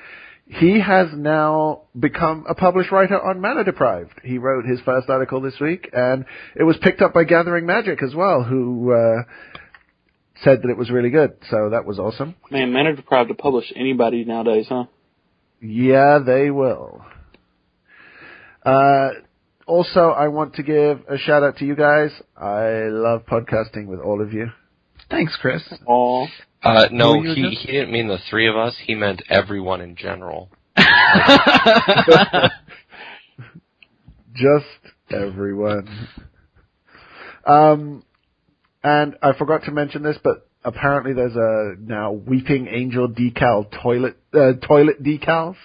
He has now become a published writer on Mana Deprived. He wrote his first article this week, and it was picked up by Gathering Magic as well, who uh, said that it was really good. So that was awesome. Man, men are deprived to publish anybody nowadays, huh? Yeah, they will. Uh, also, I want to give a shout out to you guys. I love podcasting with all of you. thanks, Chris. Aw. Uh, no, Who are you he again? he didn't mean the three of us. He meant everyone in general. Just everyone. Um, and I forgot to mention this, but apparently there's a now Weeping Angel decal toilet uh, toilet decals.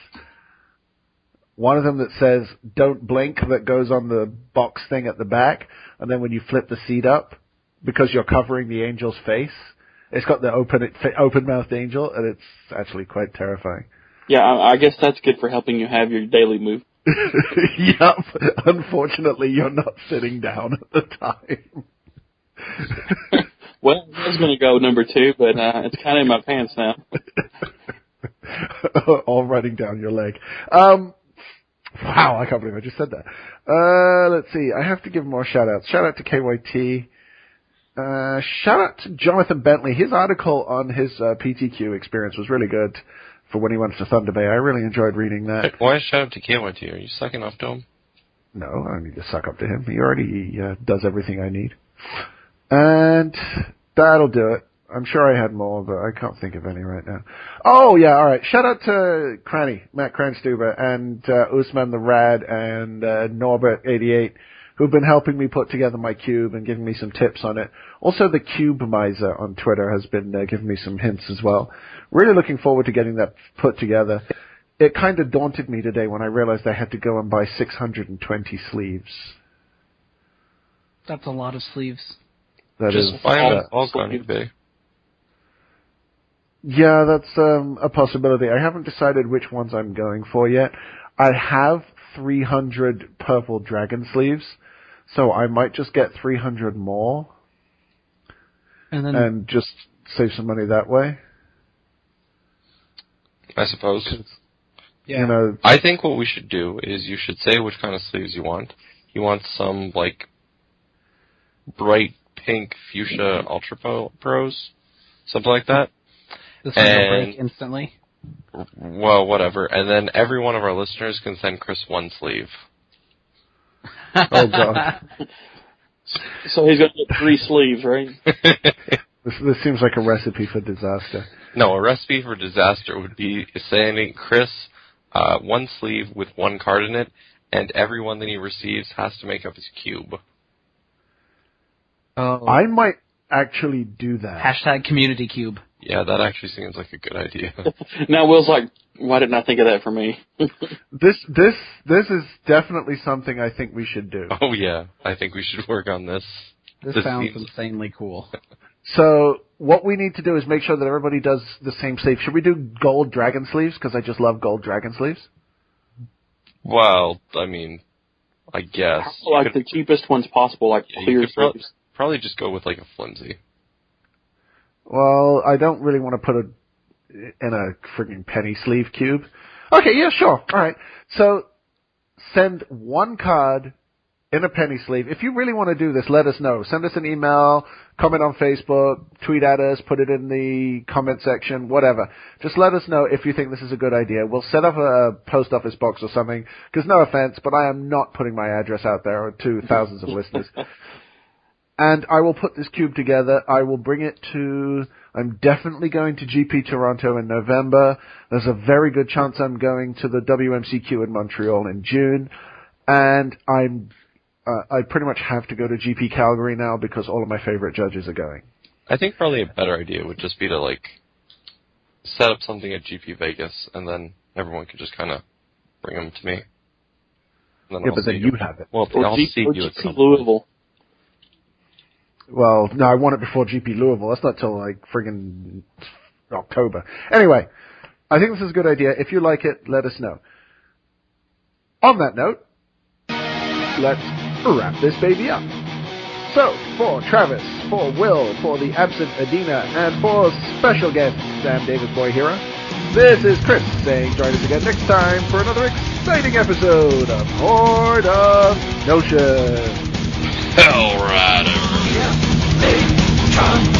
One of them that says "Don't blink" that goes on the box thing at the back, and then when you flip the seat up, because you're covering the angel's face, it's got the open open mouthed angel, and it's actually quite terrifying. Yeah, I, I guess that's good for helping you have your daily move. yep. Unfortunately, you're not sitting down at the time. Well, I was going to go number two, but uh, it's kind of in my pants now. All running down your leg. Um, wow, I can't believe I just said that. Uh, let's see. I have to give more shout outs. Shout out to KYT. Uh, shout out to Jonathan Bentley. His article on his uh, PTQ experience was really good for when he went to Thunder Bay. I really enjoyed reading that. Why shout out to KYT? Are you sucking up to him? No, I don't need to suck up to him. He already uh, does everything I need. And that'll do it. I'm sure I had more, but I can't think of any right now. Oh yeah, all right. Shout out to Cranny, Matt Cranstuber, and uh, Usman the Rad, and uh, Norbert88, who've been helping me put together my cube and giving me some tips on it. Also, the Cube Miser on Twitter has been uh, giving me some hints as well. Really looking forward to getting that put together. It kind of daunted me today when I realized I had to go and buy 620 sleeves. That's a lot of sleeves. That is, Just find uh, a bulk on eBay. Yeah, that's um, a possibility. I haven't decided which ones I'm going for yet. I have 300 purple dragon sleeves, so I might just get 300 more And then and just save some money that way. I suppose. yeah, You know, I think what we should do is you should say which kind of sleeves you want. You want some like bright pink fuchsia ultra pro- pros, something like that. this one will break instantly. Well, whatever. And then every one of our listeners can send Chris one sleeve. oh god, So he's going to get three sleeves, right? this this seems like a recipe for disaster. no, a recipe for disaster would be sending Chris uh, one sleeve with one card in it, and everyone that he receives has to make up his cube. Oh, I might actually do that. hashtag community cube. Yeah, that actually seems like a good idea. now Will's like, why didn't I think of that for me? This this this is definitely something I think we should do. oh yeah, I think we should work on this. This, This sounds seems- insanely cool. So what we need to do is make sure that everybody does the same sleeve. Should we do gold dragon sleeves? Because I just love gold dragon sleeves. Well, I mean, I guess. You like could- the cheapest ones possible, like Yeah, clear could prob- sleeves. probably just go with like a flimsy. Well, I don't really want to put it in a freaking penny sleeve cube. Okay, yeah, sure. All right. So send one card in a penny sleeve. If you really want to do this, let us know. Send us an email, comment on Facebook, tweet at us, put it in the comment section, whatever. Just let us know if you think this is a good idea. We'll set up a post office box or something, because no offense, but I am not putting my address out there to thousands of listeners. And I will put this cube together. I will bring it to. I'm definitely going to GP Toronto in November. There's a very good chance I'm going to the WMCQ in Montreal in June, and I'm. Uh, I pretty much have to go to GP Calgary now because all of my favorite judges are going. I think probably a better idea would just be to like set up something at GP Vegas, and then everyone could just kind of bring them to me. Yeah, I'll but then see you have it. Well, Or, I'll G- see or you at GP some point. Louisville. Well, no, I want it before GP Louisville. That's not till like friggin' October. Anyway, I think this is a good idea. If you like it, let us know. On that note, let's wrap this baby up. So, for Travis, for Will, for the absent Adina, and for special guest Sam Davis Boy Hero, this is Chris saying join us again next time for another exciting episode of Horde of Notion. Hell Rider. Hey, John.